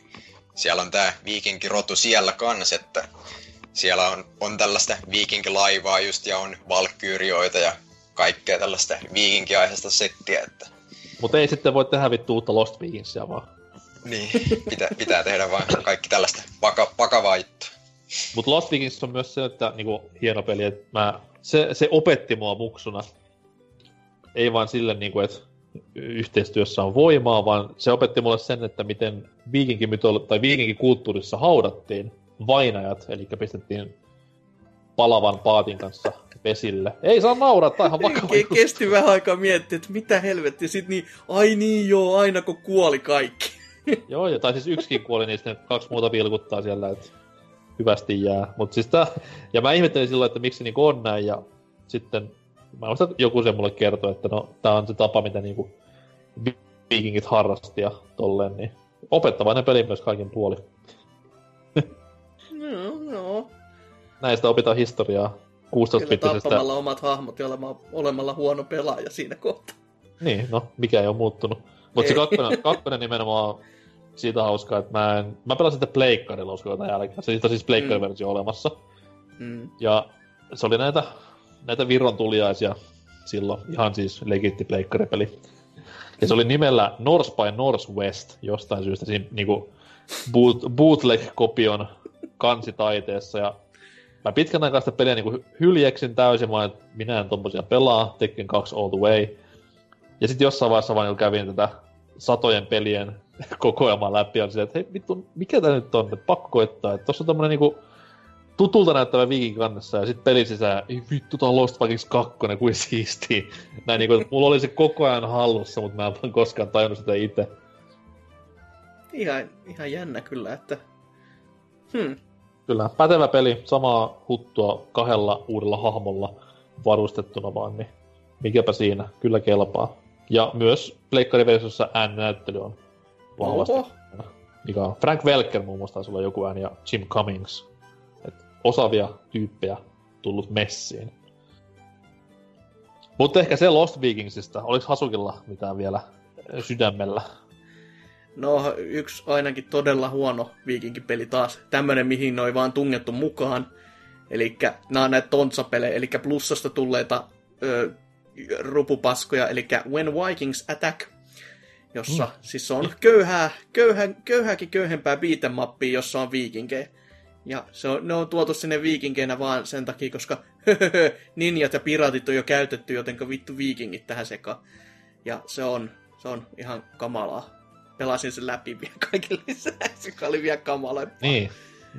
siellä on tää viikinkirotu siellä kans, että siellä on, on tällaista viikinkilaivaa just ja on valkkyyrioita ja kaikkea tällaista viikinkiaiheista settiä, että mutta ei sitten voi tehdä vittu uutta Lost Vikingsia vaan. Niin, pitää, pitää tehdä vain kaikki tällaista vaka, vakavaa juttua. Mutta Lost Vikings on myös se, että niinku, hieno peli, että mä, se, se opetti mua muksuna. Ei vain sille, niinku, että yhteistyössä on voimaa, vaan se opetti mulle sen, että miten viikinkimytolo- tai viikinkikulttuurissa haudattiin vainajat, eli pistettiin palavan paatin kanssa vesille. Ei saa naurattaa ihan vakava Ke- Kesti vähän aikaa miettiä, että mitä helvettiä. Sitten niin, ai niin joo, aina kun kuoli kaikki. joo, ja, tai siis yksikin kuoli, niin sitten kaksi muuta vilkuttaa siellä, että hyvästi jää. Mut siis tää, ja mä ihmettelin silloin, että miksi niinku on näin, ja sitten mä muistan, että joku sen mulle kertoi, että no, tää on se tapa, mitä niinku viikingit harrasti ja tolleen, niin opettavainen peli myös kaikin puoli. no, no. Näistä opitaan historiaa 16-bittisestä... tappamalla omat hahmot ja olemalla, olemalla huono pelaaja siinä kohtaa. Niin, no, mikä ei ole muuttunut. Mutta se kakkonen, kakkonen nimenomaan siitä hauskaa, että mä, en, mä pelasin sitä pleikkarilla uskon jälkeen. Se on siis pleikkariversio mm. olemassa. Mm. Ja se oli näitä, näitä Viron tuliaisia silloin, ihan siis legitti pleikkaripeli. Ja se oli nimellä North by Northwest jostain syystä siinä niinku boot, bootleg-kopion kansitaiteessa. Ja mä pitkän aikaa sitä peliä niin hyljeksin täysin, vaan että minä en tommosia pelaa, Tekken 2 all the way. Ja sitten jossain vaiheessa vaan kävin tätä satojen pelien kokoelmaa läpi ja silleen, että hei vittu, mikä tää nyt on, että pakko koittaa, että tossa on tämmönen niinku tutulta näyttävä viikin kannessa ja sitten peli sisään, ei vittu, tää on Lost Vikings 2, kuin siisti. Näin niinku, että mulla oli se koko ajan hallussa, mutta mä en vaan koskaan tajunnut sitä itse. Ihan, ihan jännä kyllä, että... Hmm. Kyllä, pätevä peli, samaa huttua kahdella uudella hahmolla varustettuna vaan, niin mikäpä siinä, kyllä kelpaa. Ja myös pleikkariversiossa ääninäyttely on vahvasti. Oho. Mikä on Frank Welker muun muassa taisi olla joku ääni ja Jim Cummings. Osaavia tyyppejä tullut messiin. Mutta ehkä se Lost Vikingsista, oliko Hasukilla mitään vielä sydämellä? No, yksi ainakin todella huono viikinkipeli taas. Tämmönen, mihin noi vaan tungettu mukaan. Eli nämä on näitä tontsapelejä, eli plussasta tulleita ö, rupupaskoja, eli When Vikings Attack, jossa mm. siis on köyhää, köyhä, köyhääkin köyhempää beatemappia, jossa on viikinkejä. Ja se on, ne on tuotu sinne viikinkeinä vaan sen takia, koska ninjat ja piraatit on jo käytetty, jotenka vittu viikingit tähän sekaan. Ja se on, se on ihan kamalaa. Pelasin sen läpi vielä kaikille lisäksi, joka oli vielä kamalempaa. Niin.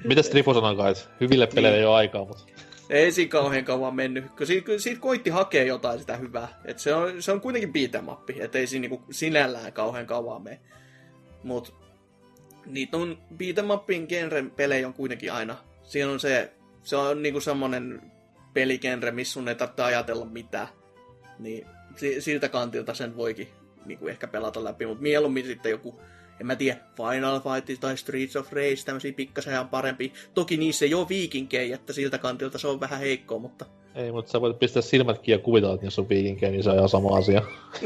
Mitäs Trifo sanoi että hyville peleille ei ole aikaa, mutta... Ei siinä kauhean kauan mennyt, kun siitä, kun siitä koitti hakea jotain sitä hyvää. Et se, on, se on kuitenkin beatemappi, että ei siinä niinku sinällään kauhean kauan mene. Mut niitä on beatemappin genren pelejä on kuitenkin aina. Siinä on se, se on niinku semmonen peligenre, missä sun ei tarvitse ajatella mitään. Niin si- siltä kantilta sen voikin niinku ehkä pelata läpi, mutta mieluummin sitten joku en mä tiedä, Final Fight tai Streets of Rage, tämmöisiä pikkasen ihan parempi. Toki niissä ei ole viikinkejä, että siltä kantilta se on vähän heikkoa, mutta... Ei, mutta sä voit pistää silmät kiinni ja kuvitella, että jos on viikinkejä, niin se on ihan sama asia.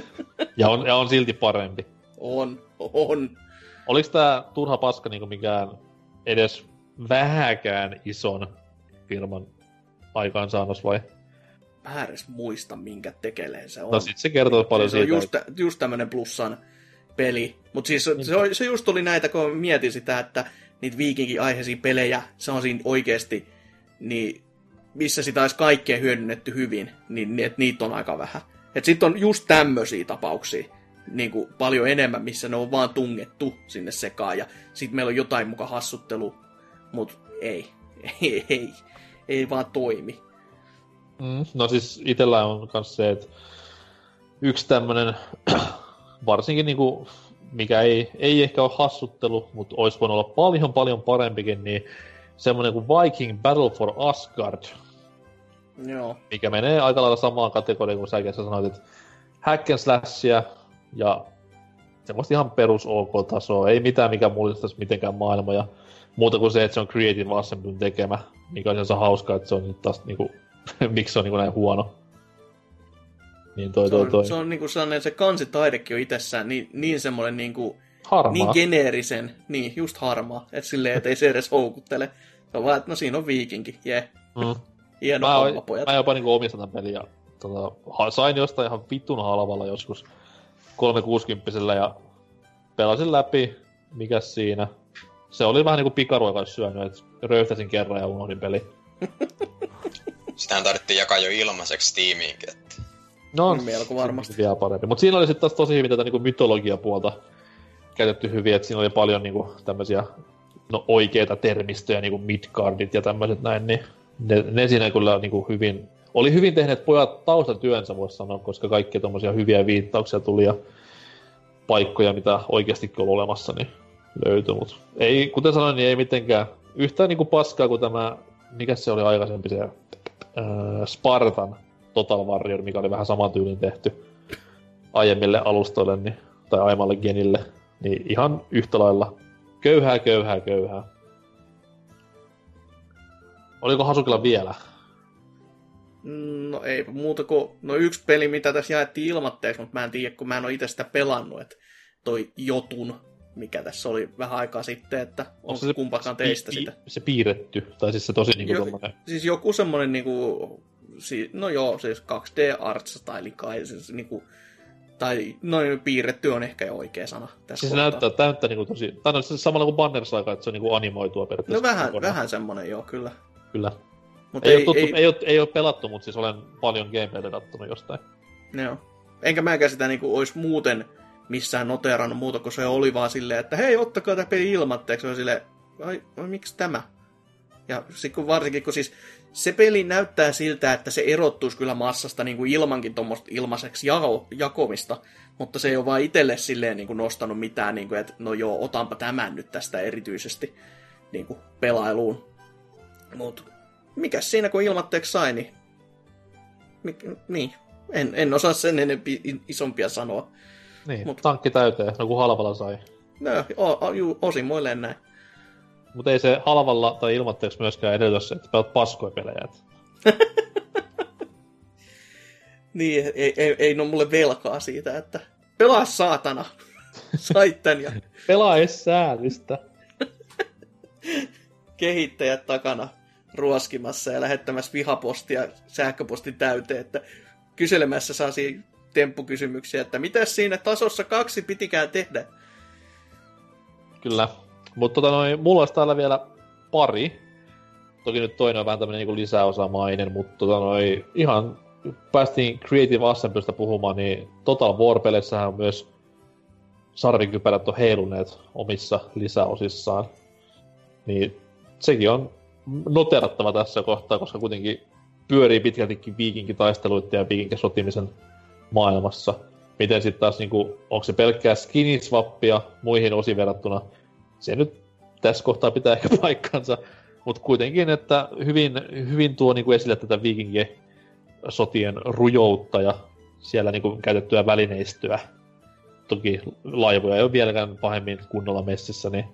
ja, on, ja on silti parempi. On, on. Oliko tää turha paska niinku mikään edes vähäkään ison firman aikaansaannos vai? Mä edes muista, minkä tekelee se on. No sit se kertoo paljon se on siitä. just, just tämmönen plussan peli. Mutta siis se, on- se just oli näitä, kun mietin sitä, että niitä viikinki-aiheisia pelejä, se on siinä oikeesti, niin missä sitä olisi kaikkea hyödynnetty hyvin, niin ni- et niitä on aika vähän. Et sit on just tämmöisiä tapauksia, niin kuin paljon enemmän, missä ne on vaan tungettu sinne sekaan, ja sit meillä on jotain muka hassuttelu, mut ei, ei, ei, ei vaan toimi. Mm, no siis itellä on myös se, että yksi tämmönen, varsinkin niinku, mikä ei, ei ehkä ole hassuttelu, mutta olisi voinut olla paljon paljon parempikin, niin semmonen kuin Viking Battle for Asgard, Joo. mikä menee aika lailla samaan kategoriaan kuin säkin sä sanoit, että hack and slashia ja semmoista ihan perus OK-tasoa, ei mitään mikä mullistaisi mitenkään maailmaa ja muuta kuin se, että se on Creative Assemblyn tekemä, mikä on sinänsä hauskaa, että se on nyt taas niinku, miksi se on niinku näin huono. Niin toi Se toi on, toi. se on niinku sellainen, se kansitaidekin on itsessään niin, niin semmoinen niinku, Harmaa. niin geneerisen, niin just harmaa, että silleen, että ei se edes houkuttele. Se on vaan, että no siinä on viikinki, jee, mm. hieno mä, homma, pojat. mä jopa niinku omistan tämän pelin ja tota, sain jostain ihan vitun halvalla joskus 360 ja pelasin läpi, mikä siinä. Se oli vähän niinku pikaruoka olisi syönyt, että röyhtäsin kerran ja unohdin peli. Sitähän tarvittiin jakaa jo ilmaiseksi Steamiinkin. Että... No, Niin melko varmasti. Vielä parempi. Mutta siinä oli sitten taas tosi hyvin tätä niinku mytologiapuolta käytetty hyvin, että siinä oli paljon niinku tämmöisiä no, oikeita termistöjä, niinku Midgardit ja tämmöiset näin, niin ne, ne siinä kyllä niinku hyvin, oli hyvin tehneet pojat taustatyönsä, voisi sanoa, koska kaikki tommosia hyviä viittauksia tuli ja paikkoja, mitä oikeastikin oli olemassa, niin löytyi, mutta ei, kuten sanoin, niin ei mitenkään yhtään niinku paskaa kuin tämä, mikä se oli aikaisempi se ää, Spartan Total Warrior, mikä oli vähän saman tyylin tehty aiemmille alustoille niin, tai aiemmalle genille, niin ihan yhtä lailla köyhää, köyhää, köyhää. Oliko Hasukilla vielä? No ei muuta kuin, no yksi peli, mitä tässä jaettiin ilmatteeksi, mutta mä en tiedä, kun mä en ole itse sitä pelannut, että toi Jotun, mikä tässä oli vähän aikaa sitten, että onko se kumpakaan teistä pi- sitä. Se piirretty, tai siis se tosi niinku Jo- tommonen... Siis joku semmonen niinku, si, no joo, siis 2D art style kai, siis niinku, tai noin piirretty on ehkä jo oikea sana tässä Siis se näyttää, näyttää niinku tosi... Tai no siis samalla kuin Banners aika, että se on niinku animoitua periaatteessa. No vähän, kokonaan. vähän semmonen joo, kyllä. Kyllä. Mutta Ei, ei, ei, tuttu, ei, ei, ole, ei ole pelattu, mutta siis olen paljon gameplaytä kattonut jostain. Joo. Enkä mäkään sitä niinku ois muuten missään noterannut muuta, kun se oli vaan silleen, että hei, ottakaa tämä peli ilmatteeksi. Se on silleen, ai, ai miksi tämä? Ja sit kun varsinkin, kun siis se peli näyttää siltä, että se erottuisi kyllä massasta niin kuin ilmankin tuommoista ilmaiseksi jako, jakomista, mutta se ei ole vaan itselle silleen niin kuin nostanut mitään, niin kuin, että no joo, otanpa tämän nyt tästä erityisesti niin kuin pelailuun. Mut mikäs siinä kun ilmatteeksi sai, niin... Mik, niin. En, en osaa sen enempi isompia sanoa. Niin, Mut- tankki täyteen, no kun halvalla sai. No, o, o, juu, osin muilleen näin. Mutta ei se halvalla tai ilmatteeksi myöskään edellytä se, että pelaat paskoja pelejä. Niin, ei, ei, ei ole mulle velkaa siitä, että pelaa saatana. Sait tän ja Pelaa edes säällistä. kehittäjät takana ruoskimassa ja lähettämässä vihapostia sähköpostin täyteen, että kyselemässä saa temppukysymyksiä, että mitä siinä tasossa kaksi pitikään tehdä. Kyllä. Mutta tota noin, mulla olisi täällä vielä pari. Toki nyt toinen on vähän tämmönen niinku lisäosamainen, mutta tota noin, ihan päästiin Creative Assemblystä puhumaan, niin Total War-peleissähän myös sarvikypärät on heiluneet omissa lisäosissaan. Niin sekin on noterattava tässä kohtaa, koska kuitenkin pyörii pitkältikin viikinkitaisteluiden ja viikinkisotimisen maailmassa. Miten sitten taas, niinku, onko se pelkkää skiniswappia muihin osiin verrattuna, se nyt tässä kohtaa pitää ehkä paikkansa, mutta kuitenkin, että hyvin, hyvin tuo niinku esille tätä viikinkien sotien rujoutta ja siellä niinku käytettyä välineistöä. Toki laivoja ei ole vieläkään pahemmin kunnolla messissä, niin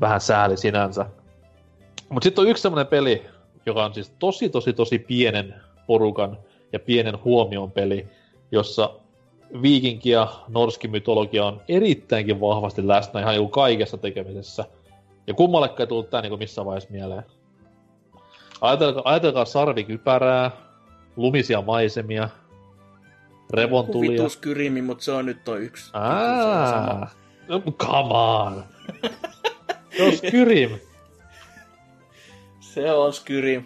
vähän sääli sinänsä. Mutta sitten on yksi semmoinen peli, joka on siis tosi, tosi, tosi pienen porukan ja pienen huomion peli, jossa viikinki ja norski mytologia on erittäinkin vahvasti läsnä ihan niinku kaikessa tekemisessä. Ja kummallekaan ei tullut tää niinku missään vaiheessa mieleen. Ajatelkaa, ajatelkaa sarvikypärää, lumisia maisemia, revontulia. Vitus kyrimi, mutta se on nyt toi yksi. Aa, no, come on. Se on Skyrim. Se on Skyrim.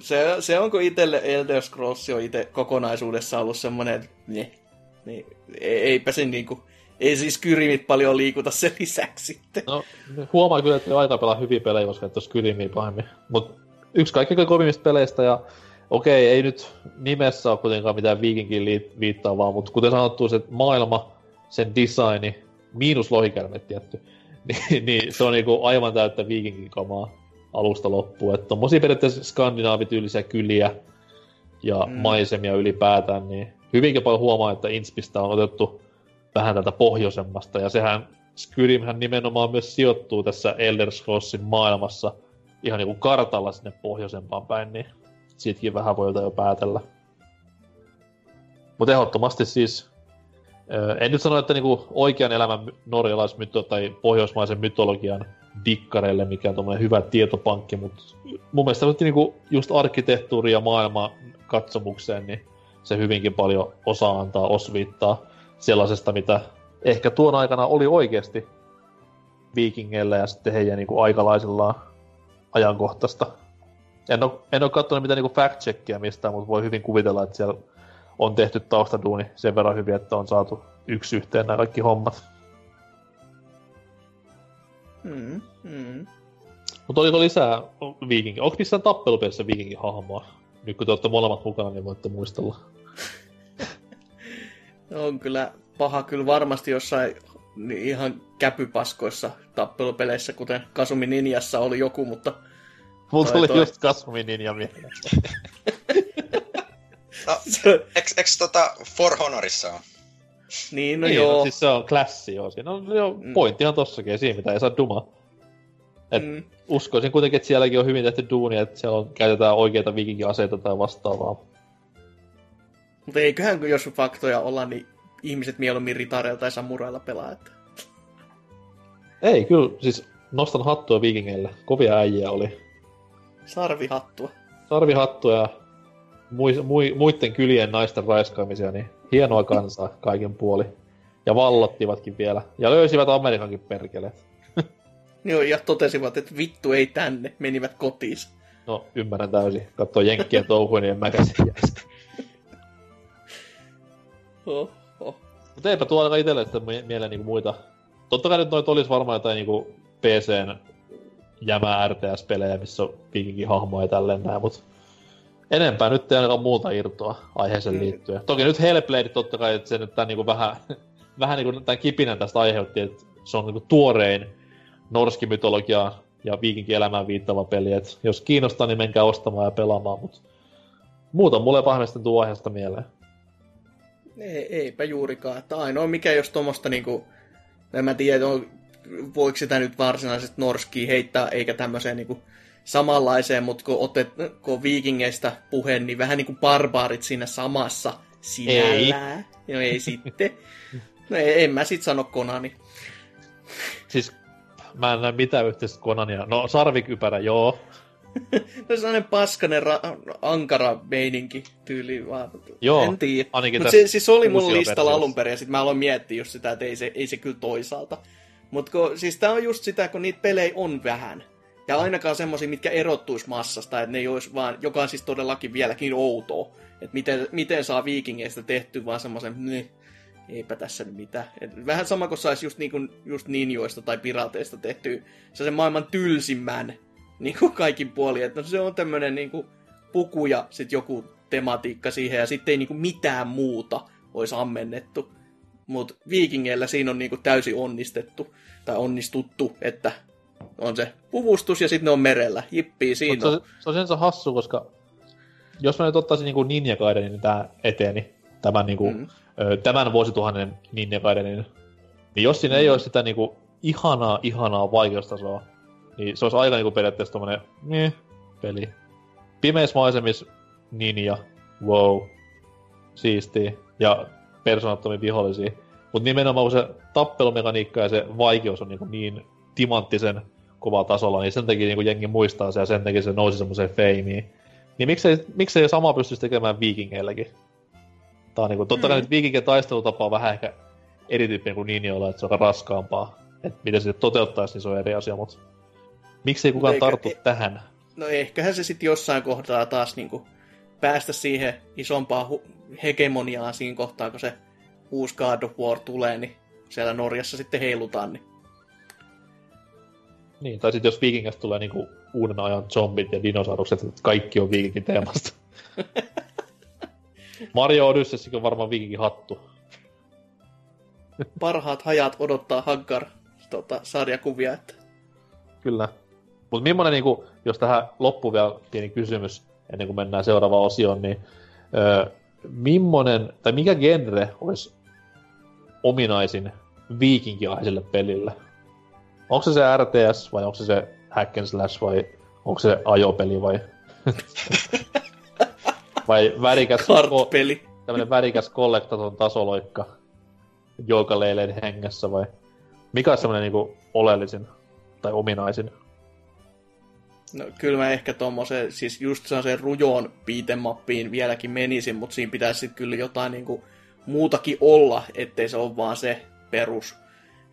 Se, se onko itselle Elder Scrolls on itse kokonaisuudessa ollut semmoinen, että ne, niin, ei- eipä se niinku, ei siis Skyrimit paljon liikuta sen lisäksi sitten. No, huomaa kyllä, että aika pelaa hyviä pelejä, koska et ole Skyrimiä pahemmin. Mut yksi kaikkein kovimmista peleistä ja okei, ei nyt nimessä ole kuitenkaan mitään viikinkin viittaavaa, mutta kuten sanottu, se maailma, sen designi, miinus lohikärmet tietty, niin, niin se on niinku aivan täyttä viikinkin kamaa alusta loppuun. Että tommosia periaatteessa skandinaavityylisiä kyliä ja Mm. maisemia ylipäätään, niin hyvinkin paljon huomaa, että Inspistä on otettu vähän tältä pohjoisemmasta, ja sehän Skyrimhän nimenomaan myös sijoittuu tässä Elder Scrollsin maailmassa ihan niinku kartalla sinne pohjoisempaan päin, niin siitäkin vähän voi jo päätellä. Mutta ehdottomasti siis, en nyt sano, että niinku oikean elämän my- norjalaismyto tai pohjoismaisen mytologian dikkareille mikään tommonen hyvä tietopankki, mutta mun mielestä nyt niinku just arkkitehtuuri ja maailman katsomukseen, niin se hyvinkin paljon osaa antaa osviittaa sellaisesta, mitä ehkä tuon aikana oli oikeasti viikingeillä ja sitten heidän niinku aikalaisillaan ajankohtaista. En ole, en ole katsonut mitään niinku fact-checkia mistään, mutta voi hyvin kuvitella, että siellä on tehty taustaduuni sen verran hyvin, että on saatu yksi yhteen nämä kaikki hommat. Mm, mm. Mutta oliko lisää viikinki? Onko missään tappelupelissä viikinkin hahmoa? Nyt kun te olette molemmat mukana, niin voitte muistella. On kyllä paha kyllä varmasti jossain niin ihan käpypaskoissa tappelupeleissä, kuten Kasumi Ninjassa oli joku, mutta Mulla Toi, oli toi. just Kasumi ja mieleen. No, eks, eks tota For Honorissa on? niin no niin, joo. No, siis se on klassi, joo. Siinä on jo Mm. pointtihan tossakin, siinä mitä ei saa duma. et- mm, Uskoisin kuitenkin, että sielläkin on hyvin tehty duuni, että siellä on, käytetään oikeita viikinkiaseita tai vastaavaa. mutta eiköhän kun jos faktoja olla, niin ihmiset mieluummin ritareilla tai samurailla pelaa. Että. Ei, kyllä, siis nostan hattua viikingeille. Kovia äijiä oli. Sarvihattua. Sarvihattua ja mui, mui, muiden kylien naisten raiskaamisia, niin hienoa kansaa kaiken puoli. Ja vallottivatkin vielä. Ja löysivät Amerikankin perkeleet. Joo, ja totesivat, että vittu ei tänne, menivät kotiin. No, ymmärrän täysin. Katsoo jenkkien touhuja, niin en mäkään jäisi. Oh, oh. Mutta eipä tuo aika itselle sitten mie- mieleen niinku muita. Totta kai nyt noita olisi varmaan jotain niinku PCn jämää RTS-pelejä, missä on viikinkin hahmoja ja tälleen näin, mutta enempää nyt ei ainakaan muuta irtoa aiheeseen Mm. liittyen. Toki nyt Hellblade totta kai, että se nyt tän niinku vähän, vähän niinku tämän kipinän tästä aiheutti, että se on niinku tuorein norskimytologiaa ja viikinkin elämään viittava peli, että jos kiinnostaa, niin menkää ostamaan ja pelaamaan, mutta muuta mulle pahemmin tuo aiheesta mieleen. Ei, eipä juurikaan. Että ainoa mikä jos tuommoista niinku, en mä tiedä, on, voiko sitä nyt varsinaisesti Norskiin heittää, eikä tämmöiseen niinku samanlaiseen, mutta kun, otet, kun on viikingeistä puhe, niin vähän niin kuin barbaarit siinä samassa sinällään. Ei. No ei sitten. No ei, en mä sit sano Konani. Siis mä en näe mitään yhteistä Konania. No sarvikypärä, joo. no sellainen paskanen ra- ankara meininki tyyli vaan. Joo, en tiedä. Mutta se, siis oli mun listalla alun perin, ja sit mä aloin miettiä just sitä, että ei se, ei se kyllä toisaalta. Mutta siis tää on just sitä, kun niitä pelejä on vähän. Ja ainakaan semmosia, mitkä erottuis massasta, että ne ei olisi vaan, joka on siis todellakin vieläkin outoa. Että miten, miten saa viikingeistä tehty vaan semmoisen, niin, eipä tässä nyt mitään. Et vähän sama kuin saisi just, niinku, just ninjoista tai pirateista tehty se maailman tylsimmän niin kuin kaikin puolin. Että no se on tämmönen niin kuin puku ja sitten joku tematiikka siihen ja sitten ei niin kuin mitään muuta olisi ammennettu. Mutta viikingeillä siinä on niin kuin täysin onnistettu tai onnistuttu, että on se puvustus ja sitten ne on merellä. Jippii siinä Mutta se, on. se on sinänsä hassu, koska jos mä nyt ottaisin niinku Ninja Gaidenin tää eteeni, tämän, niinku, Mm. mm. ö, tämän vuosituhannen Ninja Gaidenin, niin jos siinä ei olisi sitä niinku ihanaa, ihanaa vaikeustasoa, niin se olisi aika niinku periaatteessa tommonen niin, peli. Pimeissä maisemissa ninja, wow, siistiä, ja persoonattomia vihollisia. Mutta nimenomaan kun se tappelumekaniikka ja se vaikeus on niinku niin timanttisen kovalla tasolla, niin sen takia niinku jengi muistaa se ja sen takia se nousi semmoiseen feimiin. Niin miksei, miksei sama pystyisi tekemään viikingeilläkin? Tää on niinku, totta kai Mm. nyt viikinkien taistelutapa on vähän ehkä erityyppinen kuin ninjoilla, että se on aika raskaampaa. Et miten se toteuttaisi, niin se on eri asia, mutta miksei kukaan Eikä- tartu e- tähän? No ehköhän se sitten jossain kohtaa taas niinku päästä siihen isompaan hu- hegemoniaan siinä kohtaa, kun se uusi God of War tulee, niin siellä Norjassa sitten heilutaan. Niin. Niin, tai sitten jos viikingistä tulee niinku uuden ajan zombit ja dinosaurukset, että kaikki on viikinkin teemasta. Mario Odysseyssikin on varmaan viikinkin hattu. Parhaat hajat odottaa Haggard tota, sarjakuvia, että Kyllä. Mutta millainen, niinku, jos tähän loppuu vielä pieni kysymys, ennen kuin mennään seuraavaan osioon, niin öö, millainen, tai mikä genre olisi ominaisin viikinkiaiselle pelille? Onko se se RTS, vai onko se se hack and slash, vai onko se ajopeli, vai... vai värikäs, kartpeli. tämmönen värikäs kollektaton tasoloikka joukaleilein hengessä, vai mikä on semmoinen niinku oleellisin tai ominaisin? No kyllä mä ehkä tommoseen, siis just sellaiseen rujoon beatemappiin vieläkin menisin, mutta siinä pitäisi sitten kyllä jotain niinku muutakin olla, ettei se ole vaan se perus.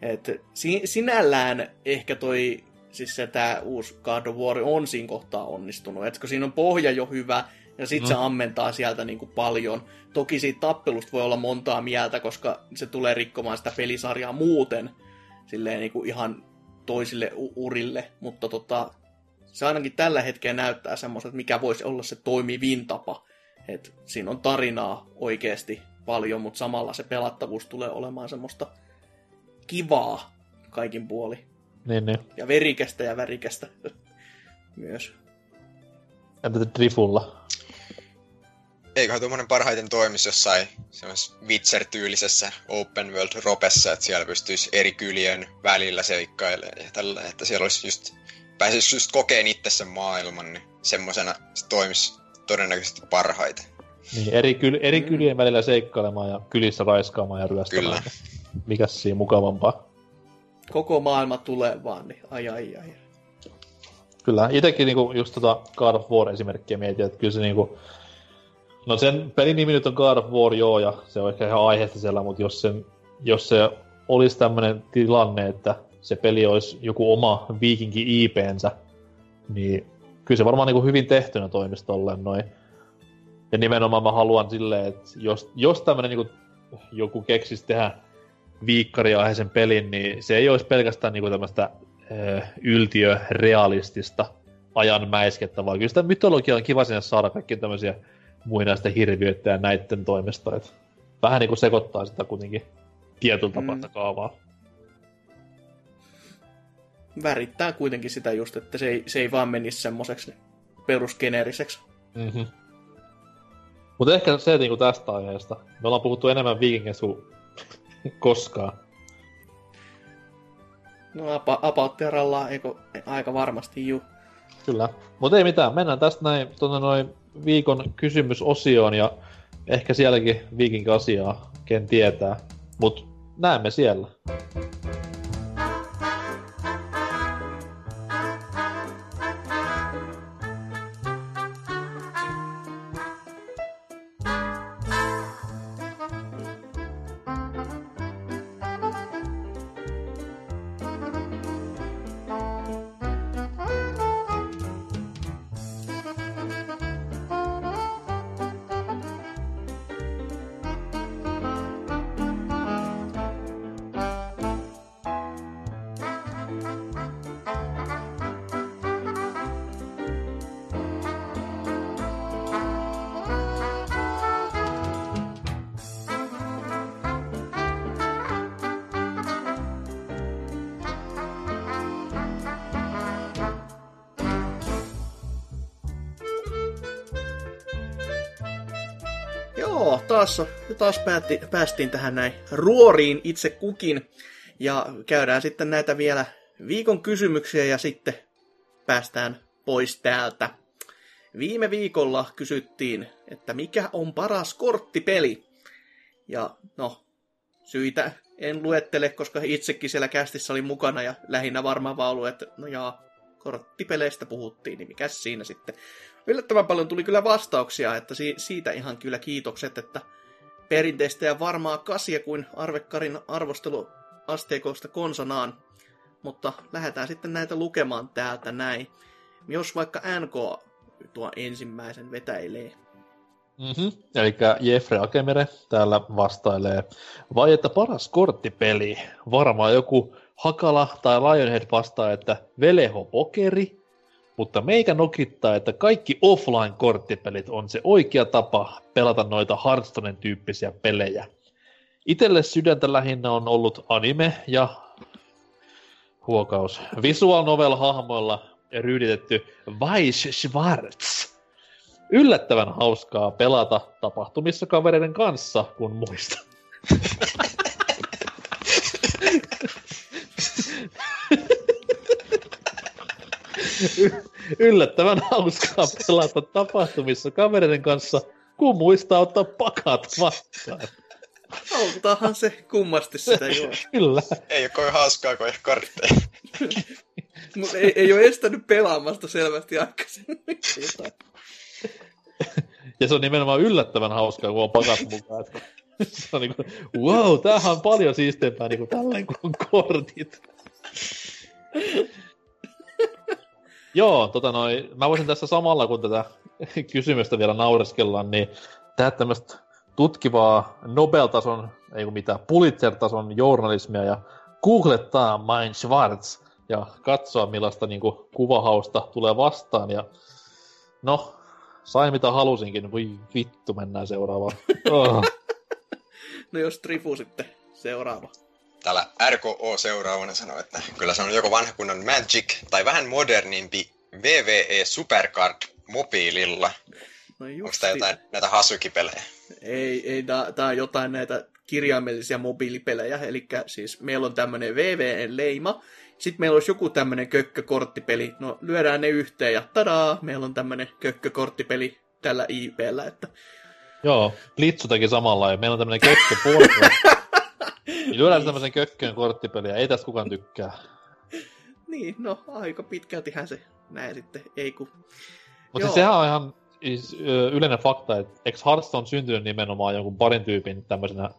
Et si- sinällään ehkä toi, siis se tää uusi God of War on siinä kohtaa onnistunut, että kun siinä on pohja jo hyvä, ja sit mm. se ammentaa sieltä niinku paljon. Toki siitä tappelusta voi olla montaa mieltä, koska se tulee rikkomaan sitä pelisarjaa muuten, silleen niinku ihan toisille urille, mutta tota, se ainakin tällä hetkellä näyttää semmoista, että mikä voisi olla se toimivin tapa. Et siinä on tarinaa oikeasti paljon, mutta samalla se pelattavuus tulee olemaan semmoista kivaa kaikin puoli. Niin, niin. Ja verikästä ja värikästä myös. Entä Drifulla? Eiköhän tuommoinen parhaiten toimisi jossain semmoisessa Witcher-tyylisessä open world ropessa, että siellä pystyisi eri kylien välillä seikkailemaan ja tällä, että siellä olisi just, pääsisi just kokeen itse sen maailman, niin semmosena se toimisi todennäköisesti parhaiten. Niin, eri, kyl, eri kylien välillä seikkailemaan ja kylissä raiskaamaan ja ryöstämään. Kyllä. Mikäs siinä mukavampaa? Koko maailma tulee vaan, niin ai ai ai. Kyllä, itekin niinku just tota God of War esimerkkiä mietin, että kyllä se niinku... No sen pelin nimi nyt on God of War, joo, ja se on ehkä ihan aiheesta siellä, mutta jos, sen, jos se olisi tämmöinen tilanne, että se peli olisi joku oma viikinki IPnsä, niin kyllä se varmaan niinku hyvin tehtynä toimisi tolleen noin. Ja nimenomaan mä haluan silleen, että jos, jos tämmönen niinku joku keksisi tehdä viikkariaiheisen pelin, niin se ei olisi pelkästään niinku tämmöistä yltiörealistista ajan mäiskettä, vaan kyllä sitä mytologiaa on kiva sinne saada kaikki tämmöisiä muinaisten hirviöitä ja näitten toimesta. Et vähän niinku sekoittaa sitä kuitenkin tietyllä tapaa Mm. kaavaa. Värittää kuitenkin sitä just, että se ei, se ei vaan menisi semmoiseksi perusgeneeriseksi. Mm-hmm. Mutta ehkä se niinku tästä aiheesta. Me ollaan puhuttu enemmän viikingeistä kuin koskaan. No apa, eikö aika varmasti juu. Kyllä. Mutta ei mitään, mennään tästä näin tuonne noin viikon kysymysosioon ja ehkä sielläkin viikinkin asiaa, ken tietää. Mut näemme siellä. Joo, taas, taas päätti, päästiin tähän näin ruoriin itse kukin. Ja käydään sitten näitä vielä viikon kysymyksiä ja sitten päästään pois täältä. Viime viikolla kysyttiin, että mikä on paras korttipeli. Ja no, syitä en luettele, koska itsekin siellä kästissä oli mukana ja lähinnä varmaan vaan ollut, että no jaa, korttipeleistä puhuttiin, niin mikä siinä sitten. Yllättävän paljon tuli kyllä vastauksia, että si- siitä ihan kyllä kiitokset, että perinteistä ja varmaa kasia kuin Arvekkarin arvostelu asteikoista konsanaan. Mutta lähdetään sitten näitä lukemaan täältä näin. Jos vaikka NK tuo ensimmäisen vetäilee. Mm-hmm. Eli Jeffrey Akemere täällä vastailee. Vai että paras korttipeli? Varmaan joku Hakala tai Lionhead vastaa, että Veleho Pokeri. Mutta meikä nokittaa, että kaikki offline-korttipelit on se oikea tapa pelata noita Hearthstonen tyyppisiä pelejä. Itelle sydäntä lähinnä on ollut anime ja huokaus visual novel hahmoilla ryyditetty Weiss Schwarz. Yllättävän hauskaa pelata tapahtumissa kavereiden kanssa, kun muista. Yllättävän hauskaa pelata tapahtumissa kavereiden kanssa, kun muistaa ottaa pakat vastaan. Autahan se kummasti sitä joo. Kyllä. Ei ole kovin hauskaa, kun ei ole kortteja. Mutta ei, ei ole estänyt pelaamasta selvästi aikaisemmin. Ja se on nimenomaan yllättävän hauskaa, kun on pakat mukaan. Että se on niinku, wow, tämähän on paljon siisteempää niinku tälleen kuin on kortit. Joo, tota noin, mä voisin tässä samalla, kun tätä kysymystä vielä naureskellaan, niin tehdä tämmöistä tutkivaa Nobel-tason, ei kun mitään, Pulitzer-tason journalismia ja googlettaa Mein Schwarz ja katsoa millaista niinku kuvahausta tulee vastaan ja no, sain mitä halusinkin, voi vittu mennään seuraavaan. Oh. No jos Trifu sitten seuraava. Täällä RKO seuraavana sanoo, että kyllä se on joko vanha kunnon Magic tai vähän modernimpi VVE Supercard mobiililla. No Onko tää jotain näitä hasukipelejä? Ei, ei tää, tää on jotain näitä kirjaimellisia mobiilipelejä, eli siis meillä on tämmönen VVN-leima, sitten meillä olisi joku tämmönen kökkökorttipeli, no lyödään ne yhteen ja tadaa, meillä on tämmönen kökkökorttipeli tällä IPllä, että Joo, Blitzu teki samalla ja meillä on tämmönen kökkö. Niin lyödään tämmösen kökköön korttipeliä, ei tästä kukaan tykkää. niin, no aika pitkältihän se näin sitten, ei kun... Mutta siis sehän on ihan yleinen fakta, että eikö Hearthstone on syntynyt nimenomaan jonkun parin tyypin tämmöisenä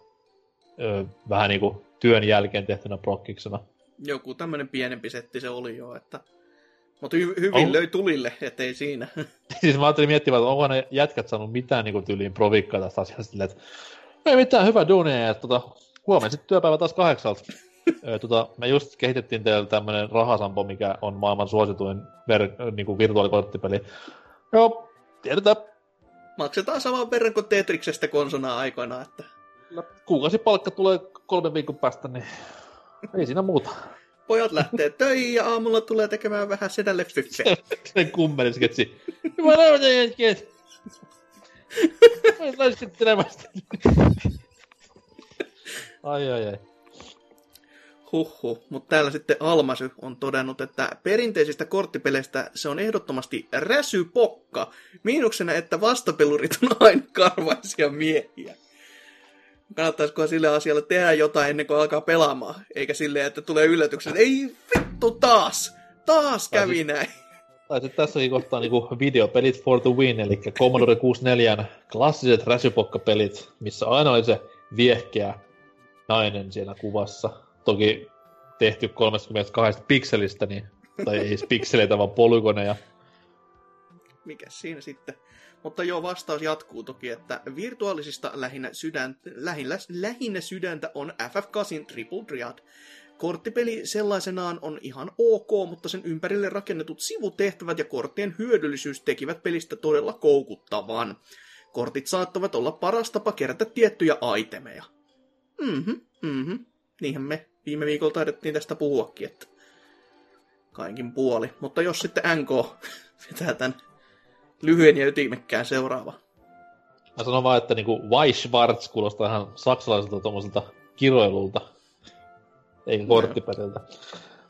ö, vähän niinku työn jälkeen tehtynä prokkiksena. Joku tämmönen pienempi setti se oli jo, että... Mutta hy- hyvin On- löi tulille, ettei siinä. siis mä ajattelin miettimään, että onko ne jätkät saanut mitään niinku tyyliin provikkaa tästä asiasta silleen, että ei mitään, hyvä duunia, ja tota, huomenna sitten työpäivä taas kahdeksalta. Tota, me just kehitettiin teille tämmönen rahasampo, mikä on maailman suosituin ver- niinku virtuaalikorttipeli. Joo, tiedetään. Maksetaan saman verran kuin Tetriksestä konsona aikoina, että... Kuukausipalkka tulee kolmen viikon päästä, niin ei siinä muuta. Pojat lähtee töihin ja aamulla tulee tekemään vähän sedälle fyffeä. Se kummeli sketsi. Hyvä näytä jätket! Lähestyttelemästi. Ai ai ai. Huhhuh, mutta täällä sitten Almasy on todennut, että perinteisistä korttipeleistä se on ehdottomasti räsypokka. Miinuksena, että vastapelurit on aina karvaisia miehiä. Kannattaisikohan sille asialle tehdä jotain ennen kuin alkaa pelaamaan, eikä silleen, että tulee yllätyksen, ei vittu taas, taas Tai kävi näin. Tai sitten tässäkin kohtaa niinku videopelit for the win, eli Commodore 64 klassiset räsypokkapelit, missä aina oli se viehkeä nainen siinä kuvassa. Toki tehty 32 pikselistä, niin, tai ei pikseleitä, vaan polygoneja. Mikä siinä sitten? Mutta joo, vastaus jatkuu toki, että virtuaalisista lähinnä, sydän, lähinnä, lähinnä sydäntä on FF8 Triple Triad. Korttipeli sellaisenaan on ihan ok, mutta sen ympärille rakennetut sivutehtävät ja korttien hyödyllisyys tekivät pelistä todella koukuttavan. Kortit saattavat olla paras tapa kerätä tiettyjä aitemeja. Mhm, mhm. Niinhän me viime viikolla taidettiin tästä puhuakin, että kaikin puoli. Mutta jos sitten NK vetää tämän lyhyen ja ytimekkään seuraava. Mä sanon vaan, että niinku Weishwartz kuulostaa ihan saksalaiselta tuommoiselta kiroilulta, eikä korttipeliltä.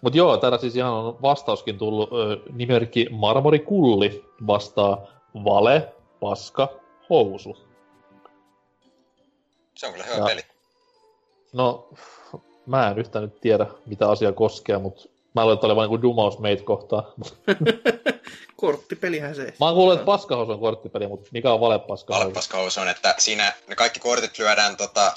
Mut joo, täällä siis ihan on vastauskin tullut. Ö, nimerkki Marmorikulli vastaa vale, paska, housu. Se on kyllä hyvä Ja- peli. No, mä en yhtään nyt tiedä, mitä asia koskee, mutta mä luulen, että oli vain niinku dumaus meitä kohtaan. Korttipelihän se. Mä oon kuullut, että paskahousu on korttipeli, mutta mikä on vale paskahousu? Valppaskaus on, että siinä ne kaikki kortit lyödään tota,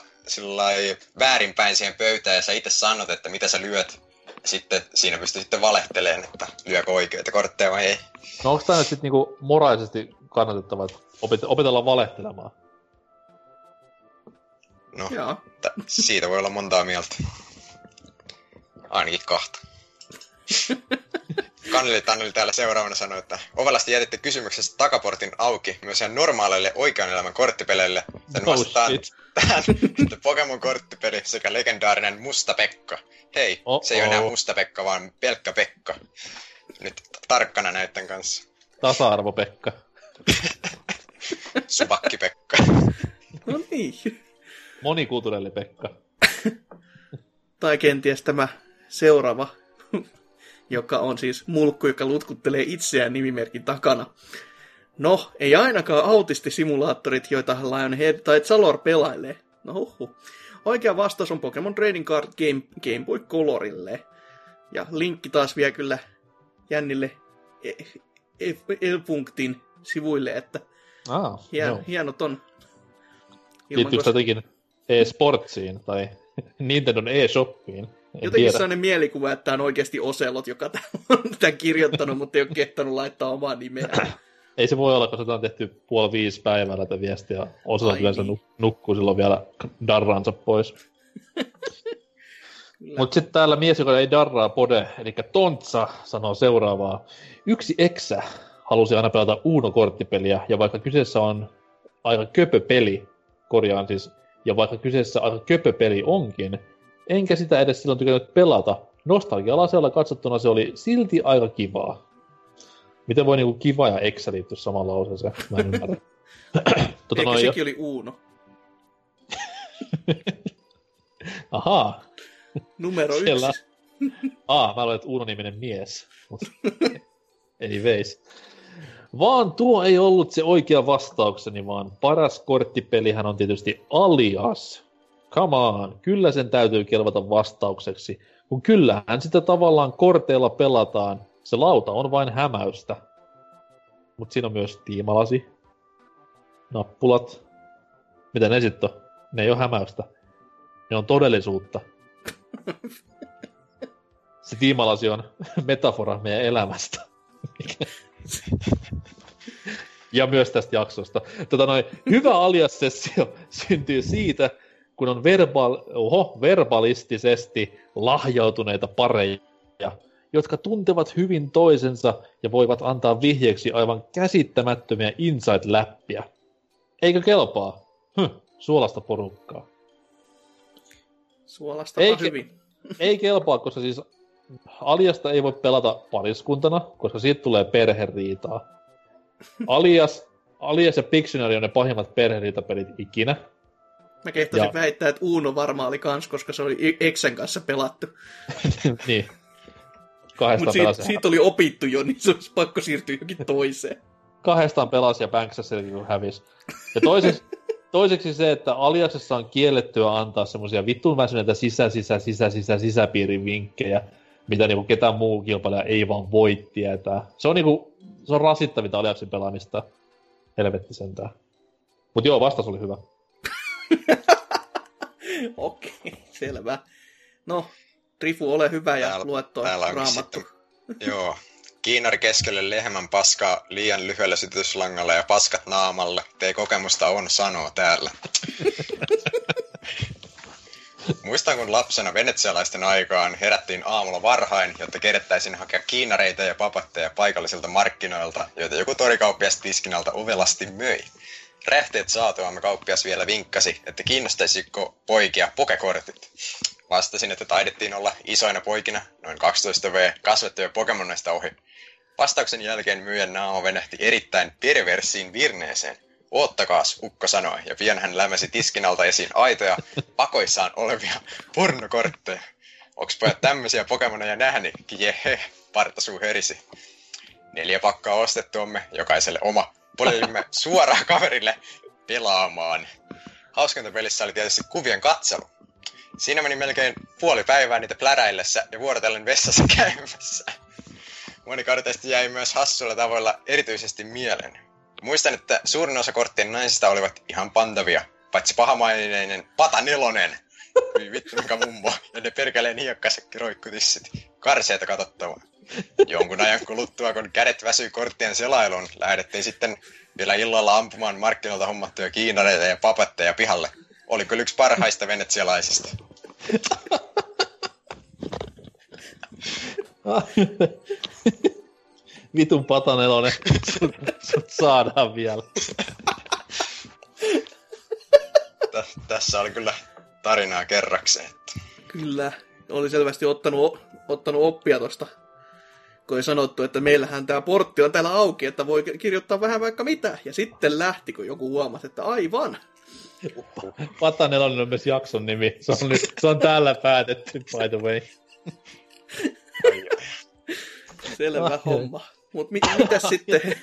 väärinpäin siihen pöytään ja sä itse sanot, että mitä sä lyöt. Sitten siinä pystyy sitten valehteleen, että lyökö oikeita kortteja vai ei. No onko tää nyt sit niinku moraalisesti kannatettava, että opet- opetellaan valehtelemaan? No, Joo. siitä voi olla montaa mieltä. Ainakin kahta. Kanneli Tanneli täällä seuraavana sanoi, että ovelasti jätitte kysymyksestä takaportin auki myös ihan normaaleille oikean elämän korttipeleille. Sen Oh, shit. tähän, että Pokemon korttipeli sekä legendaarinen Musta Pekka. Hei, Oh, se ei ole enää. Musta Pekka, vaan pelkkä Pekka. Nyt tarkkana näiden kanssa. Tasa-arvo, Pekka. Subakki Pekka. No niin. Monikulttuurelli Pekka. Tai kenties tämä seuraava, joka on siis mulkku, joka lutkuttelee itseään nimimerkin takana. No, ei ainakaan autistisimulaattorit, joita Lionhead tai Zalor pelailee. No huhhuh. Oikea vastaus on Pokemon Trading Card Game, Game Boy Colorille. Ja linkki taas vie kyllä jännille e- e- Elpunktin sivuille, että Ah, hien, hienot on. Liittyykö jotenkin e-sportsiin tai Nintendon e-shoppiin? En Jotenkin tiedä. sellainen mielikuva, että tämä on oikeasti Oselot, joka on tämän kirjoittanut, mutta ei ole kehtanut laittaa omaa nimeä. Ei se voi olla, koska sitä on tehty puoli viisi päivällä tätä viestiä. Osa Ai yleensä niin. nuk- nukkuu silloin vielä darransa pois. Mutta sitten täällä mies, joka ei darraa pode, eli Tontsa, sanoo seuraavaa. Yksi eksä halusi aina pelata Uno-korttipeliä, ja vaikka kyseessä on aika köpö peli, korjaan siis, ja vaikka kyseessä aika köpö peli onkin, enkä sitä edes silloin tykännyt pelata, nostalgia-laseella katsottuna se oli silti aika kivaa. Miten voi niinku kiva ja eksä liittyä samaan lauseeseen? Mä en ymmärrä. tota Eikö noin, jo- sekin oli Uuno? ahaa, Numero Siellä. yksi. Aa, mä olen, Uuno-niminen mies. Mut Anyways. Vaan tuo ei ollut se oikea vastaukseni, vaan paras korttipelihän on tietysti Alias. Come on, kyllä sen täytyy kelvata vastaukseksi. Kun kyllähän sitä tavallaan korteilla pelataan, se lauta on vain hämäystä. Mut siinä on myös tiimalasi, nappulat. Mitä ne sitten on? Ne ei ole hämäystä. Ne on todellisuutta. Se tiimalasi on metafora meidän elämästä. ja myös tästä jaksosta. Tota noin, hyvä alias-sessio syntyy siitä, kun on verbal, oho, verbalistisesti lahjautuneita pareja, jotka tuntevat hyvin toisensa ja voivat antaa vihjeeksi aivan käsittämättömiä inside-läppiä. Eikö kelpaa? Hm, suolasta porukkaa. Suolasta Eikä- hyvin. Ei kelpaa, koska siis Aliasta ei voi pelata pariskuntana, koska siitä tulee perheriitaa. Alias Alias ja Pictionary on ne pahimmat perheriitapelit ikinä. Mä kehtasin Ja- väittää, että Uno varmaan oli kans, koska se oli Exen kanssa pelattu. niin. Mutta siitä, siitä oli opittu jo, niin se olisi pakko siirtyä johonkin toiseen. kahdestaan pelasi ja Banksassa silläkin kun hävisi. Ja toiseksi, toiseksi se, että Aliaksessa on kiellettyä antaa semmoisia vittun väsyneitä sisä, sisä, sisä, sisä, sisäpiirin vinkkejä, mitä niinku ketään muu kilpailija ei vaan voi tietää. Se on niinku, se on rasittavinta Aliaksen pelaamista. Helvetti sentään. Mut joo, vastaus oli hyvä. Okei, selvä. No, Trifu, ole hyvä ja Täällä- lue toi täällä raamattu. sitten- Joo. Kiinari keskelle lehmän paskaa liian lyhyellä sytyslangalla ja paskat naamalle. Tee kokemusta on sanoo täällä. Muistan, kun lapsena venetsialaisten aikaan herättiin aamulla varhain, jotta kerettäisiin hakea kiinareita ja papatteja paikallisilta markkinoilta, joita joku torikauppias tiskin alta ovelasti möi. Rähteet saatuamme kauppias vielä vinkkasi, että kiinnostaisiko poikia pokekortit. Vastasin, että taidettiin olla isoina poikina, noin 12V, kasvettuja Pokemonista ohi. Vastauksen jälkeen myyjän naama venähti erittäin perversiin virneeseen. Oottakaas, ukko sanoi, ja pian hän lämäsi tiskin alta esiin aitoja, pakoissaan olevia pornokortteja. Onks pojat tämmöisiä Pokemoneja nähnyt? Jehe, partasuu herisi. Neljä pakkaa ostettuamme, jokaiselle oma. Polelimme suoraan kaverille pelaamaan. Hauskinta pelissä oli tietysti kuvien katselu. Siinä meni melkein puoli päivää niitä pläräillessä ja vuorotellen vessassa käymässä. Moni karteista jäi myös hassuilla tavoilla erityisesti mieleen. Muistan, että suurin osa korttien naisista olivat ihan pantavia, paitsi pahamaineinen Pata Nelonen. Vittu mikä mummo. Ja ne perkeleen hiekkaset roikkutissit. Karseeta katsottavaa. Jonkun ajan kuluttua, kun kädet väsyi korttien selailuun, lähdettiin sitten vielä illalla ampumaan markkinoilta hommattuja kiinareita ja papatteja pihalle. Oli kyllä yksi parhaista venetsialaisista. Vitun patanelonen. Sut, sut saadaan vielä. Tä- tässä oli kyllä tarinaa kerrakseen. Että Kyllä, oli selvästi ottanut, ottanut oppia tosta. Kun ei sanottu, että meillähän tämä portti on täällä auki, että voi kirjoittaa vähän vaikka mitä. Ja sitten lähti, kun joku huomasi, että aivan. Patanelonen on myös jakson nimi. Se on, nyt, se on täällä päätetty, by the way. Selvä Ai. homma. Mutta mit, mitä sitten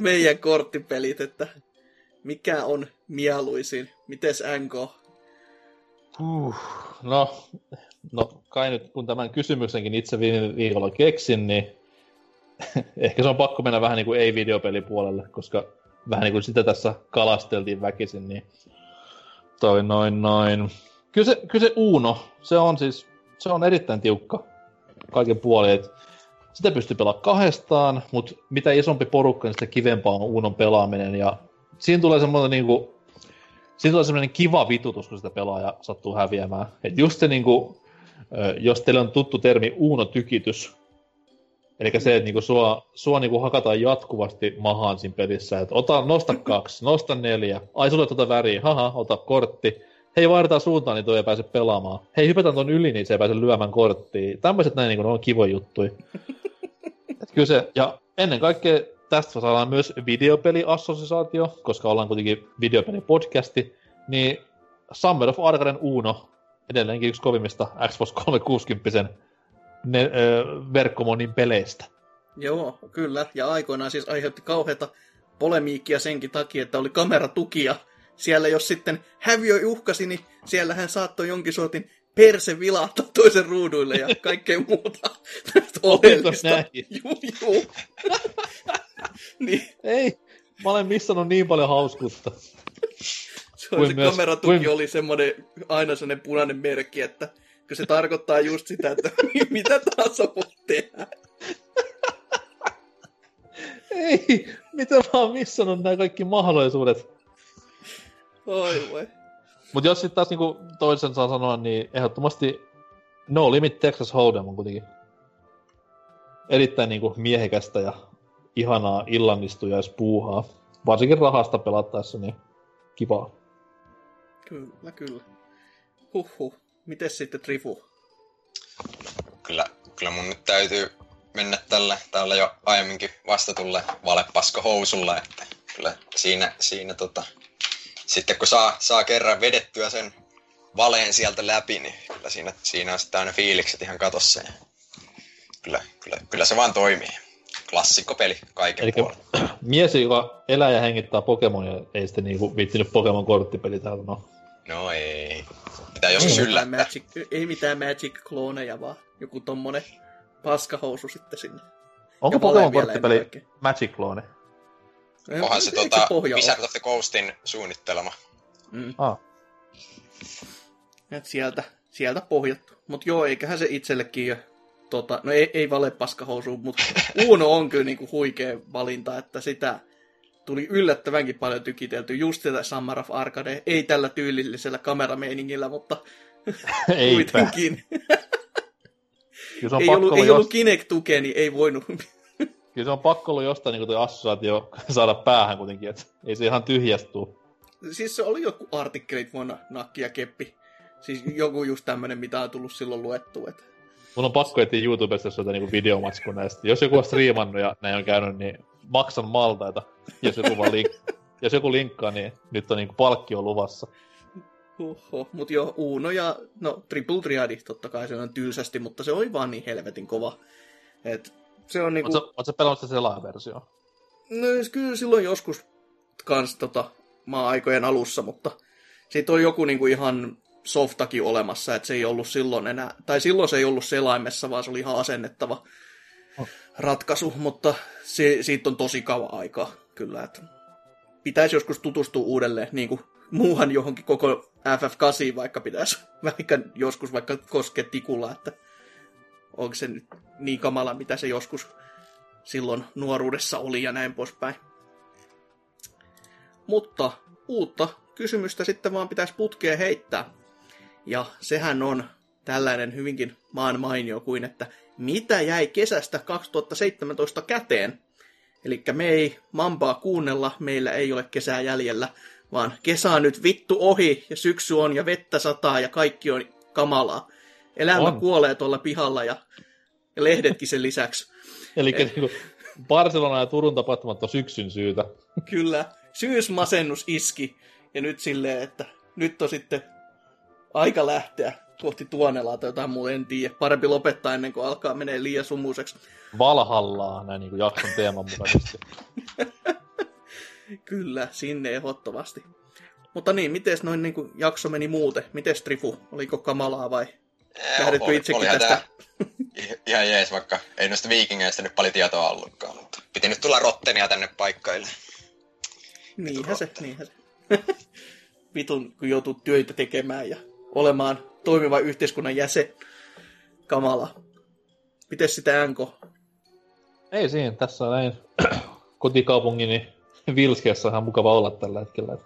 meidän korttipelit, että mikä on mieluisin? Mites NK? Uh, no, no, kai nyt kun tämän kysymyksenkin itse viime viikolla keksin, niin ehkä se on pakko mennä vähän niin kuin ei-videopelipuolelle, koska vähän niin kuin sitä tässä kalasteltiin väkisin, niin toi noin noin. Kyllä se, kyllä se Uno, se on siis, se on erittäin tiukka kaiken puolin, että sitä pystyy pelaamaan kahdestaan, mutta mitä isompi porukka, niin sitä kivempaa on Unon pelaaminen, ja siinä tulee semmoinen niinku, siinä tulee semmoinen kiva vitutus, kun sitä pelaaja sattuu häviämään. Et just se niinku, jos teille on tuttu termi Uno-tykitys, eli se, että niinku sua, sua niinku hakataan jatkuvasti mahaan siinä pelissä, että ota, nosta kaksi, nosta neljä, ai sulle tota väriä, haha, ota kortti, hei vaihdetaan suuntaan, niin toi ei pääse pelaamaan. Hei hypätään ton yli, niin se ei pääse lyömään korttia. Tämmöiset näin ne on kivoja juttuja. Et kyllä se, ja ennen kaikkea tästä saadaan myös videopeliassosiaatio, koska ollaan kuitenkin videopelipodcasti, niin Summer of Arcaden Uno, edelleenkin yksi kovimmista Xbox 360 ne, ö, verkkomonin peleistä. Joo, kyllä. Ja aikoinaan siis aiheutti kauheata polemiikkia senkin takia, että oli kameratukia. Siellä jos sitten häviö uhkasi, niin siellä hän saattoi jonkin sortin perse vilahtaa toisen ruuduille ja kaikkea muuta tästä oleellista. näin? Juu, juu. niin, Ei, Mä olen missannut niin paljon hauskuutta. se, Kuin se myös- kameratuki kuin- oli semmoinen, aina semmoinen punainen merkki, että kun se tarkoittaa just sitä, että mitä tahansa voi tehdä. Ei, mitä mä oon missannut nämä kaikki mahdollisuudet. Oi voi. Mutta jos sitten taas niinku toisen saa sanoa, niin ehdottomasti No Limit Texas Hold'em on kuitenkin erittäin niinku miehekästä ja ihanaa illannistujaispuuhaa. Varsinkin rahasta pelattaessa, niin kivaa. Kyllä, kyllä. Huhhuh. Mites sitten Trifu? Kyllä, kyllä mun nyt täytyy mennä tällä, tällä jo aiemminkin vastatulle valepasko housulla, että kyllä siinä, siinä tota, sitten kun saa, saa kerran vedettyä sen valeen sieltä läpi, niin kyllä siinä, siinä on sitten aina fiilikset ihan katossa. Ja kyllä, kyllä, kyllä se vaan toimii. Klassikkopeli kaiken Eli puolella. mies, joka elää ja hengittää Pokemonia, ei sitten niinku viittinyt Pokemon korttipeli täällä, no. No ei. Pitää joskus Ei mitään Magic, ei mitään Magic-klooneja, vaan joku tommonen paskahousu sitten sinne. Onko Ja Pokemon korttipeli. Magic Clone? Onhan se Eikö tota? Wizard of the Coastin suunnittelema. Mm. Ah. Et sieltä, sieltä pohjattu. Mut joo, eiköhän se itsellekin jo, tota, no ei, ei vale paskahousu, mutta Uno on kyllä niinku huikea valinta, että sitä tuli yllättävänkin paljon tykitelty just sitä Summer of Arcade, ei tällä tyylillisellä kamerameiningillä, mutta kuitenkin. Kyllä se on ei ollut, ollut, ei ollut jost... Kinect-tukea, niin ei voinut. Kyllä se on pakko ollut jostain niin tuo assosiaatio saada päähän kuitenkin, että ei se ihan tyhjästuu. siis se oli joku artikkelit vuonna nakki ja keppi. Siis joku just tämmönen, mitä on tullut silloin luettu. Että... Mun on pakko etsiä YouTubesta jotain niinku videomatsku näistä. Jos joku on striimannut ja näin on käynyt, niin maksan maltaita. Jos joku, vaan link- jos joku linkkaa, niin nyt on niinku palkkio luvassa. Oho, mut joo, Uno ja no Triple Triadi totta kai se on tylsästi, mutta se oli vaan niin helvetin kova. Et se on niinku, Oletko sä pelannut sitä selaajaversioon? no kyllä silloin joskus kans tota maa-aikojen alussa, mutta siitä on joku niinku ihan softakin olemassa, että se ei ollut silloin enää, tai silloin se ei ollut selaimessa, vaan se oli ihan asennettava ratkaisu, mutta se, siitä on tosi kauan aikaa kyllä, että pitäisi joskus tutustua uudelleen, niin kuin muuhan johonkin koko FF8, vaikka pitäisi vaikka joskus vaikka koskea tikulla, että onko se nyt niin kamala, mitä se joskus silloin nuoruudessa oli ja näin poispäin. Mutta uutta kysymystä sitten vaan pitäisi putkeen heittää. Ja sehän on tällainen hyvinkin maan mainio kuin, että mitä jäi kesästä 2017 käteen? Eli me ei mampaa kuunnella, meillä ei ole kesää jäljellä, vaan kesä on nyt vittu ohi ja syksy on ja vettä sataa ja kaikki on kamalaa. Elämä On. kuolee tuolla pihalla ja, ja lehdetkin sen lisäksi. Eli niinku Barcelona ja Turun tapahtumat on syksyn syytä. Kyllä, syysmasennus iski ja nyt silleen, että nyt on sitten aika lähteä kohti Tuonelaa tai jotain muuta, en tiedä. Parempi lopettaa ennen kuin alkaa menee liian sumuiseksi. Valhallaa näin niinku jakson teeman mukaisesti. Kyllä, sinne ehdottomasti. Mutta niin, miten noin niin kuin jakso meni muuten? Miten Trifu? Oliko kamalaa vai? Lähdetkö oli- itsekin tästä? tää i- Ihan jees, vaikka ei noista viikingeistä nyt paljon tietoa ollutkaan, mutta piti nyt tulla rottenia tänne paikkaille. Niinhän se, niinhän se. Vitun, kun joutuu työtä tekemään ja olemaan toimiva yhteiskunnan jäsen. Kamala. Miten sitä Anko? Ei siinä, tässä on näin kotikaupungini Vilskeessä on ihan mukava olla tällä hetkellä.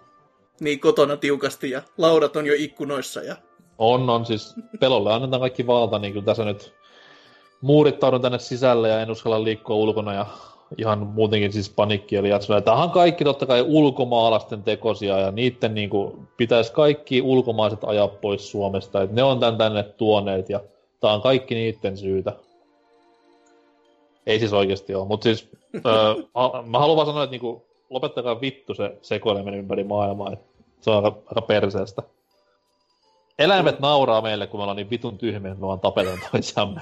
Niin kotona tiukasti ja laudat on jo ikkunoissa ja On, on siis pelolle annetaan kaikki valta, niin kyllä tässä nyt muurittaudun tänne sisälle ja en uskalla liikkua ulkona ja ihan muutenkin siis panikki eli jatsoa. Tämähän kaikki totta kai ulkomaalaisten tekosia ja niiden niin kuin, pitäisi kaikki ulkomaiset ajaa pois Suomesta, että ne on tän tänne tuoneet ja tämä on kaikki niiden syytä. Ei siis oikeasti ole, mutta siis öö, mä haluan vaan sanoa, että niinku, lopettakaa vittu se sekoileminen ympäri maailmaa, että se on aika, aika perseestä. Eläimet nauraa meille, kun me ollaan niin vitun tyhmiä, että me vaan tapetaan toisiamme.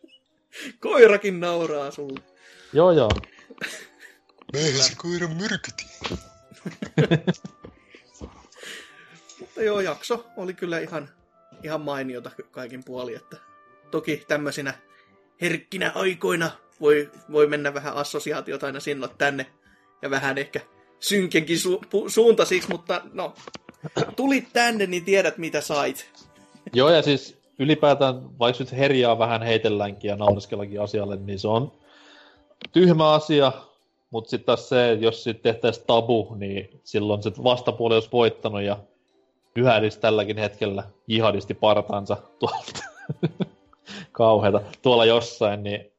koirakin nauraa sulle. joo, joo. Meihän se koira myrkyti. Mutta joo, jakso oli kyllä ihan, ihan mainiota kaikin puoli, että toki tämmöisinä herkkinä aikoina voi, voi mennä vähän assosiaatiota aina sinne tänne ja vähän ehkä synkenkin su- pu- suuntaisiksi, mutta no, tulit tänne, niin tiedät mitä sait. Joo, ja siis ylipäätään, vaikka nyt herjaa vähän heitelläänkin ja naureskellakin asialle, niin se on tyhmä asia, mutta sitten taas se, jos sitten tehtäisiin tabu, niin silloin se vastapuoli olisi voittanut ja yhädisi tälläkin hetkellä jihadisti partansa tuolta. Kauheata tuolla jossain, niin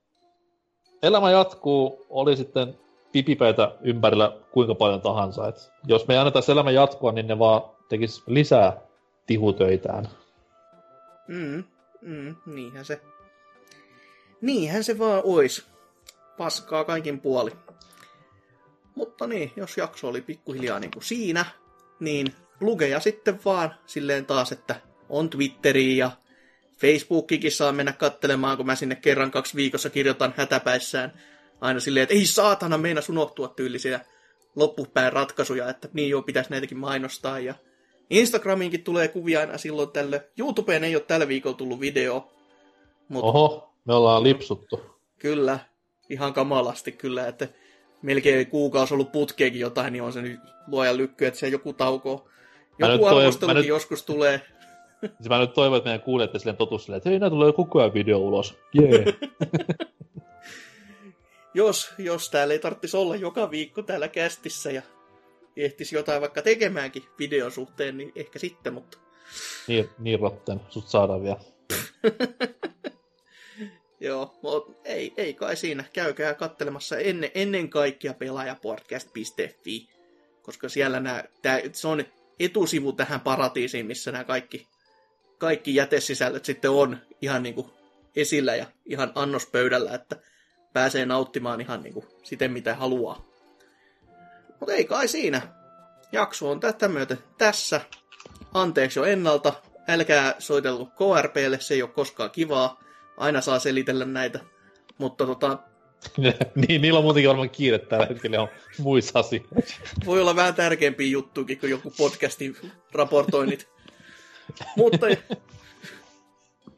elämä jatkuu, oli sitten pipipeitä ympärillä kuinka paljon tahansa. Et jos me ei anneta elämä jatkua, niin ne vaan tekis lisää tihutöitään. Mm, mm, niinhän se. Niinhän se vaan ois. Paskaa kaikin puoli. Mutta niin, jos jakso oli pikkuhiljaa niin kuin siinä, niin lugeja sitten vaan silleen taas, että on Twitteriin ja Facebookikin saa mennä kattelemaan, kun mä sinne kerran kaksi viikossa kirjoitan hätäpäissään aina silleen, että ei saatana meina unohtua tyylisiä loppupään ratkaisuja, että niin joo, pitäisi näitäkin mainostaa. Ja Instagramiinkin tulee kuvia aina silloin tälle. YouTubeen ei ole tällä viikolla tullut video. Mutta Oho, me ollaan lipsuttu. kyllä, ihan kamalasti kyllä, että melkein kuukausi ollut putkeekin jotain, niin on se nyt luojan lykky, että se joku tauko. Joku arvostelukin nyt- joskus tulee. Siis mä nyt toivon, että meidän kuulijat silleen totus silleen, että hei, nää tulee koko ajan video ulos. Jee. Jos, jos täällä ei tarvitsisi olla joka viikko täällä kästissä ja ehtisi jotain vaikka tekemäänkin videon suhteen, niin ehkä sitten, mutta niin, niin rotten. Sut saadaan vielä. joo, mut ei, ei kai siinä. Käykää kattelemassa ennen, ennen kaikkea pelaajapodcast.fi, koska siellä nää, tää, se on etusivu tähän paratiisiin, missä nämä kaikki, kaikki jätesisällöt sitten on ihan niinku esillä ja ihan annospöydällä, että pääsee nauttimaan ihan niinku siten, mitä haluaa. Mutta ei kai siinä. Jakso on tätä myöten tässä. Anteeksi jo ennalta. Älkää soitelko KRPlle, se ei ole koskaan kivaa. Aina saa selitellä näitä. Mutta tota, niin, niillä on muutenkin varmaan kiire tällä hetkellä on muissa asioissa. voi olla vähän tärkeämpiä juttuja kuin joku podcastin raportoinnit. Mutta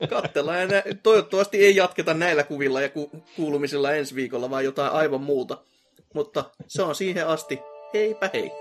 katsellaan ja nä- toivottavasti ei jatketa näillä kuvilla ja ku- kuulumisilla ensi viikolla, vaan jotain aivan muuta. Mutta se on siihen asti. Heipä hei!